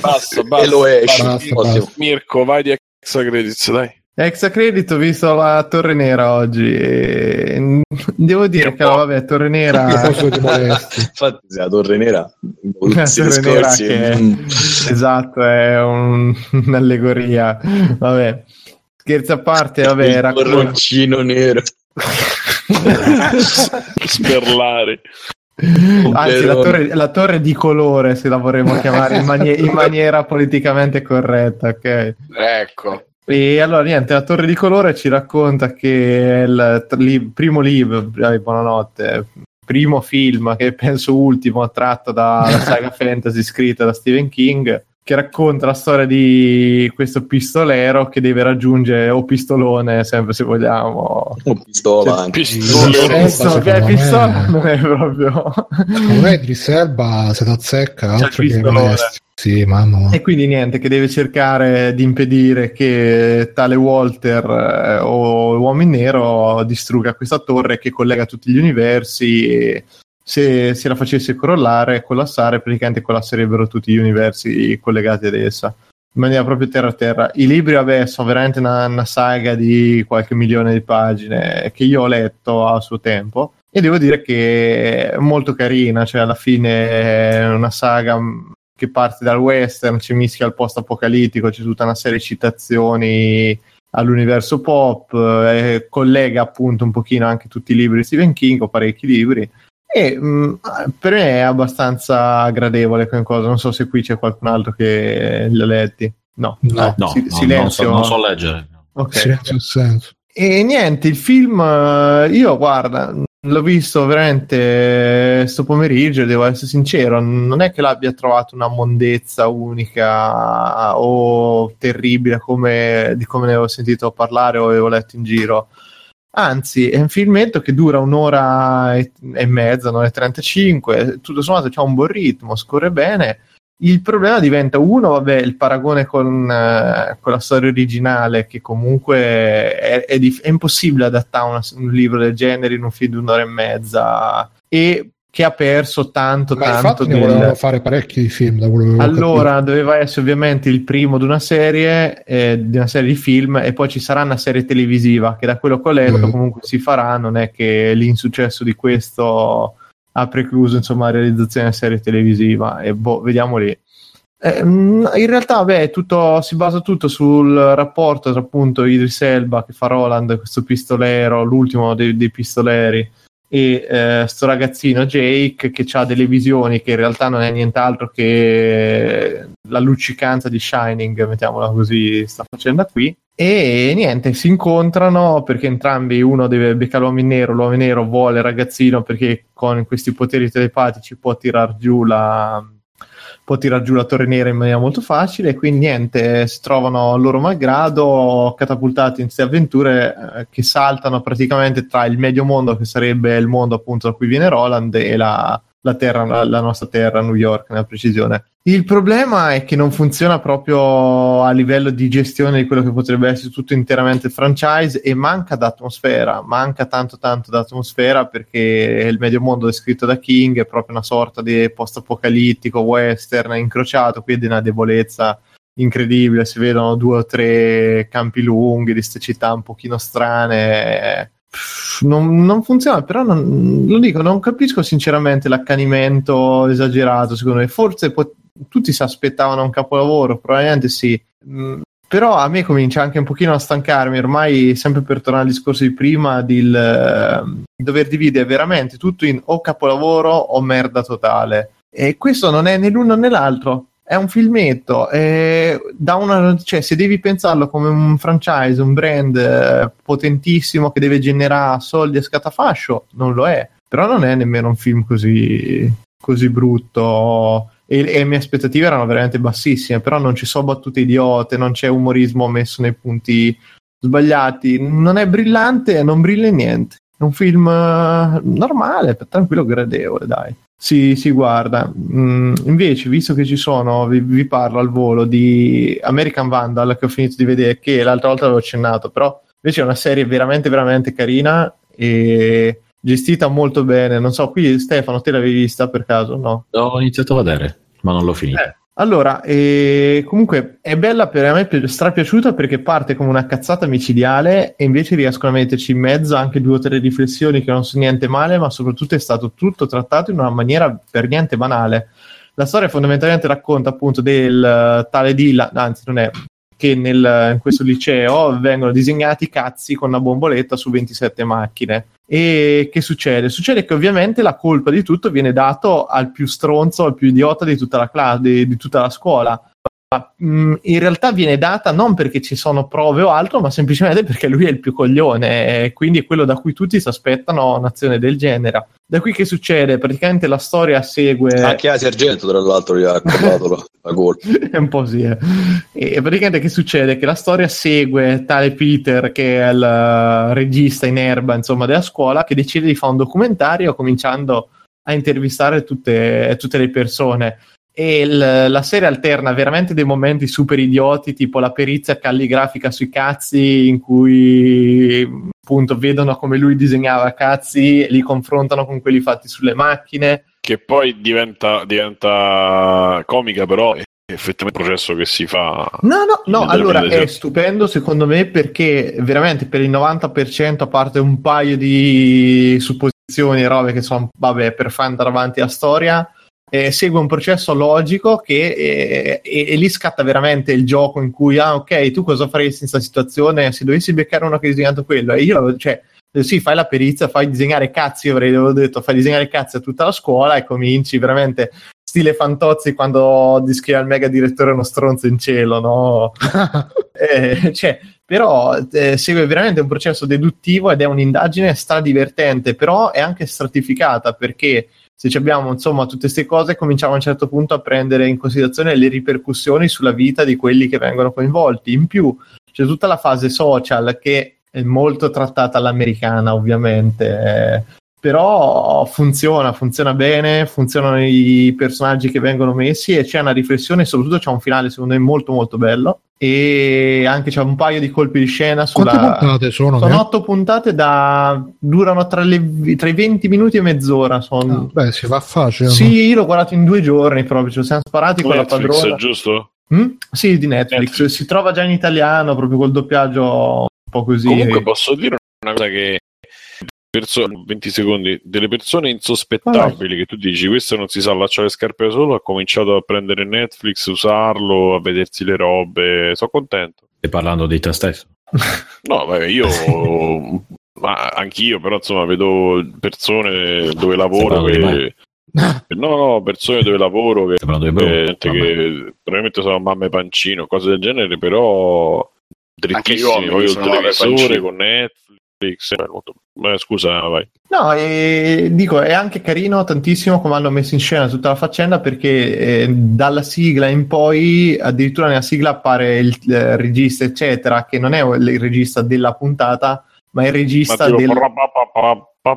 basta basta
e lo esci.
basta,
Ottimo.
basta.
Mirko vai di extra credits dai
Extra credit ho visto la Torre Nera oggi e devo dire
Che
che
po'.
vabbè Torre Nera.
Infatti, la Torre Nera,
La Torre Nera che-
mm,
esatto è un- un'allegoria vabbè scherzi a parte vabbè
il
racconto
torroncino nero.
sperlare
anzi la torre, la torre di colore se la vorremmo chiamare in, manie- in maniera politicamente corretta ok
Ecco.
E allora niente, la torre di colore ci racconta che è il li- primo libro, eh, buonanotte, primo film che penso ultimo tratto dalla saga fantasy scritta da Stephen King, che racconta la storia di questo pistolero che deve raggiungere o pistolone, sempre se vogliamo.
Oh, pistola anche.
pistole
Pistola,
me-
pistola non è proprio.
secondo me Idris Elba se t'azzecca altro che sì mamma
E quindi niente, che deve cercare di impedire che tale Walter eh, o l'uomo in nero distrugga questa torre che collega tutti gli universi e, se, se la facesse crollare, collassare, praticamente collasserebbero tutti gli universi collegati ad essa in maniera proprio terra a terra. I libri, vabbè, sono veramente una, una, saga di qualche milione di pagine che io ho letto a suo tempo e devo dire che è molto carina, cioè alla fine è una saga che parte dal western, ci mischia il post apocalittico, c'è tutta una serie di citazioni all'universo pop, eh, collega appunto un pochino anche tutti i libri di Stephen King o parecchi libri e mh, mm, per me è abbastanza gradevole come cosa. Non so se qui c'è qualcun altro che li ha letti. No,
no, no, si- no silenzio. Non so, non so leggere.
Ok, silenzio senso. E niente, il film eh, io guarda, l'ho visto veramente sto pomeriggio, devo essere sincero, non è che l'abbia trovato una mondezza unica o terribile come, di come ne avevo sentito parlare o avevo letto in giro. Anzi, è un filmetto che dura un'ora e, e mezza, un'ora e 35, tutto sommato c'ha un buon ritmo, scorre bene. Il problema diventa uno, vabbè, il paragone con, uh, con la storia originale, che comunque è, è, dif- è impossibile adattare una, un libro del genere in un film di un'ora e mezza. E che ha perso tanto, Ma tanto.
Ne del... volevano fare parecchi film. Da quello
allora, capito. doveva essere ovviamente il primo di una serie, eh, di una serie di film, e poi ci sarà una serie televisiva che da quello che ho letto mm. comunque si farà. Non è che l'insuccesso di questo ha precluso insomma la realizzazione della serie televisiva. E boh, vediamo lì. Eh, in realtà, beh, tutto, si basa tutto sul rapporto tra appunto Idris Elba che fa Roland, questo pistolero, l'ultimo dei, dei pistoleri e eh, sto ragazzino Jake che ha delle visioni che in realtà non è nient'altro che la luccicanza di Shining, mettiamola così, sta facendo qui. E niente, si incontrano perché entrambi uno deve beccare l'uomo in nero, l'uomo in nero vuole il ragazzino perché con questi poteri telepatici può tirar giù la, può tirare giù la torre nera in maniera molto facile. E quindi niente, si trovano loro malgrado catapultati in queste avventure eh, che saltano praticamente tra il medio mondo che sarebbe il mondo appunto da cui viene Roland e la, la, terra, la, la nostra terra, New York nella precisione. Il problema è che non funziona proprio a livello di gestione di quello che potrebbe essere tutto interamente franchise e manca d'atmosfera, manca tanto tanto d'atmosfera perché il medio mondo descritto da King è proprio una sorta di post-apocalittico western incrociato, quindi una debolezza incredibile, si vedono due o tre campi lunghi di queste città un pochino strane non, non, funziona, però non, lo dico, non capisco sinceramente l'accanimento esagerato, secondo me. Forse pot- tutti si aspettavano un capolavoro, probabilmente sì. Mm, però a me comincia anche un pochino a stancarmi, ormai sempre per tornare al discorso di prima, di uh, dover dividere veramente tutto in o capolavoro o merda totale. E questo non è né l'uno né l'altro è un filmetto, eh, una, cioè, se devi pensarlo come un franchise, un brand eh, potentissimo che deve generare soldi a scatafascio, non lo è, però non è nemmeno un film così, così brutto. E, e, le mie aspettative erano veramente bassissime, però non ci sono battute idiote, non c'è umorismo messo nei punti sbagliati, non è brillante, non brilla niente. È un film uh, normale, tranquillo, gradevole, dai si, si guarda. Mm, invece, visto che ci sono, vi, vi, parlo al volo di American Vandal che ho finito di vedere, che l'altra volta avevo accennato, però invece è una serie veramente, veramente carina e gestita molto bene. Non so, qui Stefano, te l'avevi vista per caso? No?
Ho iniziato a vedere, ma non l'ho finita.
Eh, allora, eh, comunque è bella per me, è strapiaciuta perché parte come una cazzata micidiale e invece riescono a metterci in mezzo anche due o tre riflessioni che non sono niente male, ma soprattutto è stato tutto trattato in una maniera per niente banale. La storia fondamentalmente racconta appunto del uh, tale Dylan, anzi non è, che nel, in questo liceo vengono disegnati cazzi con una bomboletta su 27 macchine e che succede? Succede che ovviamente la colpa di tutto viene dato al più stronzo, al più idiota di tutta la, classe, di, di tutta la scuola. Mm, in realtà viene data non perché ci sono prove o altro, ma semplicemente perché lui è il più coglione e quindi è quello da cui tutti si aspettano un'azione del genere. Da qui che succede? Praticamente la storia segue.
Anche a Sergento, tra l'altro, gli ha accordato la, la colpa.
è un po' sì. Eh. E praticamente che succede? Che la storia segue tale Peter, che è il eh, regista in erba, insomma, della scuola, che decide di fare un documentario cominciando a intervistare tutte, tutte le persone e il- la serie alterna veramente dei momenti super idioti, tipo la perizia calligrafica sui cazzi, in cui appunto vedono come lui disegnava cazzi li confrontano con quelli fatti sulle macchine.
Che poi diventa, diventa comica, però è effettivamente un processo che si fa.
No, no, no, allora è
2018.
stupendo secondo me perché veramente per il 90%, a parte un paio di supposizioni e robe che sono, vabbè, per far andare avanti la storia, eh, segue un processo logico che eh, e, e lì scatta veramente il gioco in cui, ah ok, tu cosa faresti in questa situazione se dovessi beccare uno che ha disegnato quello? E io, cioè, sì, fai la perizia, fai disegnare cazzi, io avrei detto, fai disegnare cazzi a tutta la scuola e cominci veramente stile Fantozzi quando descrive al mega direttore uno stronzo in cielo, no? Eh, cioè, però eh, segue veramente un processo deduttivo ed è un'indagine stradivertente, però è anche stratificata perché se abbiamo insomma tutte queste cose cominciamo a un certo punto a prendere in considerazione le ripercussioni sulla vita di quelli che vengono coinvolti. In più c'è tutta la fase social che è molto trattata all'americana ovviamente, eh, però funziona, funziona bene, funzionano i personaggi che vengono messi e c'è una riflessione e soprattutto c'è un finale secondo me molto molto bello e anche c'è un paio di colpi di scena sulla...
Quante puntate sono?
Sono otto puntate da... durano tra, le... tra i 20 minuti e mezz'ora. Sono...
Ah, beh, si fa facile.
Sì, io l'ho guardato in due giorni proprio, lo siamo sparati con la
Netflix,
padrona.
giusto?
Mm? Sì, di Netflix.
Netflix.
Si trova già in italiano, proprio col doppiaggio un po' così.
Comunque posso dire una cosa che perso- 20 secondi. Delle persone insospettabili che tu dici questo non si sa allacciare le scarpe da solo ha cominciato a prendere Netflix usarlo a vedersi le robe. Sono contento.
Stai parlando di te stesso?
no vabbè io ma anch'io però insomma vedo persone dove lavoro che no no persone dove lavoro che,
Stai parlando di Bruno?
gente
Vabbè.
che probabilmente sono mamme pancino cose del genere però drittissimi. Poi il televisore con Netflix molto- Beh, scusa vai
No, e dico, è anche carino tantissimo come hanno messo in scena tutta la faccenda perché eh, dalla sigla in poi, addirittura nella sigla appare il, eh, regista, eccetera, che non è il regista della puntata, ma è il regista del-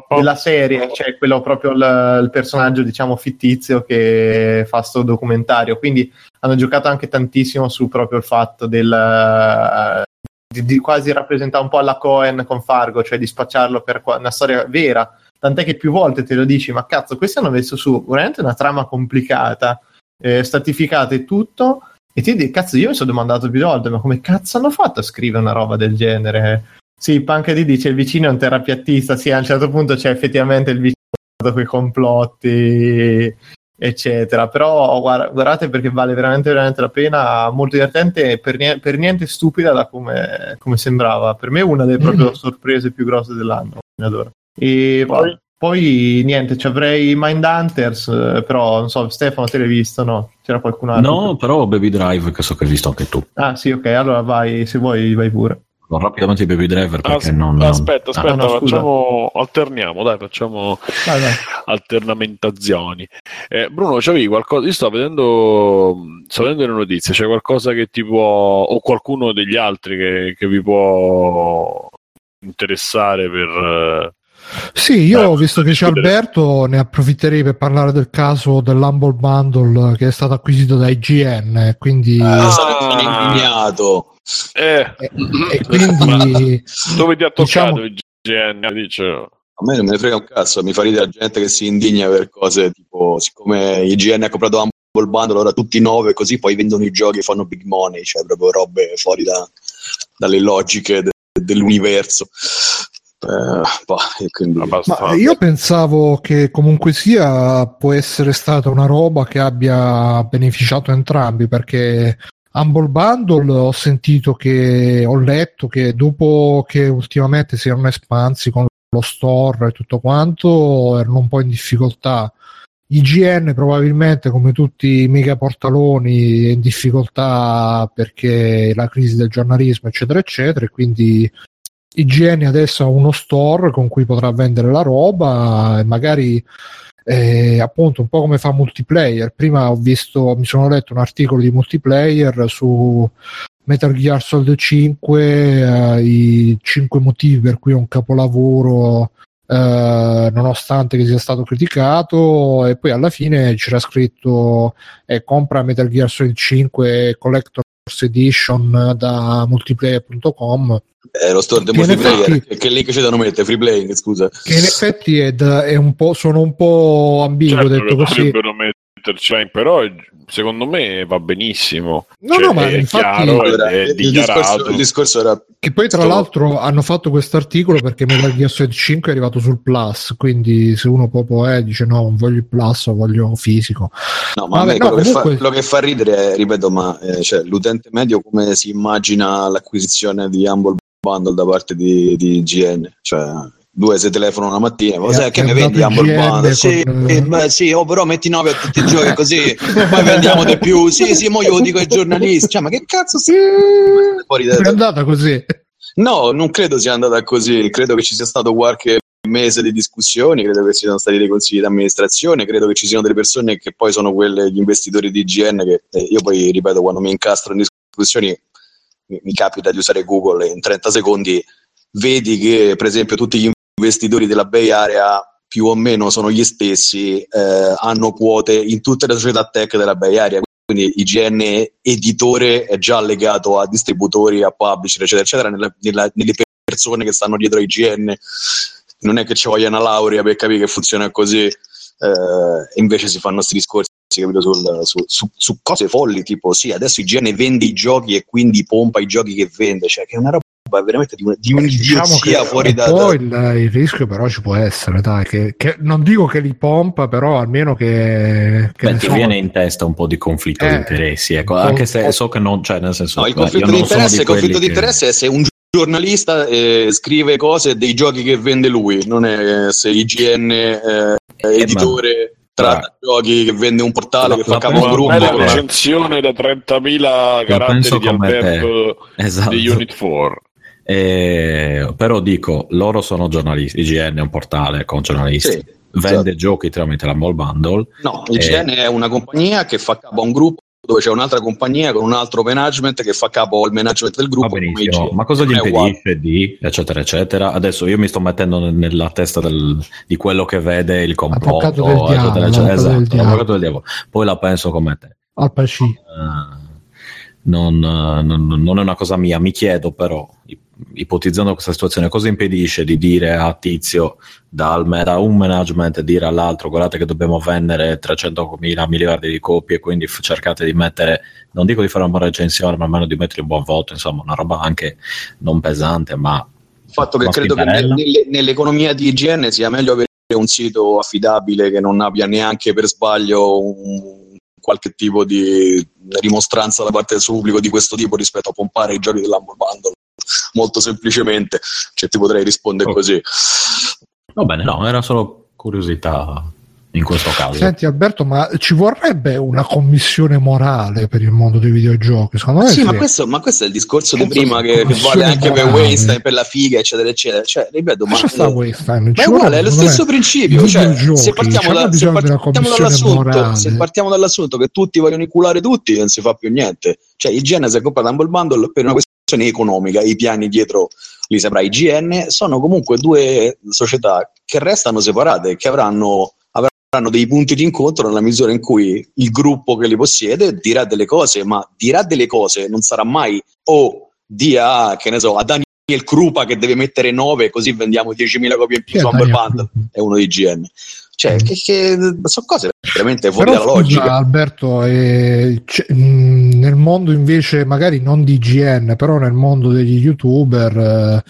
della serie, cioè quello proprio il, il personaggio, diciamo, fittizio che fa sto documentario. Quindi hanno giocato anche tantissimo su proprio il fatto del eh, di, di quasi rappresentare un po' alla Cohen con Fargo, cioè di spacciarlo per una storia vera. Tant'è che più volte te lo dici, ma cazzo, questi hanno messo su veramente una trama complicata, eh, stratificata e tutto. E ti dici, cazzo, io mi sono domandato più volte, ma come cazzo hanno fatto a scrivere una roba del genere? Sì, Punk D dice il vicino è un terapiattista, sì, a un certo punto c'è effettivamente il vicino con i complotti, eccetera. Però guarda- guardate perché vale veramente, veramente la pena, molto divertente e per, nie- per niente stupida da come, come sembrava. Per me è una delle proprio sorprese più grosse dell'anno. E poi, poi niente, ci avrei Mindhunters, eh, però non so, Stefano, te l'hai visto, no? C'era qualcun altro?
No, però Baby Drive, che so che hai visto anche tu.
Ah sì, ok, allora vai, se vuoi vai pure.
Rapidamente di Baby Driver perché
As-
non...
aspetta,
Ah,
aspetta,
no, scusa.
facciamo alterniamo, dai, facciamo
Vai, vai.
alternamentazioni. Eh, Bruno, c'avevi qualcosa? Io sto vedendo, sto vedendo le notizie, c'è qualcosa che ti può, o qualcuno degli altri che, che vi può interessare per. eh,
Sì, io
Eh,
visto che c'è. Alberto, ne approfitterei per parlare del caso dell'Humble Bundle che è stato acquisito da IGN. Quindi,
Ah, sono indignato.
Eh,
e, e quindi
dove ti ha toccato
Diciamo-
il GN? Dice,
A me non me ne frega un cazzo, mi fa ridere la gente che si indigna per cose tipo, siccome IGN ha comprato Humble Bundle, ora tutti nove, così poi vendono i giochi e fanno big money, cioè proprio robe fuori da- dalle logiche de- dell'universo. Eh, bah, quindi...
Ma io pensavo che comunque sia può essere stata una roba che abbia beneficiato entrambi perché Humble Bundle ho sentito che ho letto che dopo che ultimamente si erano espansi con lo store e tutto quanto erano un po' in difficoltà. IGN probabilmente come tutti i mega portaloni è in difficoltà perché la crisi del giornalismo eccetera eccetera e quindi IGN adesso ha uno store con cui potrà vendere la roba e magari eh, appunto un po' come fa multiplayer. Prima ho visto, mi sono letto un articolo di multiplayer su Metal Gear Solid 5, eh, i 5 motivi per cui è un capolavoro eh, nonostante che sia stato criticato e poi alla fine c'era scritto eh, compra Metal Gear Solid 5 Collector's Edition da multiplayer.com
È lo store di multiplayer.
effetti-
Che link c'è da mettere? Free playing, scusa.
che in effetti è, da- è un po', sono un po' ambiguo
Certo
detto così
là, però secondo me va benissimo.
No,
Cioè,
no, ma
è
infatti-
chiaro,
Allora,
è
il,
dichiarato.
discorso, il discorso era
che poi tra
Sto-
l'altro hanno fatto questo articolo perché Metal Gear Solid 5 è arrivato sul Plus quindi se uno proprio è dice no non voglio il Plus voglio fisico
No, ma a
Vabbè, no,
quello, che fa,
comunque-
quello che fa ridere è, ripeto, ma eh, cioè, l'utente medio come si immagina l'acquisizione di Humble Bundle da parte di, di IGN? Cioè, due si telefonano una mattina, ma
È-
sai che
è
mi vendi
andato
Humble
IGN
Bundle? Sì,
con-
eh, sì, oh, però metti 9 a tutti i giochi così, poi vendiamo di più. Sì, sì, mo io dico ai giornalisti. Cioè, ma che cazzo si... Fuori da-
è andata così
No, non credo sia andata così, credo che ci sia stato qualche mese di discussioni, credo che ci siano stati dei consigli di amministrazione, credo che ci siano delle persone che poi sono quelle, gli investitori di IGN, che eh, io poi, ripeto, quando mi incastro in discussioni mi, mi capita di usare Google e in 30 secondi vedi che, per esempio, tutti gli investitori della Bay Area più o meno sono gli stessi, eh, hanno quote in tutte le società tech della Bay Area, quindi IGN editore è già legato a distributori, a publisher, eccetera, eccetera, nella- nella- nelle persone che stanno dietro IGN. Non è che ci voglia una laurea per capire che funziona così, eh, invece si fanno questi discorsi capito, sul- su, su- su cose folli, tipo sì, adesso IGN vende i giochi e quindi pompa i giochi che vende, cioè che è una roba veramente di, un- di un'idiozia
diciamo che
fuori
un
da...
po'
da-
il, il rischio però ci può essere dai che, che non dico che li pompa però almeno che, che
Beh, ti
so,
viene in testa un po' di conflitto
Eh,
di interessi, ecco,
po'-
anche se so che non, cioè nel senso,
No, il conflitto di
sono
interesse, il conflitto di interesse è se un giornalista eh, scrive cose dei giochi che vende lui, non è se IGN eh, editore tratta giochi che vende un portale
La-
che fa
la
capo
penso
un
Una
gruppo.
bella
come-
recensione da 30.000
penso
caratteri di. Alberto
Esatto.
di Unit 4.
Eh, però dico, loro sono giornalisti, IGN è un portale con giornalisti,
Sì,
vende
esatto.
giochi tramite la Mall Bundle,
No, IGN è una compagnia che fa capo a un gruppo dove c'è un'altra compagnia con un altro management che fa capo al management del gruppo. IGN.
ma cosa gli impedisce di, eccetera, eccetera? Adesso io mi sto mettendo nel- nella testa del- di quello che vede il complotto,
del diavolo,
eccetera, eccetera. Esatto,
diavolo.
avvocato del diavolo. Poi la penso come te.
al
Eh, non, eh, non- non è una cosa mia, mi chiedo però, ipotizzando questa situazione, cosa impedisce di dire a Tizio dal, da un management dire all'altro guardate che dobbiamo vendere 300 mila miliardi di copie, quindi f- cercate di mettere, non dico di fare una buona recensione, ma almeno di mettere un buon voto, insomma una roba anche non pesante, ma
Il fatto che credo che
Spintarella?
nel- nelle- nell'economia di IGN sia meglio avere un sito affidabile che non abbia neanche per sbaglio un- qualche tipo di rimostranza da parte del suo pubblico di questo tipo rispetto a pompare i giochi dell'Humble Bundle. Molto semplicemente, cioè ti potrei rispondere
Oh.
così.
va bene, no, era solo curiosità in questo caso.
Senti Alberto, ma ci vorrebbe una commissione morale per il mondo dei videogiochi? Secondo me
Sì, ma questo, ma questo è il discorso di prima che, che vale anche per
morale.
Weinstein, per la figa, eccetera, eccetera. Cioè, ripeto, ma,
Weinstein,
Ma
ci
è uguale, è lo stesso principio. Cioè, se partiamo, da- se partiamo dall'assunto, se partiamo dall'assunto che tutti vogliono inculare tutti, non si fa più niente. Cioè, IGN si è comprato Humble Bundle per una questione economica. I piani dietro li saprà IGN. Sono comunque due società che restano separate, che avranno, avranno dei punti di incontro nella misura in cui il gruppo che li possiede dirà delle cose, ma dirà delle cose, non sarà mai o dia, che ne so, a Daniel Krupa che deve mettere 9 così vendiamo 10.000 copie in più su Bundle è uno di IGN. Cioè,
Mm.
che, che sono cose veramente fuori
Però
dalla
scusa,
logica.
Alberto, eh, c'è- mh, nel mondo invece, magari non di IGN, però nel mondo degli youtuber eh,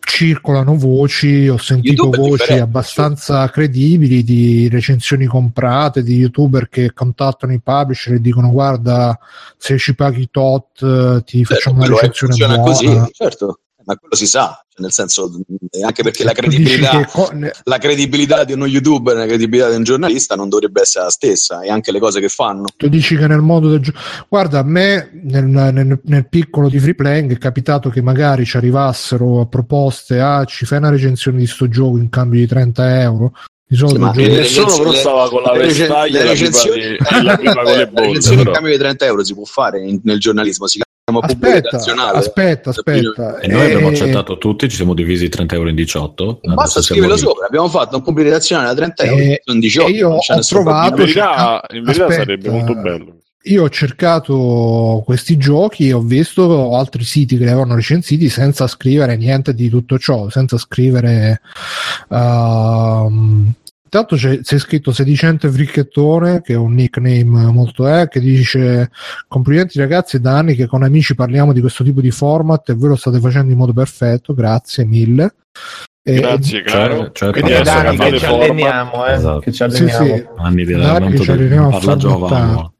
circolano voci, ho sentito
YouTube
voci abbastanza credibili di recensioni comprate, di youtuber che contattano i publisher e dicono guarda se ci paghi tot eh, ti
Certo,
facciamo una recensione buona.
così, certo, ma quello si sa, cioè, nel senso, eh, anche perché la credibilità,
che co- ne-
la credibilità di uno youtuber e la credibilità di un giornalista non dovrebbe essere la stessa, e anche le cose che fanno.
tu dici che nel mondo del gioco guarda a me nel, nel- nel piccolo di free playing è capitato che magari ci arrivassero proposte ah ci fai una recensione di sto gioco in cambio di 30 euro di solito
Sì,
Nessuno però stava con la vestaglia
le recensioni-
le
Eh, recensione in cambio di 30 euro si può fare in- nel giornalismo, si pubblico
Aspetta, aspetta, aspetta.
E noi abbiamo
Eh,
accettato tutti, ci siamo divisi 30 euro in 18.
Basta
siamo
scriverlo sopra. Abbiamo fatto un pubblico nazionale da 30 euro.
Eh,
sono 18.
e io ho trovato-
In verità, in verità sarebbe molto bello.
Io ho cercato questi giochi e ho visto altri siti che li avevano recensiti senza scrivere niente di tutto ciò, senza scrivere. ehm, Intanto c'è, c'è scritto sedicente fricchettone, che è un nickname molto eh, che dice complimenti ragazzi, è da anni che con amici parliamo di questo tipo di format e voi lo state facendo in modo perfetto, grazie mille. E-
Grazie, caro.
cioè,
Quindi
è
È
adesso
da anni
fate
che ci alleniamo, eh,
Esatto.
che ci
Sì,
alleniamo.
sì.
Anni di allenamento
che ci arriviamo a
parla
far
Giovanni.
notare.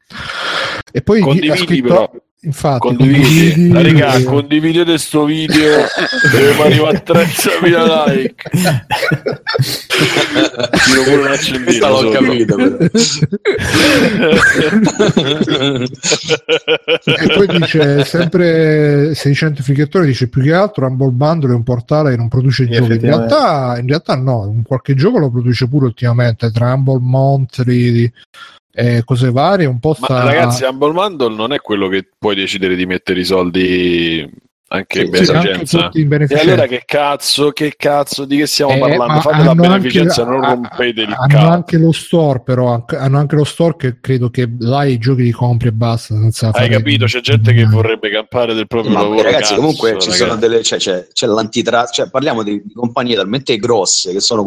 E poi ha
Condividi,
scritto,
però.
Infatti,
Condividi,
condividi-
raga, condividete sto video. Dobbiamo arrivare a 30.000 like. Tiro pure un accendino
l'ho capito.
e poi dice sempre sedicente fricchettone dice più che altro Humble Bundle è un portale che non produce giochi. In realtà, in realtà no un qualche gioco lo produce pure ultimamente tra Humble Monthly e cose varie un po'
ma
sta
ragazzi Humble Bundle non è quello che puoi decidere di mettere i soldi anche in
Sì,
anche
beneficenza
in
e allora che cazzo che cazzo di che stiamo
Eh,
parlando? fate la
hanno
beneficenza
anche-
non rompete il
hanno
cazzo.
anche lo store però hanno anche lo store che credo che là i giochi li compri e basta senza
hai
fare-
capito? C'è gente che vorrebbe campare del proprio
Ma
lavoro
ragazzi,
cazzo,
comunque ci
ragazzi.
sono delle, cioè, c'è, c'è l'antitrust, cioè, parliamo di, di compagnie talmente grosse che sono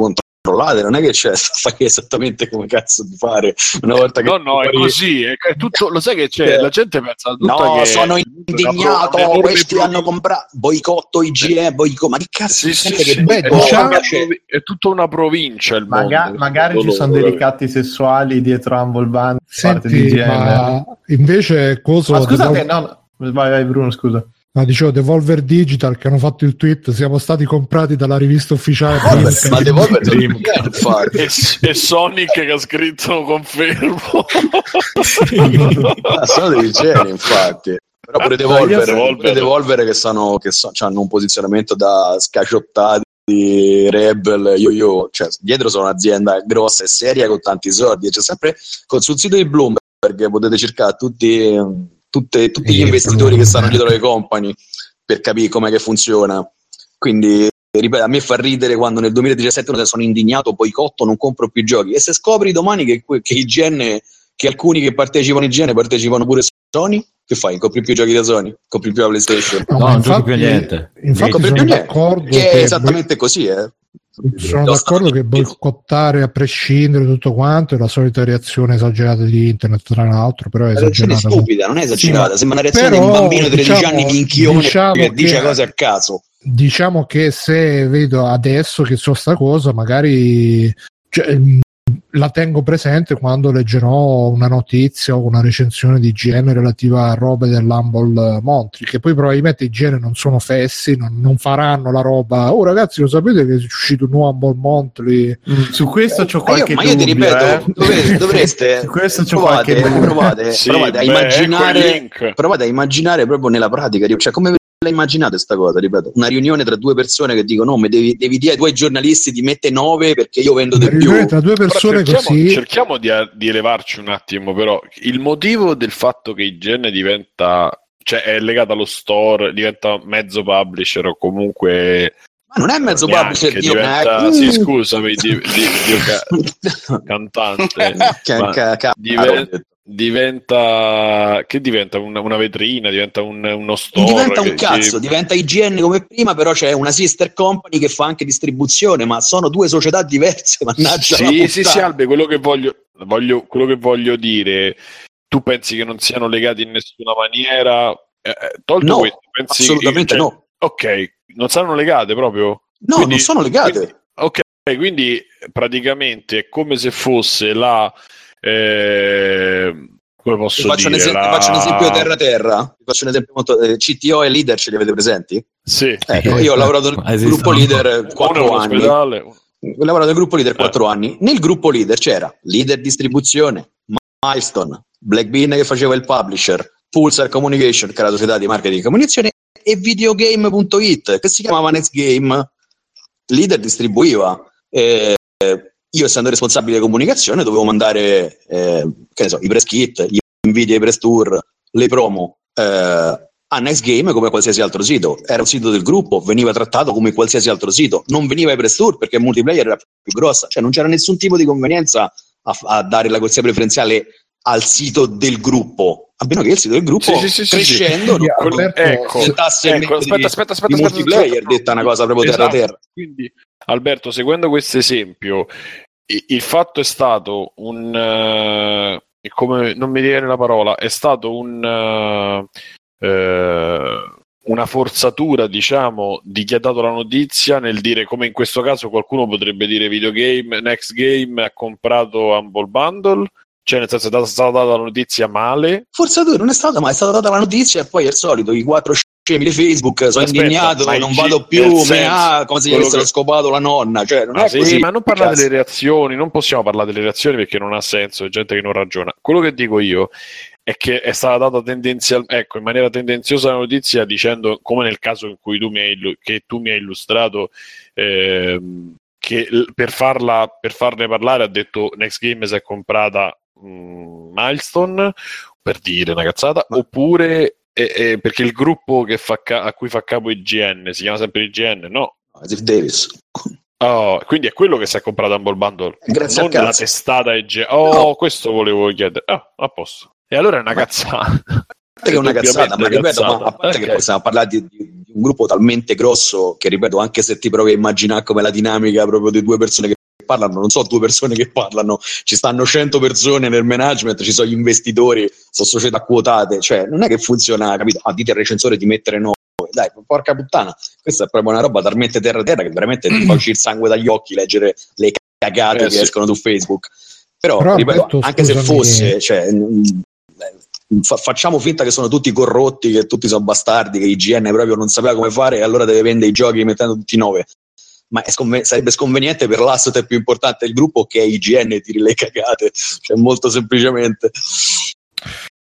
controllate, non è che c'è fai esattamente come cazzo di fare una volta che
No, no, è
poi-
così. È, è tutto, lo sai che c'è?
Eh.
La gente pensa
No,
che
sono
è
indignato,
pro-
questi
pro-
hanno comprato boicotto IGE, boicotto, ma che cazzo
Sì, sì, sì.
che
Beh, diciamo-
è tutta una provincia il
Maga-
mondo.
magari ci sono dei ricatti sessuali dietro Humble Bundle da parte di
Senti,
GM.
ma invece coso
Ma scusate, no, vai, vai Bruno, scusa.
No, dicevo Devolver Digital che hanno fatto il tweet siamo stati comprati dalla rivista ufficiale
Vabbè,
Dreamcast.
ma Devolver infatti.
E, e Sonic che ha scritto confermo.
Ah, sono dei geni, infatti. Però pure
io
Devolver,
Devolver-
pure Devolver che, sono, che so- hanno un posizionamento da scaciottati, Rebel, yo-yo, cioè dietro sono un'azienda grossa e seria con tanti soldi. C'è sempre con- sul sito di Bloomberg potete cercare tutti, tutte- tutti gli
Eh,
investitori che stanno dietro le company per capire com'è che funziona. Quindi ripeto, a me fa ridere quando nel 2017 uno sono indignato, boicotto, non compro più giochi. E se scopri domani che, che IGN, che alcuni che partecipano in IGN partecipano pure Sony, che fai? Compri più giochi da Sony? Compri più la PlayStation?
No,
No, non giochi più a
infatti-
niente.
infatti
Compri
sono
più niente.
d'accordo
Che è esattamente così, eh.
Sono d'accordo che boicottare a prescindere tutto quanto è la solita reazione esagerata di internet tra l'altro però è
La
esagerata
stupida, non è esagerata,
Sì,
sembra una reazione
però,
di un bambino di 13
diciamo-
anni minchione
diciamo
che, dice
che-
cose a caso.
diciamo che se vedo adesso che so sta cosa magari cioè, la tengo presente quando leggerò una notizia o una recensione di IGN relativa a robe dell'Humble Montri che poi probabilmente IGN non sono fessi non, non faranno la roba oh ragazzi lo sapete che è uscito un nuovo Humble Montri
Mm, Su questo c'ho
Ma io,
qualche
ma io ti
dubbio,
ripeto,
eh.
dovreste, dovreste
Su questo c'ho
provate,
qualche dubbio.
provate,
Sì,
provate a
beh, ecco il
immaginare provate a immaginare proprio nella pratica, cioè come la immaginate sta cosa, ripeto, una riunione tra due persone che dicono no, mi devi, devi dire ai tuoi giornalisti di mettere 9 perché io vendo di più.
tra due
Però
persone
cerchiamo,
così?
cerchiamo di, di elevarci un attimo, però il motivo del fatto che IGN diventa, cioè è legato allo store, diventa mezzo publisher o comunque
Ma non è mezzo
neanche,
publisher, Dio
diventa,
eh,
sì, scusami, di, di- Dio ca- cantante,
ca- ca-
diven- diventa che diventa una, una vetrina, diventa un- uno store.
diventa un
che-
cazzo,
che-
diventa IGN come prima, però c'è una sister company che fa anche distribuzione, ma sono due società diverse, mannaggia
Sì, sì, sì, Albe, quello che voglio, voglio, quello che voglio dire, tu pensi che non siano legati in nessuna maniera? Eh, eh, tolto
No,
questo, pensi
assolutamente
cioè,
no.
Ok, non saranno legate proprio?
No,
Quindi-
non sono legate.
quindi- ok, quindi praticamente è come se fosse la... eh, come
Ti
posso
faccio, un
dire?
esempio,
la-
faccio un esempio terra terra. Ti faccio un esempio molto, eh, CTO e leader ce li avete presenti?
Sì,
Ecco, io ho lavorato nel gruppo leader
uno è
4
un
anni.
ospedale.
Ho lavorato nel gruppo leader 4
Eh.
anni. Nel gruppo leader c'era leader distribuzione, Milestone, Black Bean che faceva il publisher, Pulsar Communication, che era la società di marketing e comunicazione, e videogame.it, che si chiamava Next Game. Leader distribuiva. Eh, io, essendo responsabile comunicazione, dovevo mandare eh, che ne so, i press kit, gli inviti ai press tour, le promo eh, a Next Game come qualsiasi altro sito. Era un sito del gruppo, veniva trattato come qualsiasi altro sito. Non veniva ai press tour perché il multiplayer era più grossa. Cioè non c'era nessun tipo di convenienza a, a dare la corsia preferenziale al sito del gruppo. A meno che il sito del gruppo
Sì, sì, sì, sì,
crescendo
sì.
non
Alberto, ecco, ecco, aspetta, aspetta, aspetta,
di
aspetta,
multiplayer,
aspetta.
detta una cosa proprio terra
Esatto.
terra.
Quindi, Alberto, seguendo questo esempio, il fatto è stato un eh, come non mi viene la parola, è stato un eh, eh, una forzatura, diciamo, di chi ha dato la notizia nel dire come in questo caso qualcuno potrebbe dire videogame, next game ha comprato Humble Bundle, cioè nel senso è stata- data la notizia male.
Forzatura non è stata, ma è stata data la notizia e poi il solito, i quattro scemi di Facebook, sono
Aspetta,
indignato, non vado più,
nel
me
senso,
ah, come se gli avessero
che-
scopato la nonna, cioè non
Ah,
è
sì,
così.
ma non parlare
Cazzo.
delle reazioni, non possiamo parlare delle reazioni perché non ha senso, è gente che non ragiona. Quello che dico io è che è stata data tendenzial- ecco, in maniera tendenziosa la notizia dicendo, come nel caso in cui tu mi hai, illu- che tu mi hai illustrato, ehm, che l- per, farla, per farne parlare ha detto Next Game si è comprata mm, Milestone, per dire una cazzata, oppure eh, eh, perché il gruppo che fa ca- a cui fa capo IGN si chiama sempre IGN, no?
Steve Davis.
Oh, quindi è quello che si è comprato Humble Bundle,
Grazie
non la testata IGN. Oh,
No.
questo volevo chiedere. Ah, a posto. E allora è una cazzata.
Che è una cazzata, ma ripeto, ma a parte
Ok.
che possiamo parlare di, di- di un gruppo talmente grosso che, ripeto, anche se ti provi a immaginare come la dinamica proprio di due persone che parlano, non so due persone che parlano, ci stanno 100 persone nel management, ci sono gli investitori, sono società quotate, cioè non è che funziona, capito? Ah, dite al recensore di mettere no. Dai, porca puttana, questa è proprio una roba talmente terra terra che veramente ti fa uscire il sangue dagli occhi leggere le cagate
Eh,
che
sì.
escono su Facebook. Però,
Però,
ripeto,
Alberto,
anche se fosse, cioè, eh, fa- facciamo finta che sono tutti corrotti, che tutti sono bastardi, che IGN proprio non sapeva come fare e allora deve vendere i giochi mettendo tutti nove. Ma sconven- sarebbe sconveniente per l'asset più importante del gruppo che è IGN e tiri le cagate, cioè molto semplicemente.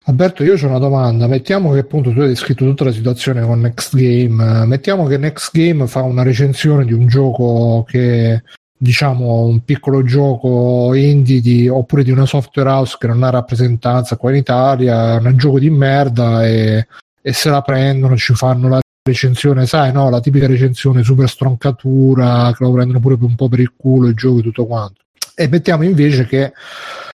Alberto, io ho una domanda. Mettiamo che appunto tu hai descritto tutta la situazione con Next Game. Mettiamo che Next Game fa una recensione di un gioco che diciamo un piccolo gioco indie di- oppure di una software house che non ha rappresentanza qua in Italia, è un gioco di merda e, e se la prendono, ci fanno la recensione, sai, no? La tipica recensione super stroncatura, che lo prendono pure un po' per il culo il gioco e tutto quanto. E mettiamo invece che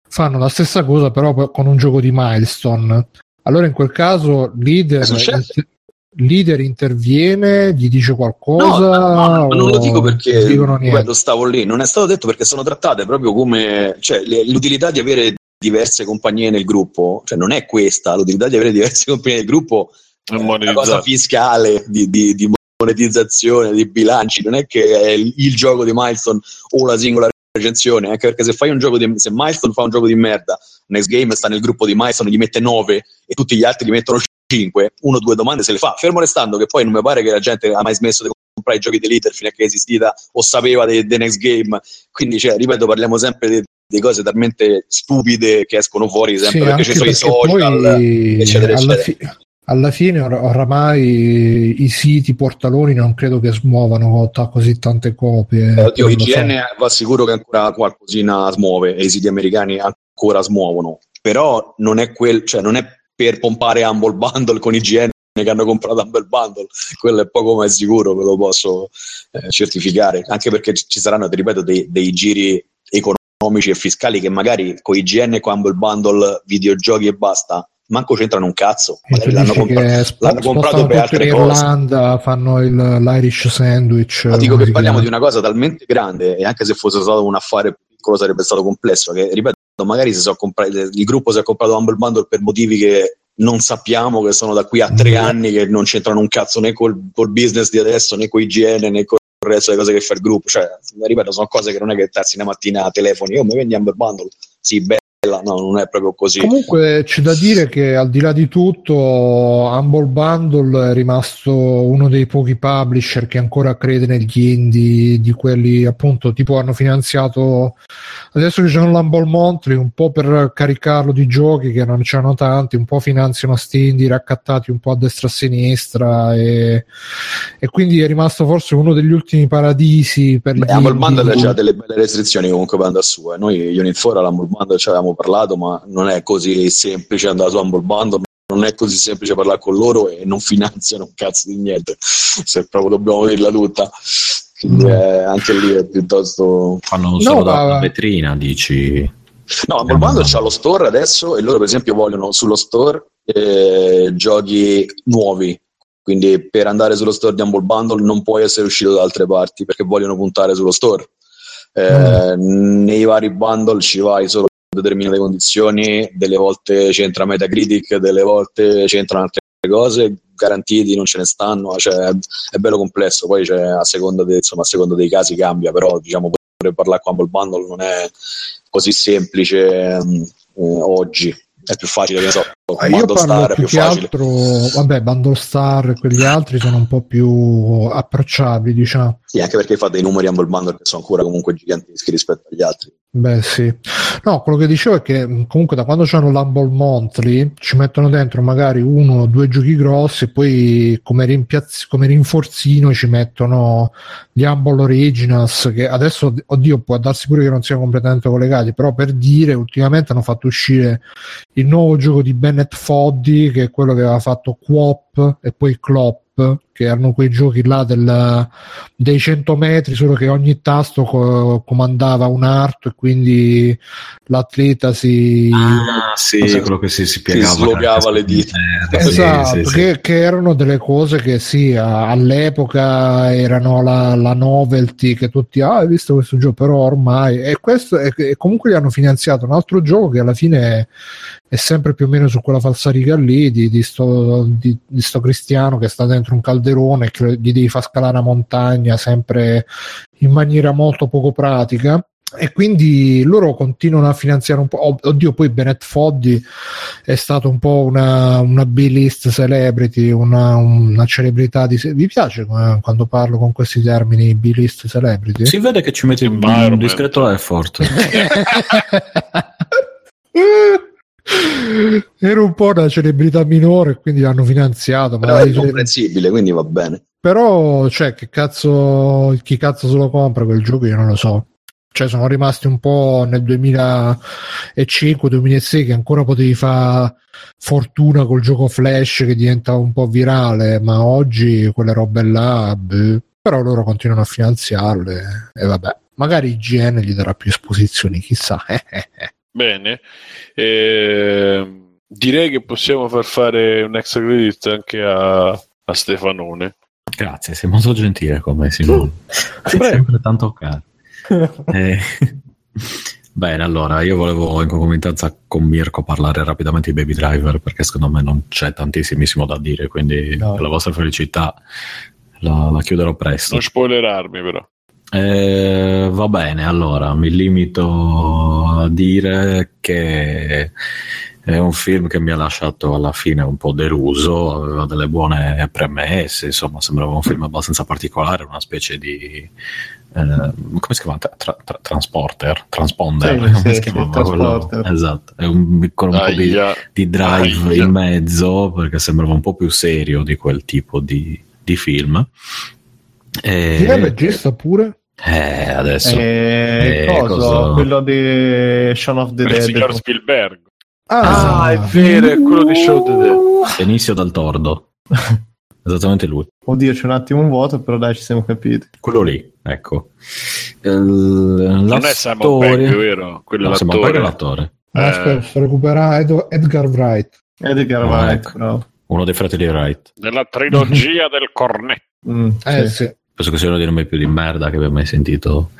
fanno la stessa cosa però con un gioco di milestone. Allora in quel caso leader, inter- leader interviene, gli dice
No,
qualcosa.
no, no, ma non lo dico perché ripeto, stavo lì, non è stato detto perché sono trattate proprio come cioè, le- l'utilità di avere diverse compagnie nel gruppo, cioè non è questa, l'utilità di avere diverse compagnie nel gruppo una cosa
Monetizzato.
fiscale di, di- di monetizzazione, di bilanci, non è che è il, il gioco di Milestone o la singola recensione, anche perché se fai un gioco di se Milestone fa un gioco di merda, Next Game sta nel gruppo di Milestone, gli mette 9 e tutti gli altri gli mettono 5, uno o due domande se le fa, fermo restando che poi non mi pare che la gente ha mai smesso di comprare i giochi di leader fino a che è esistita o sapeva dei dei Next Game, quindi cioè, ripeto parliamo sempre di, di cose talmente stupide che escono fuori sempre
Sì,
perché ci sono i social,
poi
eccetera,
alla,
eccetera.
fi- alla fine or- oramai i siti portaloni non credo che smuovano ta- così tante copie.
Eh, oddio,
non lo so.
IGN va sicuro che ancora qualcosina smuove e i siti americani ancora smuovono, però non è, quel, cioè, non è per pompare Humble Bundle con IGN che hanno comprato Humble Bundle, quello è poco ma è sicuro, ve lo posso eh, certificare, anche perché ci ci saranno, ti ripeto, dei, dei giri economici e fiscali che magari con IGN e con Humble Bundle videogiochi e basta, manco c'entrano un cazzo, magari l'hanno, compra-
spo-
l'hanno comprato per altre
in
cose.
Irlanda, fanno il, l'Irish sandwich.
Ma dico che parliamo di una cosa talmente grande e anche se fosse stato un affare piccolo sarebbe stato complesso che ripeto magari si sono comprati, il gruppo si è comprato Humble Bundle per motivi che non sappiamo che sono da qui a tre
Mm.
anni che non c'entrano un cazzo né col, col business di adesso né con igiene né con il resto delle cose che fa il gruppo cioè ripeto sono cose che non è che terzi una mattina telefoni oh mi vendi Humble Bundle sì bella no non è proprio così
Comunque c'è da dire che al di là di tutto Humble Bundle è rimasto uno dei pochi publisher che ancora crede negli indie di quelli appunto tipo hanno finanziato adesso che c'è l'Humble Monthly un po' per caricarlo di giochi che non c'erano tanti un po' finanziano sti indie raccattati un po' a destra e a sinistra e, e quindi è rimasto forse uno degli ultimi paradisi per
Beh, Humble. Bundle c'ha delle belle restrizioni comunque per andare su. eh. Noi Unit 4 all'Humble Bundle ci avevamo parlato, ma non è così semplice andare su Humble Bundle. non è così semplice parlare con loro e non finanziano un cazzo di niente, se proprio dobbiamo dirla tutta. Quindi
Mm.
eh, anche lì è piuttosto...
Fanno solo
No,
da una vetrina, dici.
No, Humble Bundle c'ha lo store adesso e loro per esempio vogliono sullo store eh, giochi nuovi. Quindi per andare sullo store di Humble Bundle non puoi essere uscito da altre parti perché vogliono puntare sullo store. Eh, Nei vari bundle ci vai solo determinate condizioni, delle volte c'entra Metacritic, delle volte c'entrano altre cose, garantiti non ce ne stanno, cioè, è bello complesso, poi c'è, a, seconda de- insomma, a seconda dei casi cambia, però diciamo pure parlare con Humble Bundle non è così semplice mm, eh, oggi, è più facile che ne so,
Io
Bundle
parlo
Star è
più che
facile.
altro, vabbè, Bundle Star e quegli altri sono un po' più approcciabili, diciamo.
Sì, anche perché fa dei numeri Humble Bundle che sono ancora comunque giganteschi rispetto agli altri.
Beh, sì. No, quello che dicevo è che mh, comunque da quando c'hanno l'Humble Monthly ci mettono dentro magari uno o due giochi grossi e poi come, rimpiazz- come rinforzino ci mettono gli Humble Originals che adesso, oddio, può darsi pure che non siano completamente collegati, però per dire, ultimamente hanno fatto uscire il nuovo gioco di Bennett Foddy che è quello che aveva fatto Quop e poi Clop che erano quei giochi là del, dei 100 metri solo che ogni tasto co- comandava un arto e quindi l'atleta si
Ah, sì,
Sì.
quello che si, si
Si
piegava.
slogava le dita.
Eh, sì,
Esatto,
sì, sì.
Che, che erano delle cose che sì, a- all'epoca erano la, la novelty che tutti, ah, hai visto questo gioco, però ormai, e questo, e, e comunque gli hanno finanziato un altro gioco che alla fine è, è sempre più o meno su quella falsariga lì di, di, sto, di, di sto cristiano che sta dentro un calderone e che gli devi far scalare una montagna sempre in maniera molto poco pratica. E quindi loro continuano a finanziare un po'. Oddio, poi Bennett Foddy è stato un po' una, una B-list celebrity, una, una celebrità di. Vi piace eh, quando parlo con questi termini B-list celebrity?
Si vede che ci metti un
Environment.
discreto effort.
Era un po' una celebrità minore, quindi l'hanno finanziato.
Però
Ma
è comprensibile, quindi va bene.
Però, cioè, che cazzo, chi cazzo se lo compra quel gioco? Io non lo so. Cioè, sono rimasti un po' nel 2005-2006 che ancora potevi fare fortuna col gioco Flash che diventa un po' virale, ma oggi quelle robe là, beh, però loro continuano a finanziarle e vabbè. Magari IGN gli darà più esposizioni, chissà.
Bene, Ehm, direi che possiamo far fare un extra credit anche a, a Stefanone.
Grazie, sei molto gentile con me, Simone. Sei sempre tanto caro. Eh, Bene, allora io volevo in concomitanza con Mirko parlare rapidamente di Baby Driver perché secondo me non c'è tantissimissimo da dire, quindi
No.
per la vostra felicità la, la chiuderò presto.
Non spoilerarmi però.
Eh, va bene, allora mi limito a dire che è un film che mi ha lasciato alla fine un po' deluso, aveva delle buone premesse, insomma sembrava un film abbastanza particolare, una specie di... eh, come si chiama? Tra- tra- transporter? Transponder?
Sì,
come
sì,
si chiama?
sì,
Quello- esatto, è un, con un po' di,
Aia.
di drive
Aia.
in mezzo perché sembrava un po' più serio di quel tipo di, di film. E-
Chi è il regista pure?
Eh, adesso
Eh,
Eh,
coso,
cosa-
quello di Shaun of the
Il signor
Dead.
Spielberg.
Ah,
è vero, è quello di Show the Dead.
Benicio dal Tordo. Esattamente lui.
Oddio, c'è un attimo un vuoto, però dai, ci siamo capiti.
Quello lì, ecco. Eh, la
Non è Simon Pegg, vero? Quello
No,
è
Simon
l'attore.
Pegg è l'attore.
Eh.
recuperando Ed- Edgar Wright.
Edgar
Ah,
Wright,
ecco.
bravo.
Uno dei fratelli Wright.
Nella trilogia del cornetto.
Mm,
Eh
sì.
sì.
Penso che sia uno dei nomi più di merda che abbia mai sentito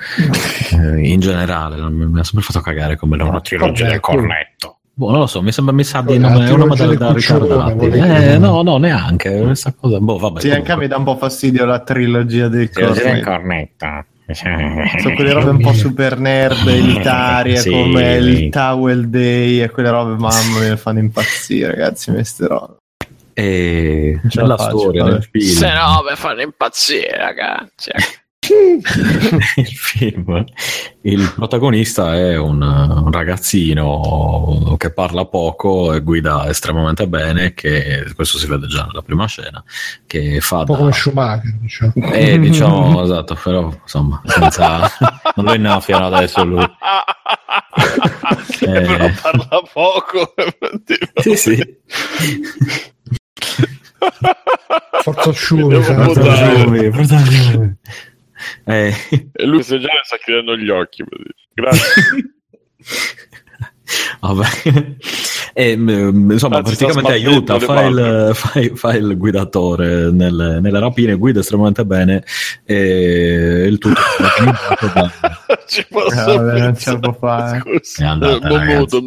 eh, in generale. non Mi, ha sempre fatto cagare come nome.
Una trilogia del cornetto.
Boh, non lo so, mi sembra mi sa di nome, è una modalità ritardata. Eh, no, no, neanche. Questa cosa, boh, vabbè.
Sì, anche a me dà un po' fastidio la trilogia del Cornetto.
cornetto.
Sono quelle robe un po' super nerd, elitarie,
Sì.
come il Towel Day e quelle robe, mamma mia, fanno impazzire, ragazzi, queste robe.
E
Non ce la faccio,
storia
vabbè.
del film.
Se no, mi fanno impazzire, ragazzi.
il film il protagonista è un, un ragazzino che parla poco e guida estremamente bene che questo si vede già nella prima scena che fa
Un po'
da
come Schumacher, diciamo.
eh, diciamo esatto però insomma senza non lo innaffiano adesso lui
Che però parla poco.
Sì, sì.
Forza Shuri,
Devo
sai.
votare.
Fratelli, fratelli. Eh,
E lui se già ne sta chiudendo gli occhi. Grazie.
vabbè. E, mm, insomma,
Anzi, sta
praticamente aiuta,
le
fa il, fa, fa il guidatore nelle, nelle rapine, guida estremamente bene e il tutto è
Ci posso
Eh, vabbè, non ce la può fare.
Scusa.
È andata,
Eh, muto.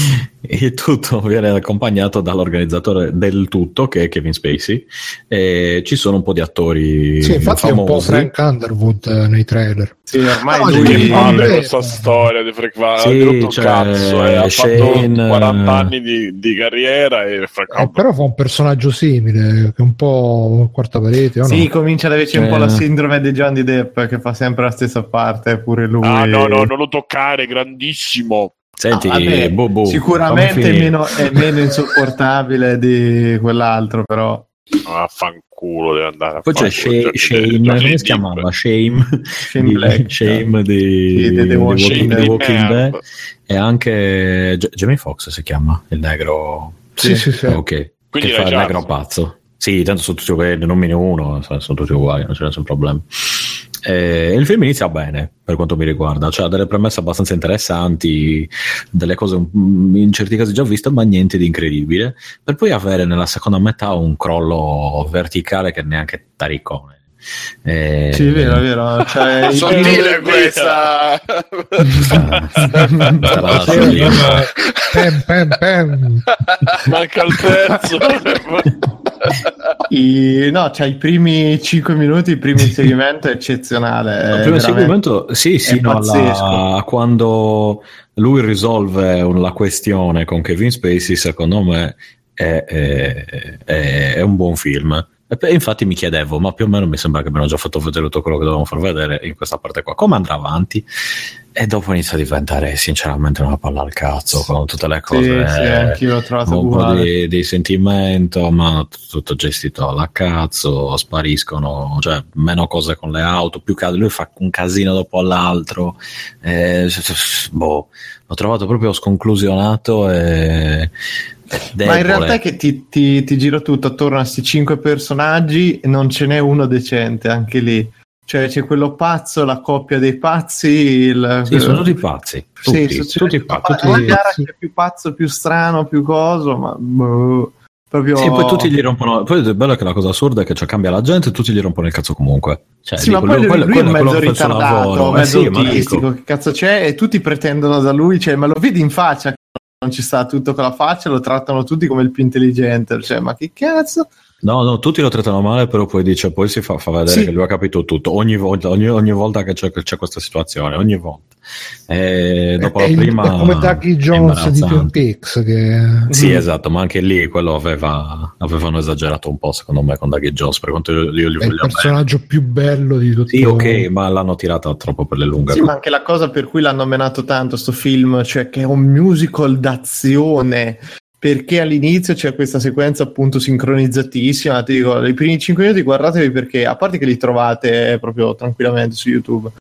Il tutto viene accompagnato dall'organizzatore del tutto, che è Kevin Spacey, e ci sono un po' di attori
Sì, infatti è un po'
famosi.
Frank Underwood eh, nei trailer.
Sì, ormai
No,
lui...
Palle questa storia di Frank Van
Sì,
ha rotto
cioè,
cazzo eh, ha
Shane,
fatto 40
eh,
anni di, di carriera e Frank
Eh,
Underwood
però fa un personaggio simile, che è un po' quarta parete, o no?
Sì, comincia ad averci un po'
Eh.
la sindrome di Johnny Depp che fa sempre la stessa parte, pure lui.
Ah no, no, non lo toccare, grandissimo.
Senti,
Ah, vabbè,
boh, boh,
Sicuramente è meno, è meno insopportabile di quell'altro, però.
Vaffanculo deve andare a
Poi c'è Sha- Shame, come si chiamava? Shame,
Shane
di-
Black.
Shame di,
di The
di
Walking.
The Walking Dead. e anche Jamie Foxx si chiama il negro
Sì, sì, sì.
ok
Quindi
che fa il negro pazzo sì tanto sono tutti uguali non uno sono tutti uguali non c'è nessun problema Eh, il film inizia bene per quanto mi riguarda cioè ha delle premesse abbastanza interessanti delle cose in certi casi già viste ma niente di incredibile per poi avere nella seconda metà un crollo verticale che neanche taricone Eh,
Sì, è vero, è vero. Cioè,
Sottile questa.
Pem, pem, pem.
Manca il terzo.
i- no, cioè, i primi 5 minuti, il primo inserimento è eccezionale.
Il primo seguimento, sì, sì, no, la- quando lui risolve la questione con Kevin Spacey, secondo me è, è- è- è un buon film. E infatti mi chiedevo, ma più o meno mi sembra che abbiano già fatto vedere tutto quello che dovevamo far vedere in questa parte qua. Come andrà avanti? E dopo inizia a diventare sinceramente una palla al cazzo con tutte le
Sì,
cose.
sì, anch'io l'ho trovato
un po' di, di sentimento, ma tutto gestito alla cazzo, spariscono, cioè meno cose con le auto, più che lui fa un casino dopo l'altro. eh, boh, l'ho trovato proprio sconclusionato e, e
Ma in
debole.
realtà è che ti, ti, ti gira tutto attorno a questi cinque personaggi non ce n'è uno decente anche lì. Cioè c'è quello pazzo, la coppia dei pazzi. Il,
Sì, sono tutti pazzi,
Sì,
tutti,
su-
tutti
cioè,
pazzi,
ma-
tutti-
ma gara che è più pazzo, più strano, più coso, ma boh, proprio...
Sì, poi tutti gli rompono. Poi il bello è che la cosa assurda è che cioè, cambia la gente e tutti gli rompono il cazzo comunque. Cioè,
Sì, ma
dico,
poi lui,
quello-
lui
quello
è un
quello
mezzo ritardato.
Eh
mezzo
sì, ma
autistico, che cazzo c'è? E tutti pretendono da lui, cioè, ma lo vedi in faccia che non ci sta tutto con la faccia, lo trattano tutti come il più intelligente, cioè, ma che cazzo?
No, no, tutti lo trattano male, però poi dice, poi si fa, fa vedere
Sì.
che lui ha capito tutto ogni volta, ogni, ogni volta che c'è, che c'è questa situazione, ogni volta. E dopo
È
la prima.
è come Ducky Jones di Twin. Peaks che
Sì,
Mhm.
esatto, ma anche lì quello aveva, avevano esagerato un po', secondo me, con Ducky Jones, per quanto io, io gli
è il
voglio bene.
personaggio più bello di tutti.
Sì, ok, ma l'hanno tirata troppo per le lunghe.
Sì, ma anche la cosa per cui l'hanno menato tanto sto film, cioè che è un musical d'azione, perché all'inizio c'è questa sequenza appunto sincronizzatissima, ti dico, i primi 5 minuti guardatevi perché, a parte che li trovate proprio tranquillamente su YouTube,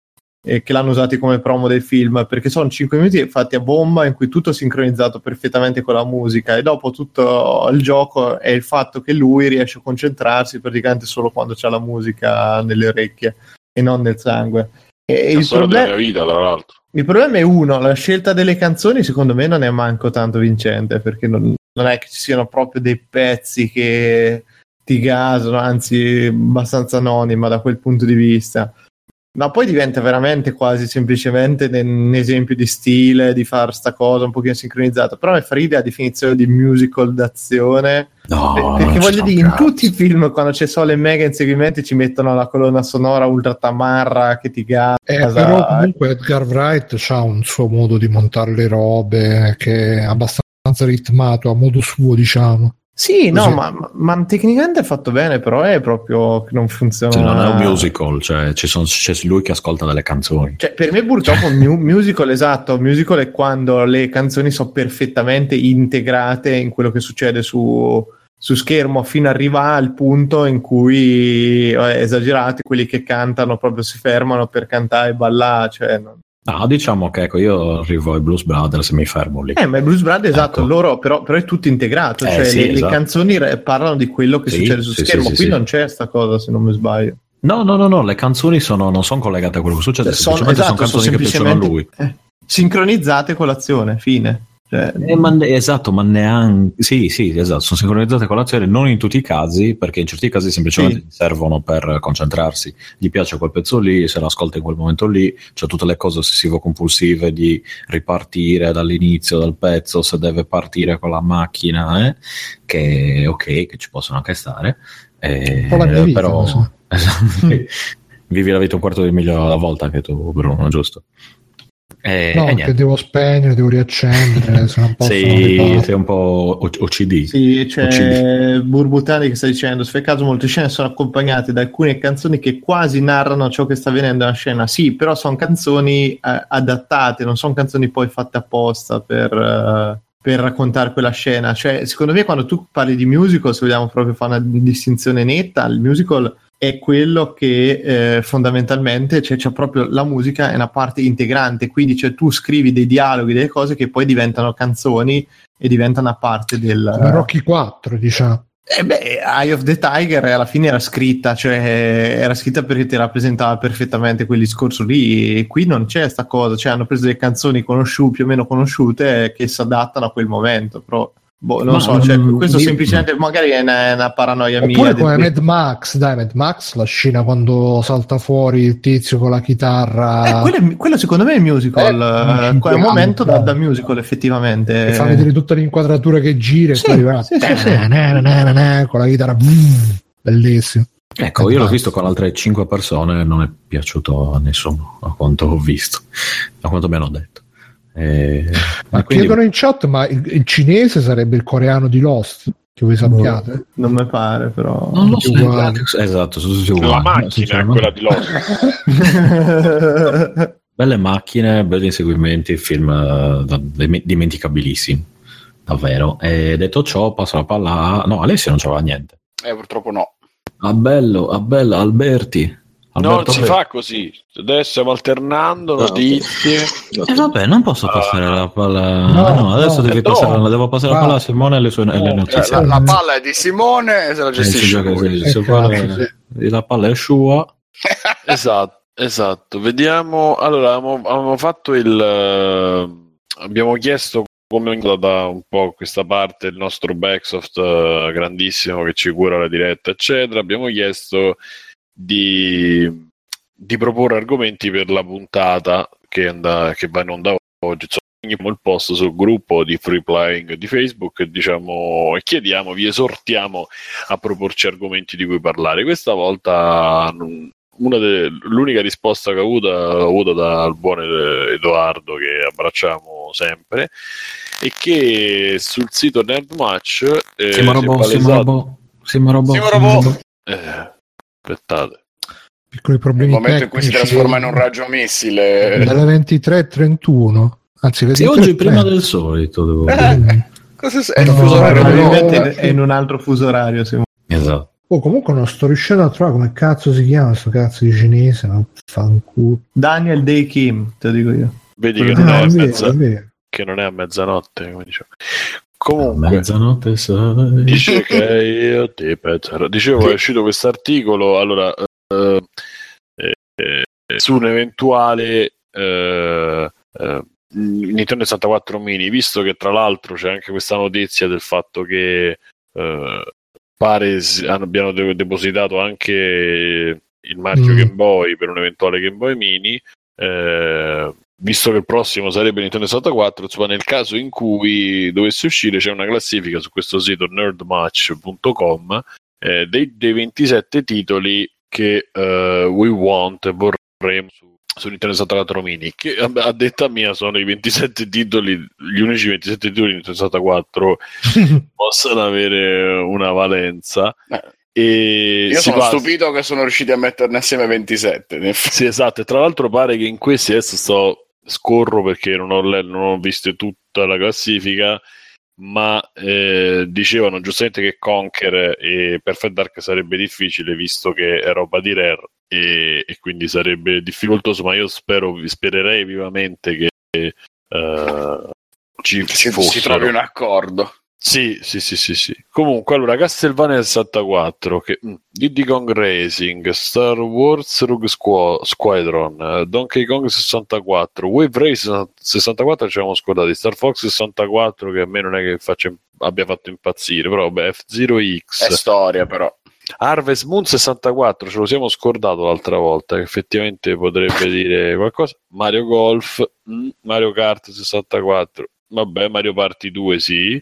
e che l'hanno usati come promo del film, perché sono 5 minuti fatti a bomba in cui tutto è sincronizzato perfettamente con la musica e dopo tutto il gioco è il fatto che lui riesce a concentrarsi praticamente solo quando c'ha la musica nelle orecchie e non nel sangue. E il
storia
problema...
della vita, tra l'altro.
Il problema è uno, la scelta delle canzoni secondo me non è manco tanto vincente perché non, non è che ci siano proprio dei pezzi che ti gasano, anzi abbastanza anonima da quel punto di vista. Ma poi diventa veramente quasi semplicemente un esempio di stile, di fare sta cosa un pochino sincronizzata. Però fa ridere la definizione di musical d'azione.
No,
perché voglio dire, in tutti i film, quando c'è solo i mega inseguimenti, ci mettono la colonna sonora ultra tamarra che ti gasa.
Eh, però comunque Edgar Wright ha un suo modo di montare le robe che è abbastanza ritmato a modo suo, diciamo.
Sì, no,
Così.
ma, ma- ma tecnicamente è fatto bene, però è proprio che non funziona.
Cioè, non è un musical, cioè ci sono- c'è lui che ascolta delle canzoni.
Cioè, per me purtroppo un mu- musical, esatto, un musical è quando le canzoni sono perfettamente integrate in quello che succede su, su schermo fino ad arrivare al punto in cui, esagerati, quelli che cantano proprio si fermano per cantare e ballare, cioè, non-
No, diciamo che ecco, io arrivo ai Blues Brothers e mi fermo lì.
Eh, ma i Blues Brothers, esatto,
Ecco.
loro però, però è tutto integrato,
Eh,
cioè
sì,
le, le
esatto.
canzoni re- parlano di quello che
Sì,
succede su
sì,
schermo, qui non c'è sta cosa se non mi sbaglio.
No, no, no, no, le canzoni sono, non sono collegate a quello che succede,
Cioè, sono,
semplicemente
esatto,
sono
sono
canzoni che piacciono a
semplicemente
lui.
eh, sincronizzate con l'azione, fine. Cioè,
Eh, ma esatto, ma neanche. Sì, sì, esatto, sono sincronizzate con l'azione, non in tutti i casi, perché in certi casi semplicemente
Sì.
servono per concentrarsi. Gli piace quel pezzo lì, se l'ascolta in quel momento lì, c'è tutte le cose ossessivo-compulsive di ripartire dall'inizio del pezzo, se deve partire con la macchina, eh, che ok, che ci possono anche stare. eh,
vita,
però esatto, vivi la vita un quarto di miglio alla volta anche tu, Bruno, giusto? E,
No,
e
che devo spegnere, devo riaccendere, se non posso non
Sei, sei un po' O- OCD.
Sì, c'è. Burbutani che sta dicendo: Se fai caso, molte scene sono accompagnate da alcune canzoni che quasi narrano ciò che sta avvenendo nella scena. Sì, però sono canzoni eh, adattate, non sono canzoni poi fatte apposta per, eh, per raccontare quella scena. Cioè, secondo me, quando tu parli di musical, se vogliamo proprio fare una distinzione netta, il musical è quello che eh, fondamentalmente cioè, c'è proprio la musica è una parte integrante quindi cioè, tu scrivi dei dialoghi delle cose che poi diventano canzoni e diventano una parte del
Come Rocky 4, diciamo.
eh beh, Eye of the Tiger alla fine era scritta, cioè era scritta perché ti rappresentava perfettamente quel discorso lì. E qui non c'è sta cosa, cioè hanno preso delle canzoni conosciute, più o meno conosciute, eh, che si adattano a quel momento. Però, boh, non
Ma,
so, cioè,
mm,
questo
io-
semplicemente magari è una, è una paranoia mia.
Oppure
del-
come Mad Max, dai, Mad Max, la scena quando salta fuori il tizio con la chitarra.
Eh, quello, è- quello secondo me è musical,
Eh,
eh, è un momento da,
eh.
da musical effettivamente.
che fa vedere tutte le inquadrature che gira e
Sì,
poi arriva
sì, sì,
con la chitarra bellissimo
Ecco, io l'ho visto con altre 5 persone e non è piaciuto a nessuno, a quanto ho visto, a quanto mi hanno detto. E,
ma
quindi-
chiedono in chat ma il, il cinese sarebbe il coreano di Lost che voi sappiate
Non mi pare, però.
non lo so, esatto, sono tutti
La
uguali.
macchina è quella di Lost.
Belle macchine, belli inseguimenti, film eh, dim- dimenticabilissimi, davvero. E detto ciò, passo la palla a... No, Alessio non c'aveva niente.
Eh, purtroppo no.
A bello, a bello, Alberti.
Non
Alberto
si
Alberti.
fa così. Adesso stiamo alternando
No,
notizie.
E vabbè, non posso passare la palla.
No,
Ah, no, adesso
no.
devi
Eh,
passare,
no.
devo passare la palla a Simone e le sue le
Eh,
notizie.
Cioè, la, la palla è di Simone e se la
Eh,
gestisce
Eh, sì.
La palla è sua.
Esatto, esatto. Vediamo. Allora, avevamo, avevamo fatto il. eh, abbiamo chiesto come è andata un po' questa parte il nostro Backsoft eh, grandissimo che ci cura la diretta, eccetera. Abbiamo chiesto di, di proporre argomenti per la puntata che, and- che va in onda oggi. Insomma, il post sul gruppo di Free Playing di Facebook e diciamo e chiediamo, vi esortiamo a proporci argomenti di cui parlare. Questa volta non- una de- l'unica risposta che ho avuto, l'ho avuta dal buon Edoardo che abbracciamo sempre è che sul sito Nerdmatch eh,
Siamo robot, siamo
palesato-
robot. Siamo robot.
Siamo
siamo
robot.
robot.
eh, aspettate
piccoli
Nel
problemi
momento in cui si
tecnici
trasforma in un raggio missile.
dalle 23.31 anzi
Sì, oggi
23.30.
prima del solito, devo
Eh.
dire.
Cosa sei? È
No,
fuso orario
no,
del-
no.
Probabilmente è in un altro fuso orario. Simone.
Esatto.
Oh, comunque non sto riuscendo a trovare come cazzo si chiama sto cazzo di cinese ma fanculo
Daniel Day Kim, te lo dico io.
vedi che
no,
non, è
vero,
mezza- che non è a mezzanotte come dicevo. Comunque
Mezzanotte sai.
dice che io ti penserò. Dicevo, è uscito questo articolo allora, eh, eh, eh, su un eventuale eh, eh, Nintendo 64 mini, visto che tra l'altro c'è anche questa notizia del fatto che eh, pare abbiano de- depositato anche il marchio
Mm.
Game Boy per un eventuale Game Boy mini. eh, visto che il prossimo sarebbe Nintendo 64, insomma, nel caso in cui dovesse uscire, c'è una classifica su questo sito nerdmatch.com eh, dei, dei 27 titoli che eh, we want e vorremmo su, su Nintendo 64 mini. Che a, detta mia sono i 27 titoli, gli unici 27 titoli di Nintendo 64 possono avere una valenza.
Eh.
E
Io sono
passa-
stupito che sono riusciti a metterne assieme 27. in effetti.
sì, esatto. E tra l'altro pare che in questi adesso sto scorro perché non ho, non ho visto tutta la classifica, ma eh, dicevano giustamente che Conquer e Perfect Dark sarebbe difficile visto che è roba di Rare e, e quindi sarebbe difficoltoso, ma io spero, spererei vivamente che eh, ci, ci
si trovi un accordo.
Sì, sì, sì, sì, sì. Comunque, allora, Castlevania 64, che, mm, Diddy Kong Racing, Star Wars Rogue Squa- Squadron, Donkey Kong 64, Wave Race 64 ci avevamo scordati, Star Fox 64 che a me non è che faccia- abbia fatto impazzire, però vabbè, F-Zero X,
È storia, però.
Harvest Moon 64, ce lo siamo scordato l'altra volta, che effettivamente potrebbe dire qualcosa. Mario Golf, mm, Mario Kart 64, vabbè, Mario Party 2 sì.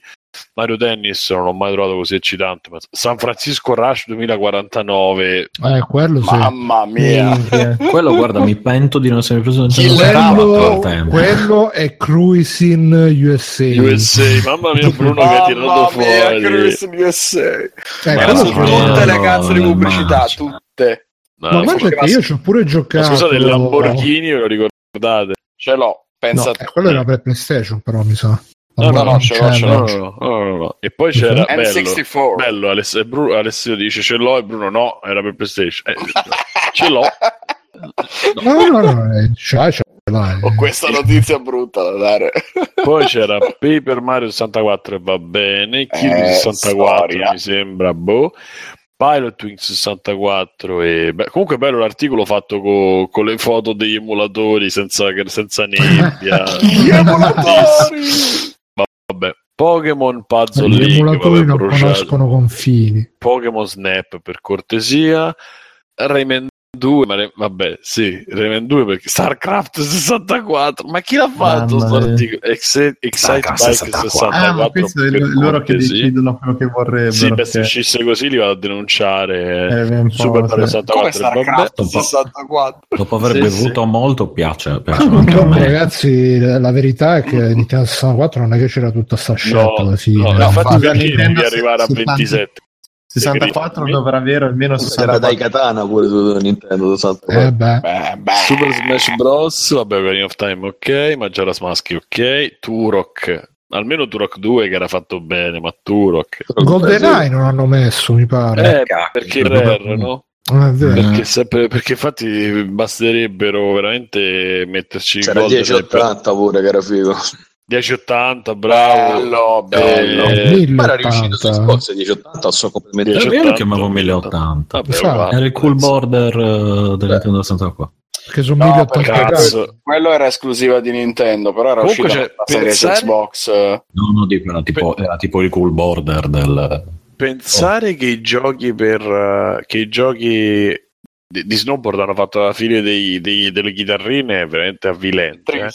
Mario Tennis non l'ho mai trovato così eccitante. Ma San Francisco Rush 2049,
Eh, quello sì.
Mamma mia.
Quello, guarda, mi pento di non essere preso in
Kill
quello, quello è Cruising USA.
USA, mamma mia, Bruno che ha tirato
Mamma mia,
fuori.
Cruise USA.
Eh,
Ma
quello
tutte le cazzo di pubblicità, tutte.
No,
Ma guarda che io ci ho pure giocato.
scusate, il Lamborghini ve lo ricordate?
Ce l'ho, pensa
No,
a te.
eh, quello era per PlayStation, però mi sa.
No, no,
no, ce l'ho, ce
No,
l'ho.
c'era.
no, no, no, no, no. E poi c'era bello,
N64.
bello Aless- e Bru- Alessio dice ce l'ho e Bruno no, era per PlayStation. Eh, ce l'ho.
No, no, no, eh, c'hai, ce l'hai.
Ho questa notizia brutta da dare.
Poi c'era Paper Mario 64 e va bene, Kill
Eh,
64
storia.
mi sembra, boh. Pilot Wing 64 e beh, comunque bello l'articolo fatto co- con le foto degli emulatori senza, senza nebbia.
Gli emulatori!
Vabbè. Pokémon Puzzle
Gli
League,
emulatori
vabbè,
non
bruciato.
conoscono confini.
Pokémon Snap per cortesia. Rayman 2, ma Re- vabbè, sì, Rayman 2 perché StarCraft 64. Ma chi l'ha fatto sto articolo? Excite, Excite
StarCraft
Bike
64.
64.
Ah, ma questo è l- loro che
cortesia.
decidono quello che vorrebbero.
Sì, beh, se uscisse così li vado a denunciare.
Eh,
Super Mario
sì.
64
Come
e vabbè.
StarCraft
Vabbè.
64?
Dopo aver
Sì,
bevuto molto, piace.
Purtroppo,
me.
ragazzi, la verità è che Nintendo 64 non è che c'era tutta sta scelta alla fine.
no,
no,
infatti perché devi arrivare a
70
27?
64 dovrà avere almeno
Sarà dai katana pure su Nintendo 64.
Eh beh,
Beh, beh.
Super Smash Bros. Vabbè, Ocarina of Time, ok. Majora's Mask, ok. Turok. Almeno Turok 2 che era fatto bene, ma Turok.
GoldenEye non hanno messo, mi pare.
Eh, perché Rare, no?
Ah, è vero.
Perché, sempre- perché infatti basterebbero veramente metterci
C'era
Golden
1080 pure che era figo.
1080, bravo.
Bello, bello.
Eh,
Ma era riuscito su
1080.
Xbox 1080 so completamente.
Era
1080,
vero che chiamavo 1080.
Vabbè,
Esatto.
Era il cool border eh, del Nintendo 64.
Perché sono
No,
1080
perché-
Cazzo.
Quello era esclusiva di Nintendo, però era
Comunque
uscita la serie
pensare-
Xbox.
No, no, dico, era tipo, era tipo il cool border del...
Pensare che i giochi per eh, che i giochi di, di snowboard hanno fatto la fine dei, dei- delle chitarrine è veramente avvilente. eh.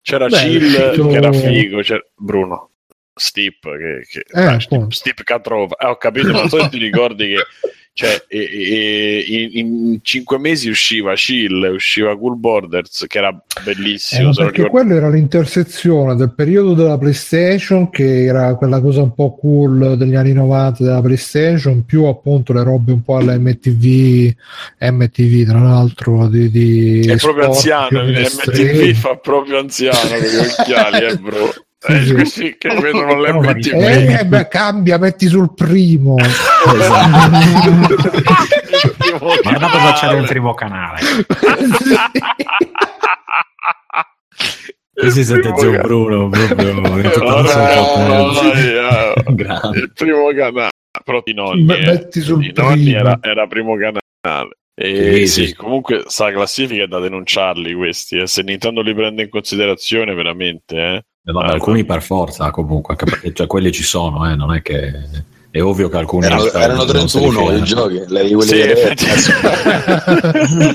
C'era
Beh,
Chill
uscito-
che era figo, c'era Bruno. Steep che, che
Eh,
ah, Steep. Steep Katrova. Eh, ho capito, ma tu ti ricordi che cioè, e- e- in, in cinque mesi usciva Chill, usciva Cool Borders, che era
Eh,
bellissimo. non
perché
ricordo-
quello era l'intersezione del periodo della PlayStation, che era quella cosa un po' cool degli anni 90 della PlayStation, più appunto le robe un po' alla MTV, MTV tra l'altro di, di
È proprio
sport
anziano, MTV fa proprio anziano con gli occhiali, eh, bro. Eh, che vedono.
Eh, eh, beh, cambia, metti sul primo.
Primo
Guarda cosa c'era nel primo canale. Qui si sente zio. Bruno proprio in tutta la
Vabbè,
sua
vabbè,
potenza. Grande.
il primo canale però i nonni, eh.
metti sul
I nonni era, era primo canale e
sì,
sì. comunque sta classifica è da denunciarli questi eh. se Nintendo li prende in considerazione veramente eh.
Eh, vabbè,
Ah,
alcuni per forza comunque, anche perché cioè, quelli ci sono, eh, non è che è ovvio che alcuni
Erano,
non-
erano
non si
31 i giochi, lei
Sì,
che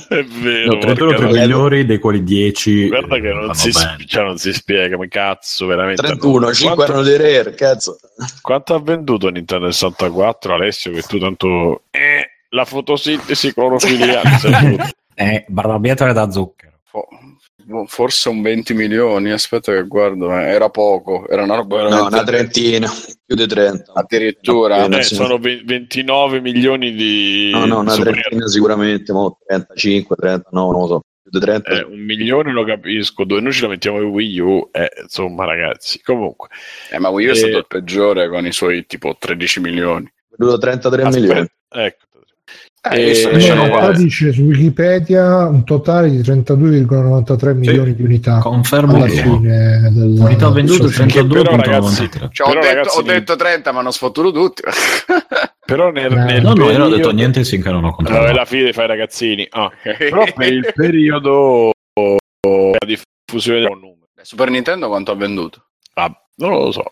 è vero
No, 31
porca
tra i migliori, dei quali 10
guarda che
eh,
non si, cioè, non si spiega ma cazzo veramente.
31, 5
quanto,
erano dei rare, cazzo.
quanto ha venduto Nintendo 64 Alessio che tu tanto eh, la fotosintesi tu.
Eh, barbabietole da zucchero.
Fo- Forse un 20 milioni, aspetta che guardo, eh, era poco, era una roba
No, una trentina, più di 30.
Addirittura,
No,
Eh,
sì.
sono ve- 29 milioni di
No, no, una
Super-
trentina sicuramente, mo 35, 30, no, non lo so. Più di 30.
Eh, un milione lo capisco, dove noi ci lamentiamo di Wii U, eh, insomma ragazzi, comunque.
Eh, ma Wii U è
Eh,
stato il peggiore con i suoi tipo 13 milioni.
Venuto 33
aspetta,
milioni.
Ecco.
Eh,
Eh,
ne
eh,
sono
Eh,
qua-
qua dice su Wikipedia un totale di 32,93 milioni di unità
Confermo
alla
che
fine del
unità vendute
del-
Che però, ragazzi,
32.93.
Cioè, ho, detto,
ragazzi,
ho detto 30, ma hanno sfottuto tutti.
Però nel,
Eh,
nel
No, no, io non ho
periodo-
detto niente finché non ho
è
controllato.
la fine fai ragazzini. Ah, Però per il periodo la diffusione del numero.
Super Nintendo quanto ha venduto?
Ah, non lo so.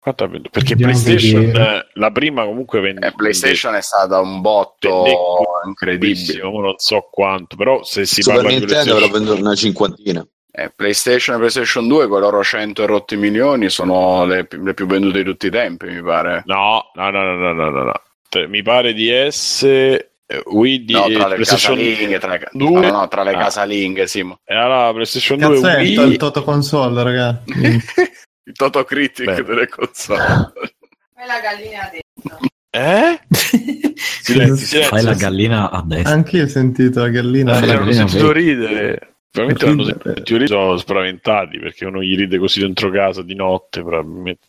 Quanto ha venduto? Perché
Andiamo
PlayStation, la prima comunque vende.
Eh, PlayStation è stata un botto
vende
incredibile.
non so quanto, però se si
Super
parla di
Nintendo
PlayStation,
venduto una cinquantina.
Eh, PlayStation e PlayStation 2, con i loro 100 e rotti milioni, sono le, le più vendute di tutti i tempi, mi pare.
no, no, no, no, no, no, no, Mi pare di essere eh, Wii di
No,
eh,
tra le
PlayStation
casalinghe, tra le, no, no, tra le
Ah.
casalinghe, sì. ma-
E allora PlayStation 2
Cazzo è il,
Wii
il Toto Console, raga.
Il Toto Critic
Beh.
delle console.
Poi la gallina ha detto.
Eh? Silenzio, silenzio.
Fai la gallina a destra.
Anch'io ho sentito la gallina.
Eh,
la
l'hanno
gallina
sentito ridere. Probabilmente l'hanno
Ridere.
sentito ridere, sono spaventati perché uno gli ride così dentro casa di notte. Probabilmente.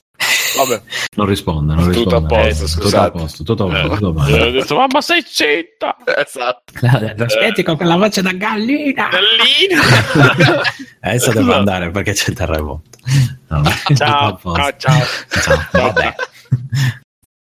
Vabbè,
Non risponde, non
Tutto
risponde.
a posto,
Eh, tutto
scusate.
a posto, tutto a
Eh,
posto, tutto
eh, ho
bene.
detto, mamma stai zitta!
esatto.
Aspetti con quella voce da gallina.
Gallina!
Adesso devo andare perché c'è il terremoto. No, tutto
ciao,
posto.
ciao, ciao.
Ciao, vabbè.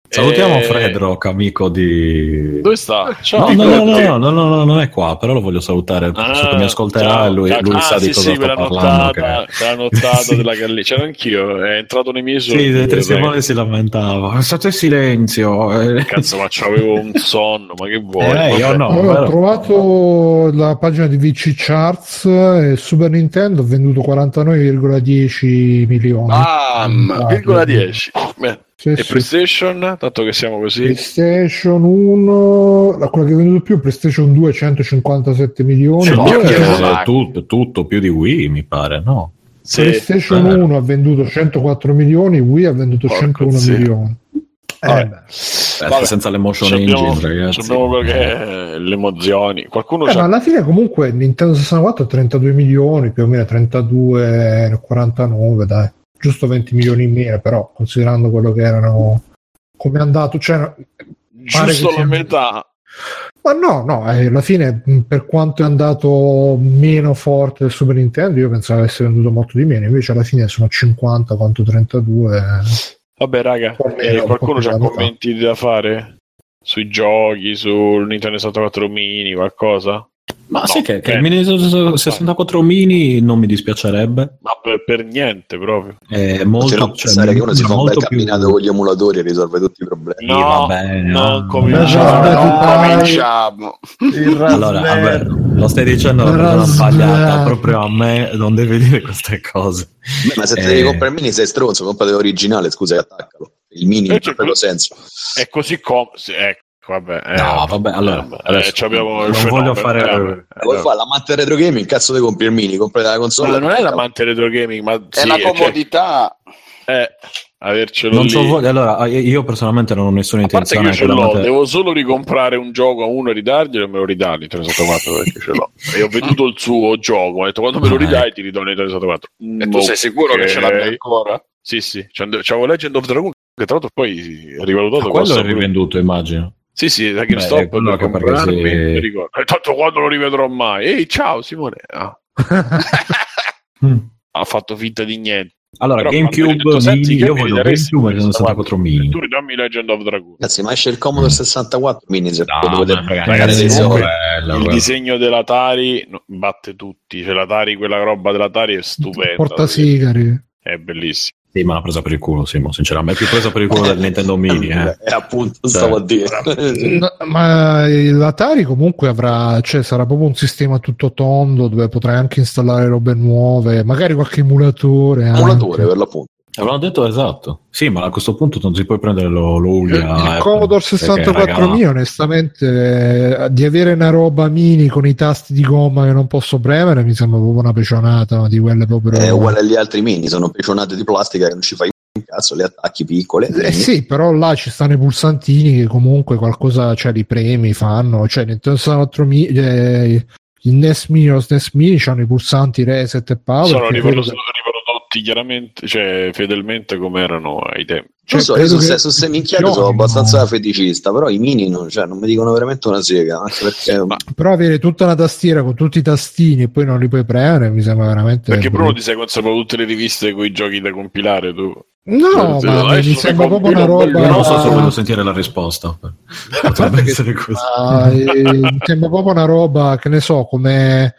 Salutiamo
Eh,
Fred Rock, amico di...
Dove sta?
No,
Ciao.
no, no, no, no, no, no, no, non è qua, però lo voglio salutare.
Ah,
so che mi ascolterà
ciao.
e lui, lui
Ah,
sa di
sì,
cosa
sì,
sto
quella
parlando.
nottata,
che-
quella nottata
Sì.
della gallina. C'era anch'io, è entrato nei miei sogni.
Sì,
Eh,
Simone si lamentava. State in silenzio. Eh,
Cazzo, ma c'avevo un sonno, ma che vuoi?
Eh, io no.
Allora, ho trovato la pagina di VC Charts e Super Nintendo ha venduto 49,10 milioni. Ah,
Virgola
sì.
10. Beh,
Sì,
E
sì.
PlayStation, tanto che siamo così.
PlayStation 1, la- quella che ha venduto più, PlayStation 2 157 milioni. Poi,
anche
eh,
io.
Eh, tutto, tutto più di Wii, mi pare, no?
Sì.
PlayStation
eh.
1 ha venduto 104 milioni, Wii ha venduto
Porco
101
zio.
milioni. Eh,
Vabbè.
Eh,
Vabbè.
senza l'emotion
C'abbiamo-
engine, ragazzi.
quello che è le emozioni. Qualcuno
Eh, ma alla fine comunque Nintendo 64 ha 32 milioni, più o meno 32, 49, dai. Giusto 20 milioni in meno, però considerando quello che erano come è andato, cioè
giusto la metà.
Ma no, no, eh, alla fine per quanto è andato meno forte del Super Nintendo, io pensavo avesse venduto molto di meno, invece alla fine sono 50 quanto 32. eh.
Vabbè, raga, eh,
un
qualcuno c'ha commenti da fare? Sui giochi, sul Nintendo 64 mini, qualcosa?
Ma
No,
sai che, che
eh.
il mini 64 mini non mi dispiacerebbe.
Ma per, per niente proprio.
È
Molto,
molto,
non
cioè,
pensare che uno si fa un bel
molto più-
camminato con gli emulatori e risolve tutti i problemi.
Sì, va bene,
non
no.
cominciamo.
Non cominciamo.
Allora, vabbè, lo stai dicendo una persona sbagliata proprio a me, non devi dire queste cose.
Beh, ma se te
Eh.
devi comprare il mini sei stronzo, comprate l'originale, scusa e attaccalo. Il mini
Eh,
in
cioè,
quello senso.
È così com... ecco, vabbè. eh,
No, vabbè, allora,
eh,
adesso
ci abbiamo il
non voglio fare-
eh,
Vuoi
eh,
fare l'amante retro gaming? Cazzo di compri il mini, compri la console.
ma non è l'amante retro gaming, ma
È
sì,
la
cioè,
comodità.
eh, avercelo
Non
lì.
so voi- allora, io personalmente non ho nessuna intenzione
io ce l'ho,
davanti-
devo solo ricomprare un gioco a uno e ridarglielo e me lo ridai il 364 perché ce l'ho. E ho venduto il suo gioco, ho detto quando me lo
Ah,
ridai ti ridò il 364.
E tu sei sicuro che ce l'abbia ancora?
Sì, sì, c'avevo Legend of Dragon che tra l'altro poi è rivalutato
Ah, quello è rivenduto, immagino.
Sì, sì, da
Beh,
GameStop per
che perché
comprarmi, mi ricordo. E tanto quando lo rivedrò mai. Ehi, ciao Simone. Ah,
Mm.
ha fatto finta di niente.
Allora,
Però
GameCube
detto, "Senti,
io voglio GameCube
questo?
64 mini.
Tu ridammi Legend of Dragon.
Ragazzi, ma esce il Commodore 64 mini se
No,
lo dovete
ma ragazzi,
Ragazzi, comunque,
bello,
il
quello.
disegno dell'Atari no, batte tutti. Cioè, l'Atari, quella roba dell'Atari è stupenda.
Portasigari.
È bellissimo.
Sì, ma l'ha presa per il culo, Simo, sinceramente. È più presa per il culo del Nintendo Mini, eh.
Eh, appunto,
Cioè,
stavo a dire.
No, ma l'Atari comunque avrà, cioè sarà proprio un sistema tutto tondo dove potrai anche installare robe nuove, magari qualche emulatore.
Emulatore
anche.
per l'appunto.
Avevano detto esatto. Sì, ma a questo punto non si puoi prendere lo, lo Ulia.
Il, il
Apple,
Commodore
perché,
64
raga,
mio, onestamente, eh, di avere una roba mini con i tasti di gomma che non posso premere mi sembra proprio una pecionata di quelle proprio.
È uguale agli altri mini, sono pecionate di plastica che non ci fai un cazzo, le attacchi piccole.
Eh sì, però là ci stanno i pulsantini che comunque qualcosa, cioè li premi fanno, cioè Nintendo 64 mi- eh, il NES Mini lo SNES Mini hanno i pulsanti reset e power.
Sono
che
riprodotti chiaramente, cioè fedelmente come erano ai tempi.
cioè,
so, io su,
che-
se- su ste minchiate sono abbastanza feticista, però i mini non, cioè, non mi dicono veramente una sega, anche perché
Ma-
Però avere tutta una tastiera con tutti i tastini e poi non li puoi premere mi sembra veramente.
Perché Bruno ti sei conservato tutte le riviste con i giochi da compilare tu.
No,
Cioè,
ma mi sembra proprio una roba.
non so se voglio sentire la risposta. Potrebbe essere così.
Ah, eh, mi sembra proprio una roba che ne so come,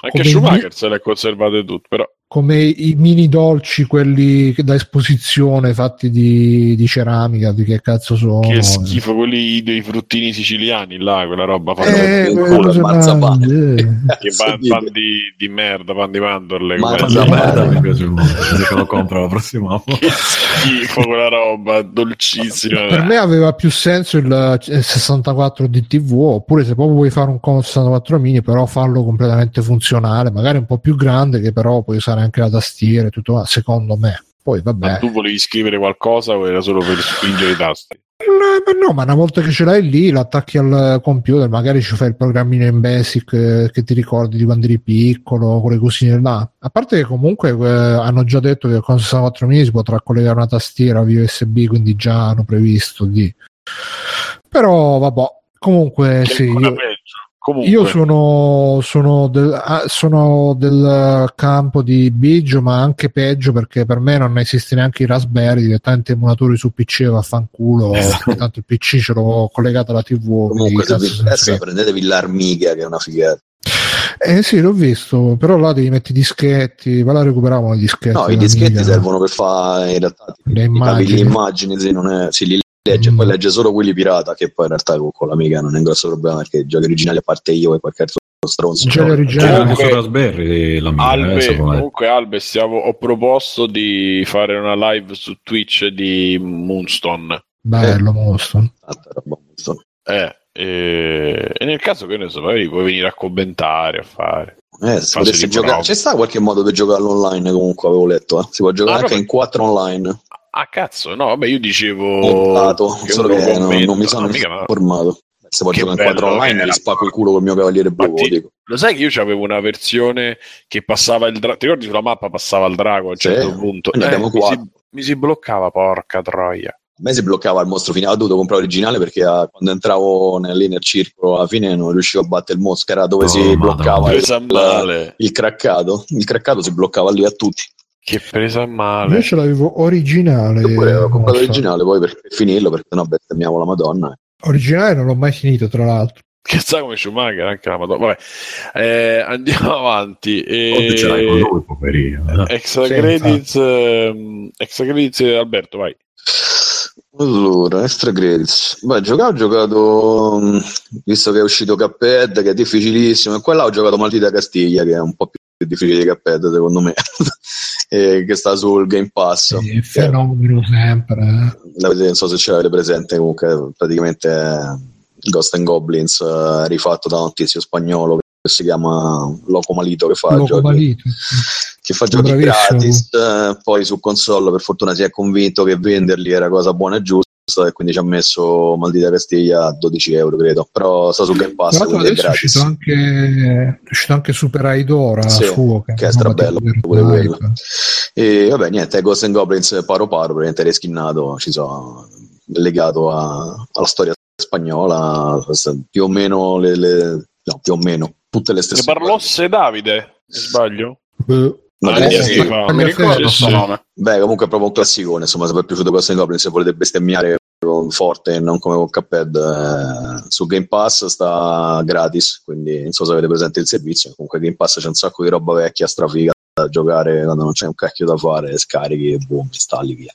Anche
Come
Schumacher se le ha conservate tutte, però
come i mini dolci quelli da esposizione fatti di, di ceramica di che cazzo sono
che schifo quelli dei fruttini siciliani là, quella roba fatta
eh, cose
il marzapane.
eh.
che pan,
di-
pan di, di merda, pan di mandorle.
Ma-
come-
ma-
La merda mi piace molto. Se lo compro la prossima volta.
Schifo quella roba, dolcissima.
per me aveva più senso il eh, 64 di TV oppure se proprio vuoi fare un Commodore 64 mini però farlo completamente funzionale magari un po' più grande che però puoi usare anche la tastiera e tutto secondo me poi
Ma
vabbè
tu volevi scrivere qualcosa o era solo per spingere i tasti?
No, ma no, ma una volta che ce l'hai lì, l'attacchi al computer, magari ci fai il programmino in basic eh, che ti ricordi di quando eri piccolo, quelle cosine là. A parte che comunque eh, hanno già detto che con 64 mini si potrà collegare una tastiera via USB, quindi già hanno previsto di. Però vabbè, comunque
Che
sì, io.
Comunque,
io sono, sono, del, ah, sono del campo di Biggio, ma anche peggio perché per me non esiste neanche i Raspberry, direttamente emulatori su PC vaffanculo, perché tanto il PC ce l'ho collegato alla TV.
comunque se
se frega.
prendetevi l'armiga che è una figata.
Eh sì, l'ho visto, però là devi mettere i dischetti, va là recuperavamo i dischetti.
No, i dischetti servono per fare in realtà
Le immagini.
le immagini, sì, non è, sì, li legge,
Mm.
poi legge solo quelli pirata, che poi in realtà con, l'amiga non è un grosso problema perché i giochi originali a parte io e qualche altro stronzo.
Giochi
no.
originali.
Comunque-
anche su Raspberry l'amiga.
Albe,
adesso com'è.
comunque Albe stiamo, ho proposto di fare una live su Twitch di Moonstone.
Bello.
Tanta roba, insomma.
Eh, e, e nel caso che ne so, magari puoi venire a commentare, a fare.
Eh, giocare. C'è sta qualche modo per giocarlo online comunque avevo letto, eh. si può giocare
Ah,
anche
proprio-
in 4 online.
Ah, cazzo, no, vabbè, io dicevo.
Montato, solo che non,
commenta.
non mi sono
No, mica no.
informato. Se
Che
giocare in 4
bello
online gli
era.
spacco il culo col mio cavaliere blu, lo
sai che io avevo una versione che passava il drago. Ti ricordi sulla mappa passava il drago a un
Sì,
certo punto?
abbiamo
mi, si, mi si bloccava, porca troia.
A me si bloccava il mostro finale, ho dovuto comprare originale perché ah, quando entravo lì nel circolo alla fine non riuscivo a battere il mostro, era dove
Oh,
si
Madonna.
bloccava il, il craccato. Il craccato si bloccava lì a tutti.
Che presa male.
Io ce l'avevo originale.
Io pure avevo comprato
mostro.
l'originale poi per finirlo perché no bestemmiamo la madonna.
Originale non l'ho mai finito, tra l'altro.
Che sa come Schumacher, anche la Madonna. Vabbè, eh, andiamo avanti. E...
Oggi ce l'hai con lui, poverino. eh.
Extra
Sì,
credits, ehm, extra credits, Alberto, vai.
Allora, extra credits. Beh, giocare ho giocato, mh, visto che è uscito Cuphead, che è difficilissimo, e qua ho giocato Maldita Castiglia, che è un po' più difficile di Cuphead, secondo me, e che sta sul Game Pass.
Sì, fenomeno sempre. eh.
Non so se ce l'avete presente, comunque praticamente è Ghost and Goblins eh, rifatto da un tizio spagnolo che si chiama Loco Malito, che fa
Loco
giochi che fa giochi gratis, eh, poi su console per fortuna si è convinto che venderli era cosa buona e giusta e quindi ci ha messo Maldita Castiglia a 12 euro credo, però sta su Game Pass quindi è
adesso è uscito
gratis.
anche, è uscito anche Super Aidora
Sì,
suo,
che è
una
strabello. E vabbè niente, Ghost and Goblins paro paro, praticamente reskinnato, ci sono legato a- alla storia spagnola, più o meno le, le- no, più o meno tutte le
Le
stesse
Barlosse Davide, se sbaglio?
Beh,
No,
Ah,
che
sì,
Non mi ricordo
Sì,
questo
sì.
nome.
Beh, comunque è proprio un classicone, insomma, se vi è piaciuto Ghost and Goblins, se volete bestemmiare con forte e non come con Cuphead, eh, su Game Pass sta gratis, quindi non so se avete presente il servizio, comunque Game Pass c'è un sacco di roba vecchia, strafiga da giocare quando non c'è un cacchio da fare, scarichi e boom, installi via.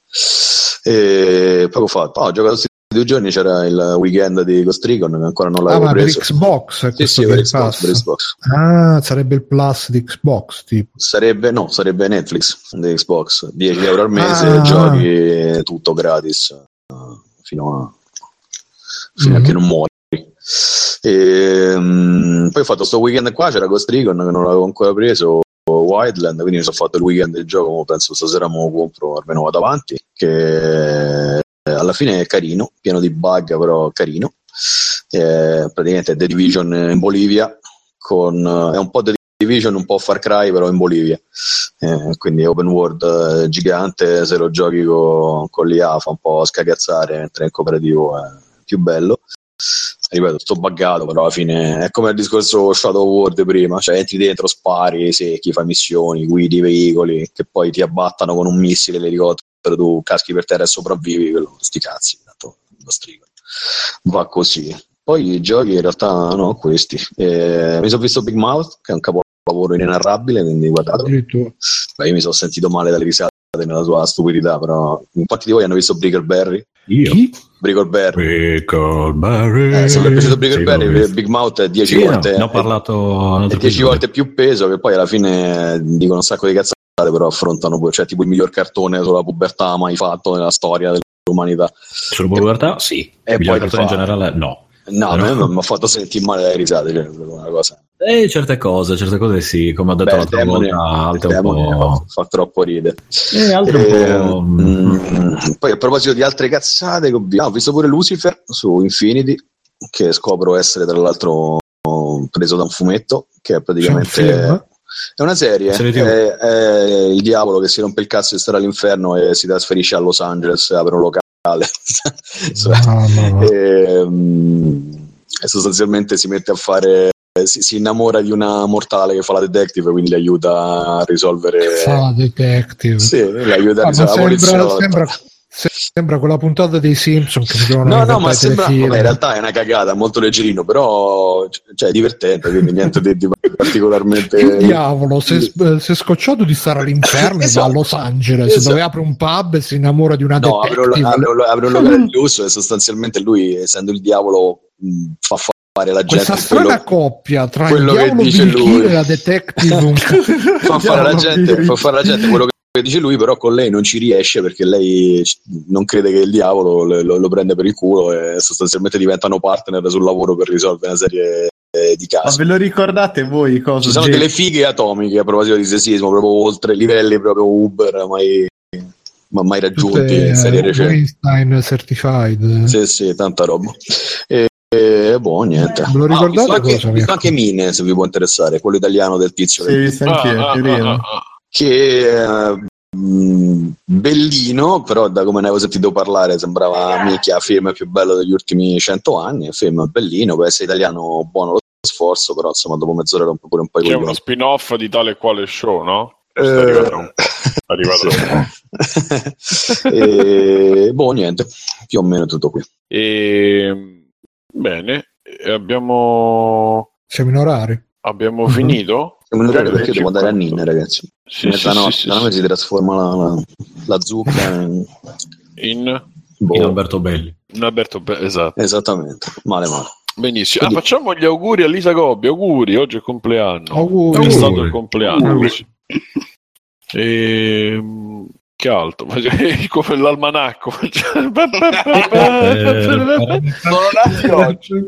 E poco fatto, ho giocato questi due giorni, c'era il weekend di Ghost Recon che ancora non
Ah,
l'avevo
ma per
preso.
Xbox è
Sì,
questo
sì, per Xbox, per Xbox.
Ah, sarebbe il plus di Xbox, tipo.
Sarebbe, no, sarebbe Netflix di Xbox, 10 euro al mese,
Ah.
giochi tutto gratis eh, fino a, fino a
Mhm.
che non muori. E, mm, poi ho fatto sto weekend qua, c'era Ghost Recon che non l'avevo ancora preso, Wildland, quindi mi sono fatto il weekend del gioco, penso stasera me lo compro, almeno vado avanti, che eh, alla fine è carino, pieno di bug però carino. Eh, praticamente è The Division in Bolivia con eh, è un po' The Division, un po' Far Cry, però in Bolivia. Eh, quindi open world eh, gigante, se lo giochi co- con l'IA fa un po' scagazzare, mentre in cooperativo è più bello. Ripeto, sto buggato, però alla fine è come il discorso Shadow World prima, cioè entri dentro, spari, secchi, fai missioni, guidi i veicoli, che poi ti abbattano con un missile, l'elicottero, tu caschi per terra e sopravvivi, quello, sti cazzi, tanto lo strigo. Va così. Poi i giochi in realtà no, questi. Eh, mi sono visto Big Mouth, che è un capolavoro inenarrabile, quindi guardate. Beh, io mi sono sentito male dalle risate nella sua stupidità, però quanti di voi hanno visto Brickleberry?
Io.
Brickleberry.
Brickleberry.
Eh, se vi è piaciuto
Sì,
Brickleberry,
visto.
Big Mouth è 10
Sì, no,
volte
ne ho parlato un
è
altro
10
episodio.
volte più peso che poi alla fine dicono un sacco di cazzate però affrontano cioè tipo il miglior cartone sulla pubertà mai fatto nella storia dell'umanità
Sulla pubertà, sì.
E
Il
poi
cartone in
fa-
generale, no.
no,
Però-
a me non mi ha fatto sentire male dalle risate cioè, una cosa
E certe cose, certe cose sì, come ho detto
Beh,
l'altra
demone,
volta, altre un
demone fa,
po'...
fa troppo ridere
E altre
Eh,
po'...
mm, poi a proposito di altre cazzate ho ah, ho visto pure Lucifer su Infinity che scopro essere tra l'altro preso da un fumetto che è praticamente
un?
È una serie, è, è il diavolo che si rompe il cazzo di stare all'inferno e si trasferisce a Los Angeles, apre un locale.
No, no, no.
e, e sostanzialmente si mette a fare si, si innamora di una mortale che fa la detective quindi le aiuta a risolvere
Fa la detective.
sì, le aiuta a
Ah,
risolvere la
sembra, sembra, se- sembra quella puntata dei Simpson che si trovano
No, no, ma sembra. Vabbè, in realtà è una cagata, molto leggerino, però cioè, è divertente, quindi niente di, di particolarmente.
Il diavolo si è, scocciato di stare all'inferno e va a
Esatto.
Los Angeles
Esatto.
dove apre un pub e si innamora di una
No,
detective.
un- apre un locale di lusso e sostanzialmente lui, essendo il diavolo, fa fare la gente
Questa
quello,
strana coppia tra il
quello che
diavolo
dice
birichino
lui.
e la detective
fa fare
Diavolo
gente, fa fare alla gente quello che dice lui, però con lei non ci riesce perché lei non crede che il diavolo lo, lo prende per il culo e sostanzialmente diventano partner sul lavoro per risolvere una serie eh, di
Ma
casi.
ve lo ricordate voi cosa?
Ci sono
Jay?
delle fighe atomiche a proposito di sessismo, proprio oltre livelli proprio Uber mai, ma mai raggiunti
tutte
in serie
eh,
recenti.
Weinstein certified
Sì, sì, tanta roba. E, e boh, niente.
Ve lo
Ah,
ricordate
visto anche, ho visto
Mirko?
anche Mine, se vi può interessare, quello italiano del tizio
Sì, visto anch'io,
Ah, ah,
carino.
ah, ah.
che eh, bellino, però da come ne avevo sentito parlare sembrava minchia film più bello degli ultimi cento anni, film bellino, può essere italiano buono lo sforzo, però insomma dopo mezz'ora rompe pure un po' i
C'è uno
coglioni.
spin-off di tale e quale show, no?
Eh,
po'. Arrivato
sì. e, boh, niente, più o meno tutto qui.
E, bene, abbiamo,
siamo in orari
abbiamo
Mhm.
finito?
Siamo in orario perché
Sì,
devo andare a
sì,
Ninne, ragazzi.
Sì,
Mezzanotte,
sì, sì,
da noi si trasforma la, la, la zucca in,
In,
boh,
In Alberto Belli.
in Alberto Be- esatto.
esattamente, male male.
Benissimo. Ah,
Quindi-
facciamo gli auguri a Lisa Gobbi. Auguri, oggi è il compleanno.
Auguri.
È stato il compleanno.
Auguri.
sì. E, che altro? Come l'almanacco.
Eh,
Non oggi.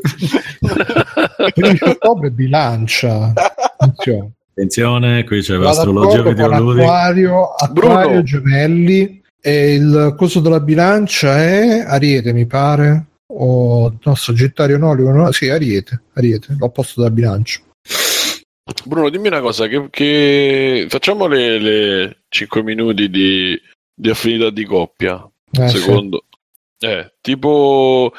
15 ottobre bilancia Attenzione.
Attenzione, qui c'è l'astrologia videoludica.
Acquario, Acquario
Bruno.
Gemelli e il coso della bilancia è Ariete mi pare o no Sagittario no, no sì Ariete, Ariete l'opposto della bilancia
Bruno, dimmi una cosa, che, che- facciamo le, le 5 minuti di, di affinità di coppia,
Eh, sì.
secondo... Eh, tipo...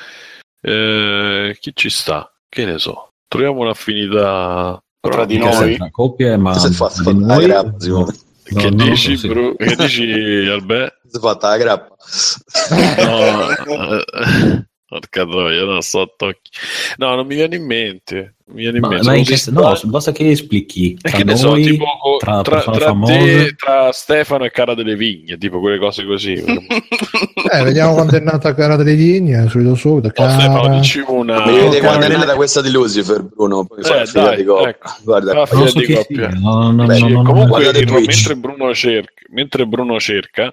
eh, chi ci sta? Che ne so. Troviamo un'affinità...
Tra di noi.
sempre, coppie, ma
Si è fatta
di
la
noi- no,
che,
no,
dici,
sì.
Bru- che dici, Albè?
Si è fatta la grappa.
No, eh, porca troia, non sto a tocchi. No, non mi viene in mente. Mi viene in
Ma,
mente.
ma in che, no, basta che esplichi
E
tra
che ne so,
noi,
tipo
tra,
tra, tra
famose.
te, tra Stefano e Cara delle Vigne, tipo quelle cose così. no,
eh, vediamo quando è nata Cara delle Vigne subito subito
Stefano,
Cara
dici una.
Mi vede
Oh,
quando è nata questa di Lucifer, Bruno.
Eh,
la figlia
dai,
di coppia.
ecco.
Guarda,
Ah,
non
figlia
so
di coppia.
sia, no, no,
Beh,
no,
Sì,
no, no,
comunque mentre Bruno cerca, mentre Bruno cerca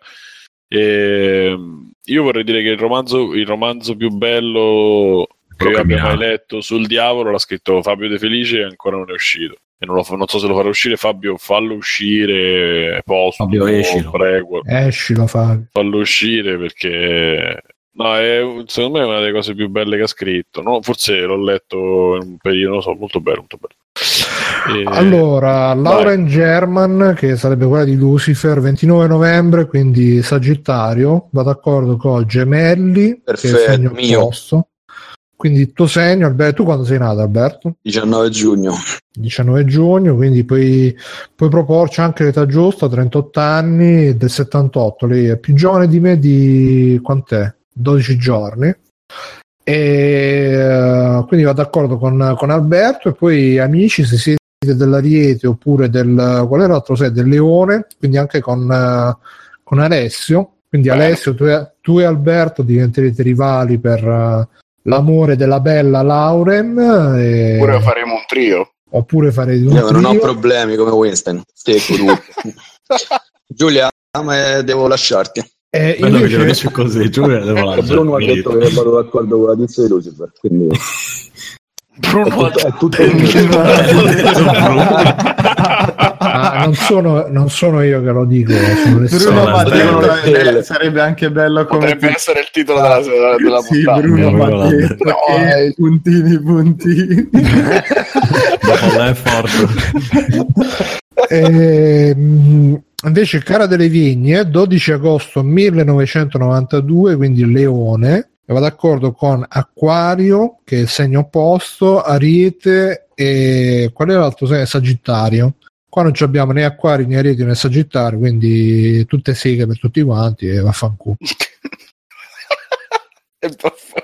ehm, io vorrei dire che il romanzo, il romanzo più bello che io abbia mai letto sul diavolo l'ha scritto Fabio De Felice e ancora non è uscito. E non, lo non so se lo farà uscire Fabio, fallo uscire posto,
Fabio, escilo.
prego,
esci lo fa
fallo uscire perché No, è, secondo me è una delle cose più belle che ha scritto. No, forse l'ho letto in un periodo, non lo so, molto bello, molto bello. E-
Allora, Lauren German, che sarebbe quella di Lucifer, 29 novembre, quindi Sagittario, va d'accordo con Gemelli, che è il
Perfetto,
segno
mio.
opposto. Quindi il tuo segno, Alberto, tu quando sei nato, Alberto?
19 giugno.
19 giugno, quindi puoi, puoi proporci anche l'età giusta, 38 anni, del 78. Lei è più giovane di me di quant'è? 12 giorni. E eh, quindi va d'accordo con, con Alberto. E poi, amici, se siete dell'Ariete oppure del qual era l'altro sei? Del Leone, quindi anche con, eh, con Alessio. Quindi,
Bene.
Alessio, tu e, tu e Alberto diventerete rivali per eh, l'amore della bella Lauren. e-
Oppure faremo un trio.
oppure farete un
Io non ho
trio.
problemi come Winston. Tutto. Giulia, ma devo lasciarti.
Eh,
Bello che glielo
invece,
dici così, Giulia, devo
Eh, Bruno ha detto che vado d'accordo con la tizia di Lucifer, quindi
Bruno
è tutto, è tutto
ah, non, sono, non sono io che lo dico, sono le
Bruno detto, eh, sarebbe anche bello come
Potrebbe essere il titolo della, della, della
sì,
puntata.
Bruno detto
detto.
che puntini puntini
Dopo l'effort.
Ehm, invece Cara delle Vigne 12 agosto 1992 quindi Leone e va d'accordo con Acquario che è il segno opposto Ariete e qual è l'altro segno? Sagittario qua non ci abbiamo né Acquario né Ariete né Sagittario quindi tutte seghe per tutti quanti e vaffanculo
E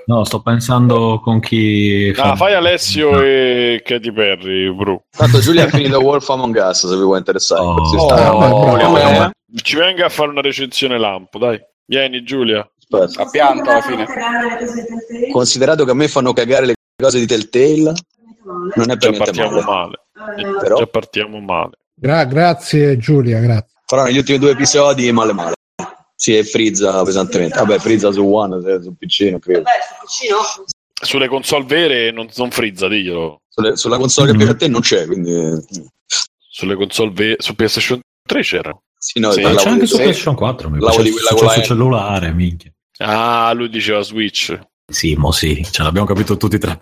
No, sto pensando con chi...
Ah, fai Alessio e Katy Perry, Bru.
Tanto Giulia ha finito Wolf Among Us, se vi può interessare.
Oh.
Oh.
Com'è?
Ci venga a fare una recensione lampo, dai. Vieni, Giulia.
Aspetta.
a pianta alla fine.
Considerato che a me fanno cagare le cose di Telltale, non è per
Già
niente
partiamo
male.
male.
Però-
Già partiamo male.
Gra- grazie Giulia grazie
Però negli ultimi due episodi male male. Si è frizza pesantemente. Vabbè, frizza su One, su PC, non credo.
Sulle console vere non, non frizza, diglielo.
Sulle- sulla console che piace a te non c'è, quindi... eh,
Sulle console vere, su PlayStation 3 c'era.
Sì, no,
Sì,
C'è anche
di-
su PlayStation 4, mi c'è,
di quella
c'è
con la
sul
N.
cellulare, minchia.
Ah, lui diceva Switch.
Sì, mo sì, ce l'abbiamo capito tutti tre.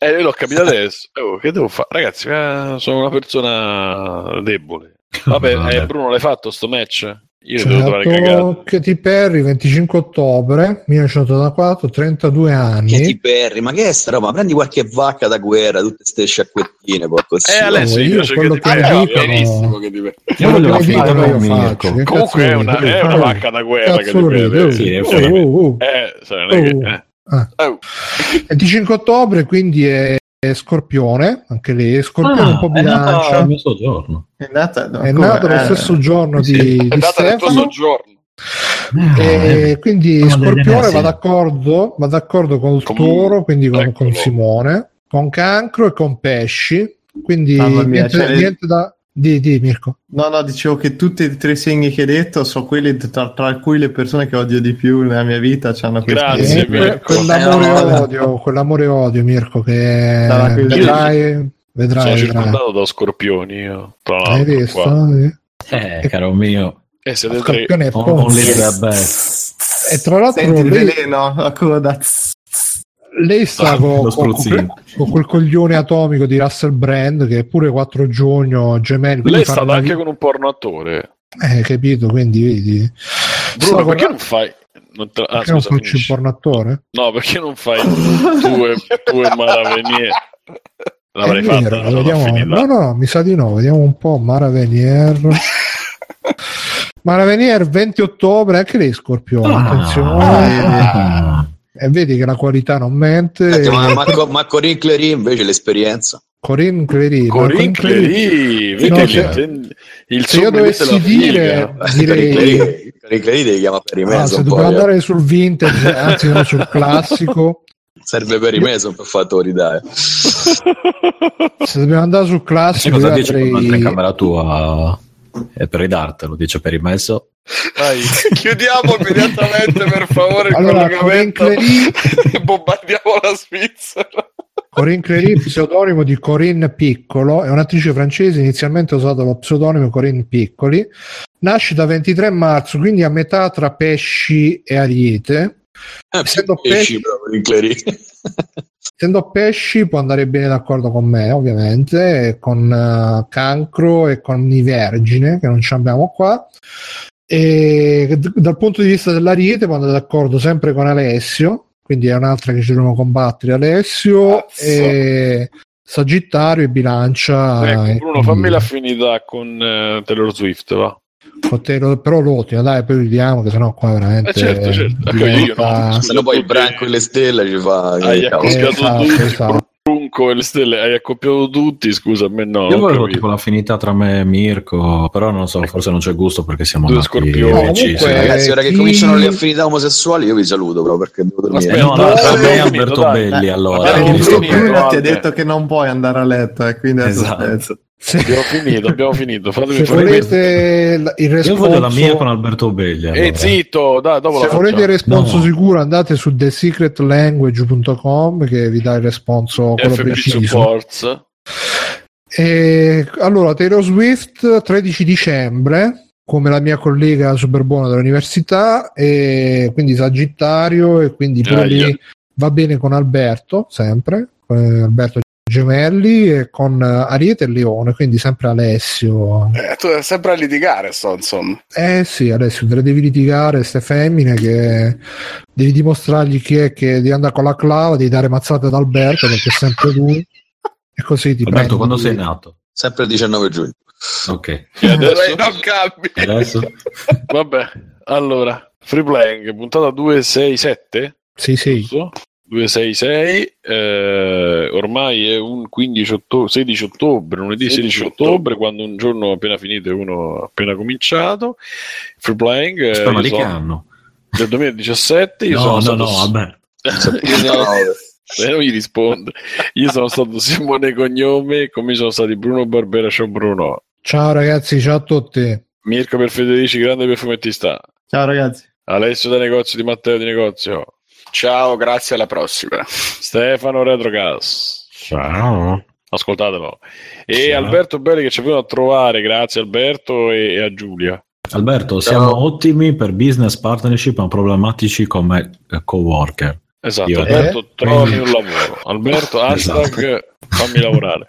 Eh, io l'ho capito adesso. Oh, che devo fare? Ragazzi, eh, sono una persona debole. Vabbè,
Vabbè.
eh, Bruno, l'hai fatto sto match? Io devo trovare cagato.
Certo, Katy Perry 25 ottobre 1984 32 anni
Katy Perry, ma che è sta roba? Prendi qualche vacca da guerra, tutte ste sciacquettine, porco
Eh, Alessio,
io
io
quello
Katy
che
Perry.
dico-
Benissimo che ti
Io voglio finire
dico
con
io
Mirko.
Comunque è una, è una vacca da guerra vede.
Oh,
Sì, in
oh, oh, oh.
Eh, sai, non è che-
Oh.
eh.
Oh,
25 ottobre quindi è, è Scorpione anche lei Scorpione
Ah,
un po'
è nato
bilancia
il mio soggiorno.
è nata no,
è nato lo
eh,
stesso giorno
sì.
di,
è
di Stefano
soggiorno.
e quindi
Sono delle
Scorpione va d'accordo va d'accordo con il Toro quindi con,
Eccolo.
con Simone con Cancro e con Pesci quindi
mia,
niente,
cioè-
niente da di, di Mirko
No, no, dicevo che tutti e tre segni che hai detto sono quelli tra, tra cui le persone che odio di più nella mia vita hanno questi
Grazie,
Eh, que-
Mirko.
quell'amore
Eh, no, no.
odio quell'amore odio Mirko che
Sarà
vedrai vedrai,
Sono
vedrai.
circondato da scorpioni io. Tra
hai visto?
qua.
Eh, caro mio.
Eh, siete tre.
Scorpione è
only the best.
e tra l'altro
Senti il veleno, la coda.
Lei sta
Ah,
con, con- con quel coglione atomico di Russell Brand che è pure 4 giugno gemelli
Lei è stata
una
anche con un porno attore.
eh capito quindi vedi
Bruno, perché
con-
non fai. Non te- Ah,
perché non
scusa,
faccio il
finisci.
porno attore
No, perché non fai tu e, tu e Maravenier? L'avrei fatto,
vero,
non
vediamo- no no mi sa di no vediamo un po' Mara Venier Mara Venier 20 ottobre anche lei Scorpione attenzione
Ah.
E vedi che la qualità non mente
Senti, ma,
E-
ma, co- ma Corinne Clery invece l'esperienza.
Corinne Clery
Corinne
Clery- No, se-
il-
se io dovessi dire direi
Corinne Clery, devi chiamare per i
Ah,
Mason
se dobbiamo
eh.
andare sul vintage anzi no sul classico
Serve per i Mason per autorità. eh.
se dobbiamo andare sul classico
cosa quando entra in
andrei
camera tua e per ridartelo? Dice per il messo.
Dai.
Chiudiamo immediatamente per favore il
allora Corinne
collegamento
Clery
e bombardiamo la Svizzera.
Corinne Clery, pseudonimo di Corinne Piccolo, è un'attrice francese, inizialmente ha usato lo pseudonimo Corinne Piccoli. Nasce da 23 marzo, quindi a metà tra pesci e ariete.
Eh,
Essendo
pesci
pesci-
Clary.
Essendo pesci può andare bene d'accordo con me, ovviamente, e con eh, cancro e con i vergine, che non ci abbiamo qua. E d- dal punto di vista dell'ariete può andare d'accordo sempre con Alessio, quindi è un'altra che ci dobbiamo combattere, Alessio,
Cazzo.
e Sagittario e Bilancia. e
Ecco, Bruno,
quindi-
fammi l'affinità con eh, Taylor Swift, va.
Con te, lo- però l'ultima, dai, poi vediamo che sennò qua veramente
Eh, certo, certo.
diventa-
Io no,
Se no poi il branco e le stelle ci fa...
Hai accoppiato
Esatto,
tutti,
esatto.
Brunco e le stelle, hai accoppiato tutti, scusa, a me no.
Io volevo tipo l'affinità tra me e Mirko, però non so, forse non c'è gusto perché siamo
Due scorpioni.
No, comunque-
sì.
Ragazzi, ora che
chi-
cominciano le affinità omosessuali, io vi saluto però perché devo dormire.
Eh no, allora tra me e Alberto
dai.
Belli allora.
Bruno ti ha detto che non puoi andare a letto e quindi adesso
Esatto.
Se,
Abbiamo finito, abbiamo finito. Fatemi
se volete il
Io
responso,
voglio la mia con Alberto Belli.
E
allora.
Eh, zitto, dai, dopo
se
la
volete il responso
No.
sicuro andate su thesecretlanguage.com che vi dà il responso quello preciso.
Supports.
E, allora, Taylor Swift 13 dicembre, come la mia collega super buona dell'università, e quindi Sagittario, e quindi pure
Ah,
lì
io.
va bene con Alberto, sempre, eh, Alberto Gemelli, e con eh, Ariete e Leone, quindi sempre Alessio.
Eh, tu sei sempre a litigare, sto, insomma.
Eh sì, Alessio, te le devi litigare, ste femmine, che devi dimostrargli chi è che devi andare con la clava, devi dare mazzate ad Alberto, perché è sempre lui. E così ti
Alberto, quando sei nato?
Sempre il 19 giugno.
Ok.
E adesso?
Non cambi.
Adesso?
Vabbè, allora, free playing, puntata 267,
Sì, sì.
giusto? 266, eh, ormai è un 15 ottobre, 16 ottobre, lunedì 16,
16
ottobre, quando un giorno appena finito e uno appena cominciato. Free playing eh, io
di che
sono-
anno?
del 2017, io
No,
sono
no,
stato
no,
sono- Eh, non gli risponde. Io sono stato Simone Cognome, come sono stati Bruno Barbera, ciao Bruno.
Ciao ragazzi, ciao a tutti.
Mirko per Federici, grande perfumettista.
Ciao ragazzi.
Alessio da negozio di Matteo di negozio.
Ciao, grazie, alla prossima.
Stefano Retrogas.
Ciao.
Ascoltatelo. E
Ciao.
Alberto Belli che ci è venuto a trovare, grazie Alberto e, e a Giulia.
Alberto, siamo ottimi per business partnership ma problematici come eh, coworker.
Esatto,
Io-
Alberto,
Eh?
trovi un lavoro. Alberto, hashtag fammi lavorare.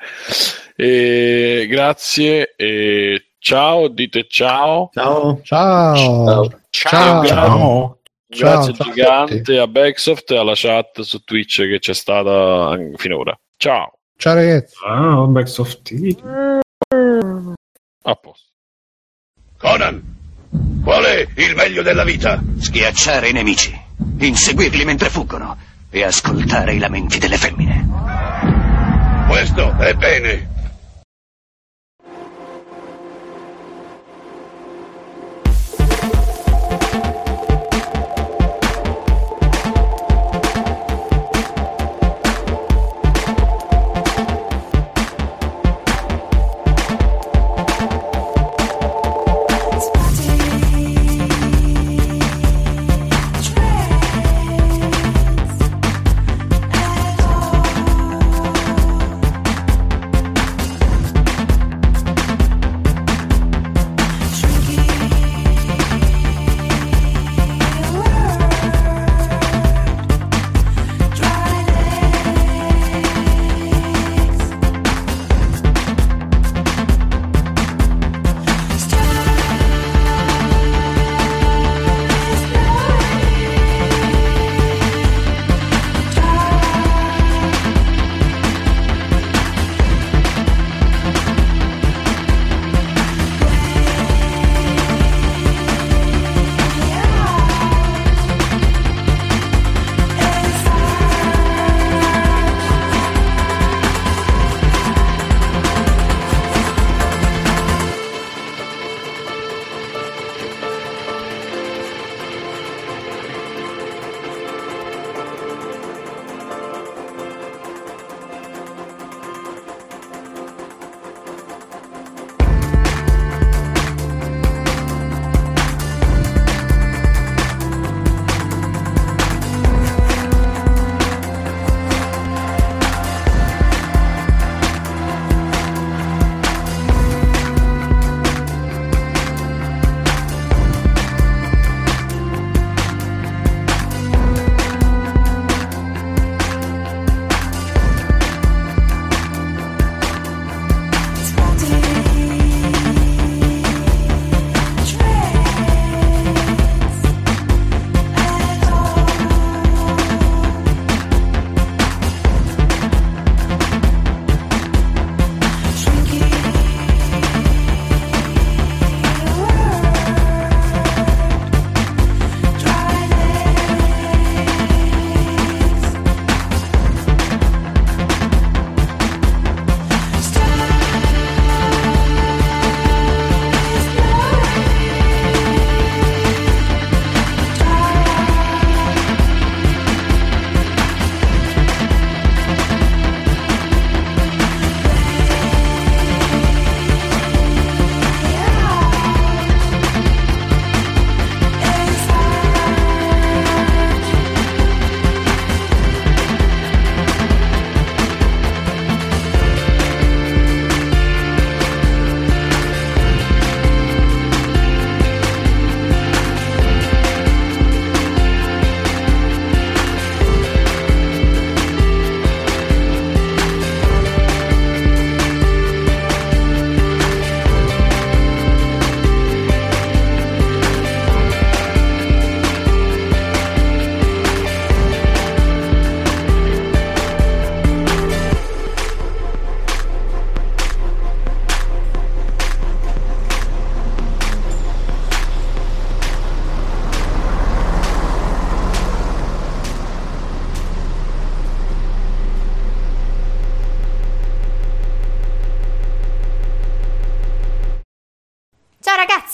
E, grazie e ciao, dite ciao.
Ciao.
Ciao.
Ciao.
Ciao.
Ciao.
Grazie
ciao a
gigante a Backsoft e alla chat su Twitch che c'è stata finora. Ciao,
Ciao ragazzi.
Ciao, Backsoft.
a posto.
Conan, qual è il meglio della vita?
Schiacciare i nemici, inseguirli mentre fuggono e ascoltare i lamenti delle femmine.
Questo è bene.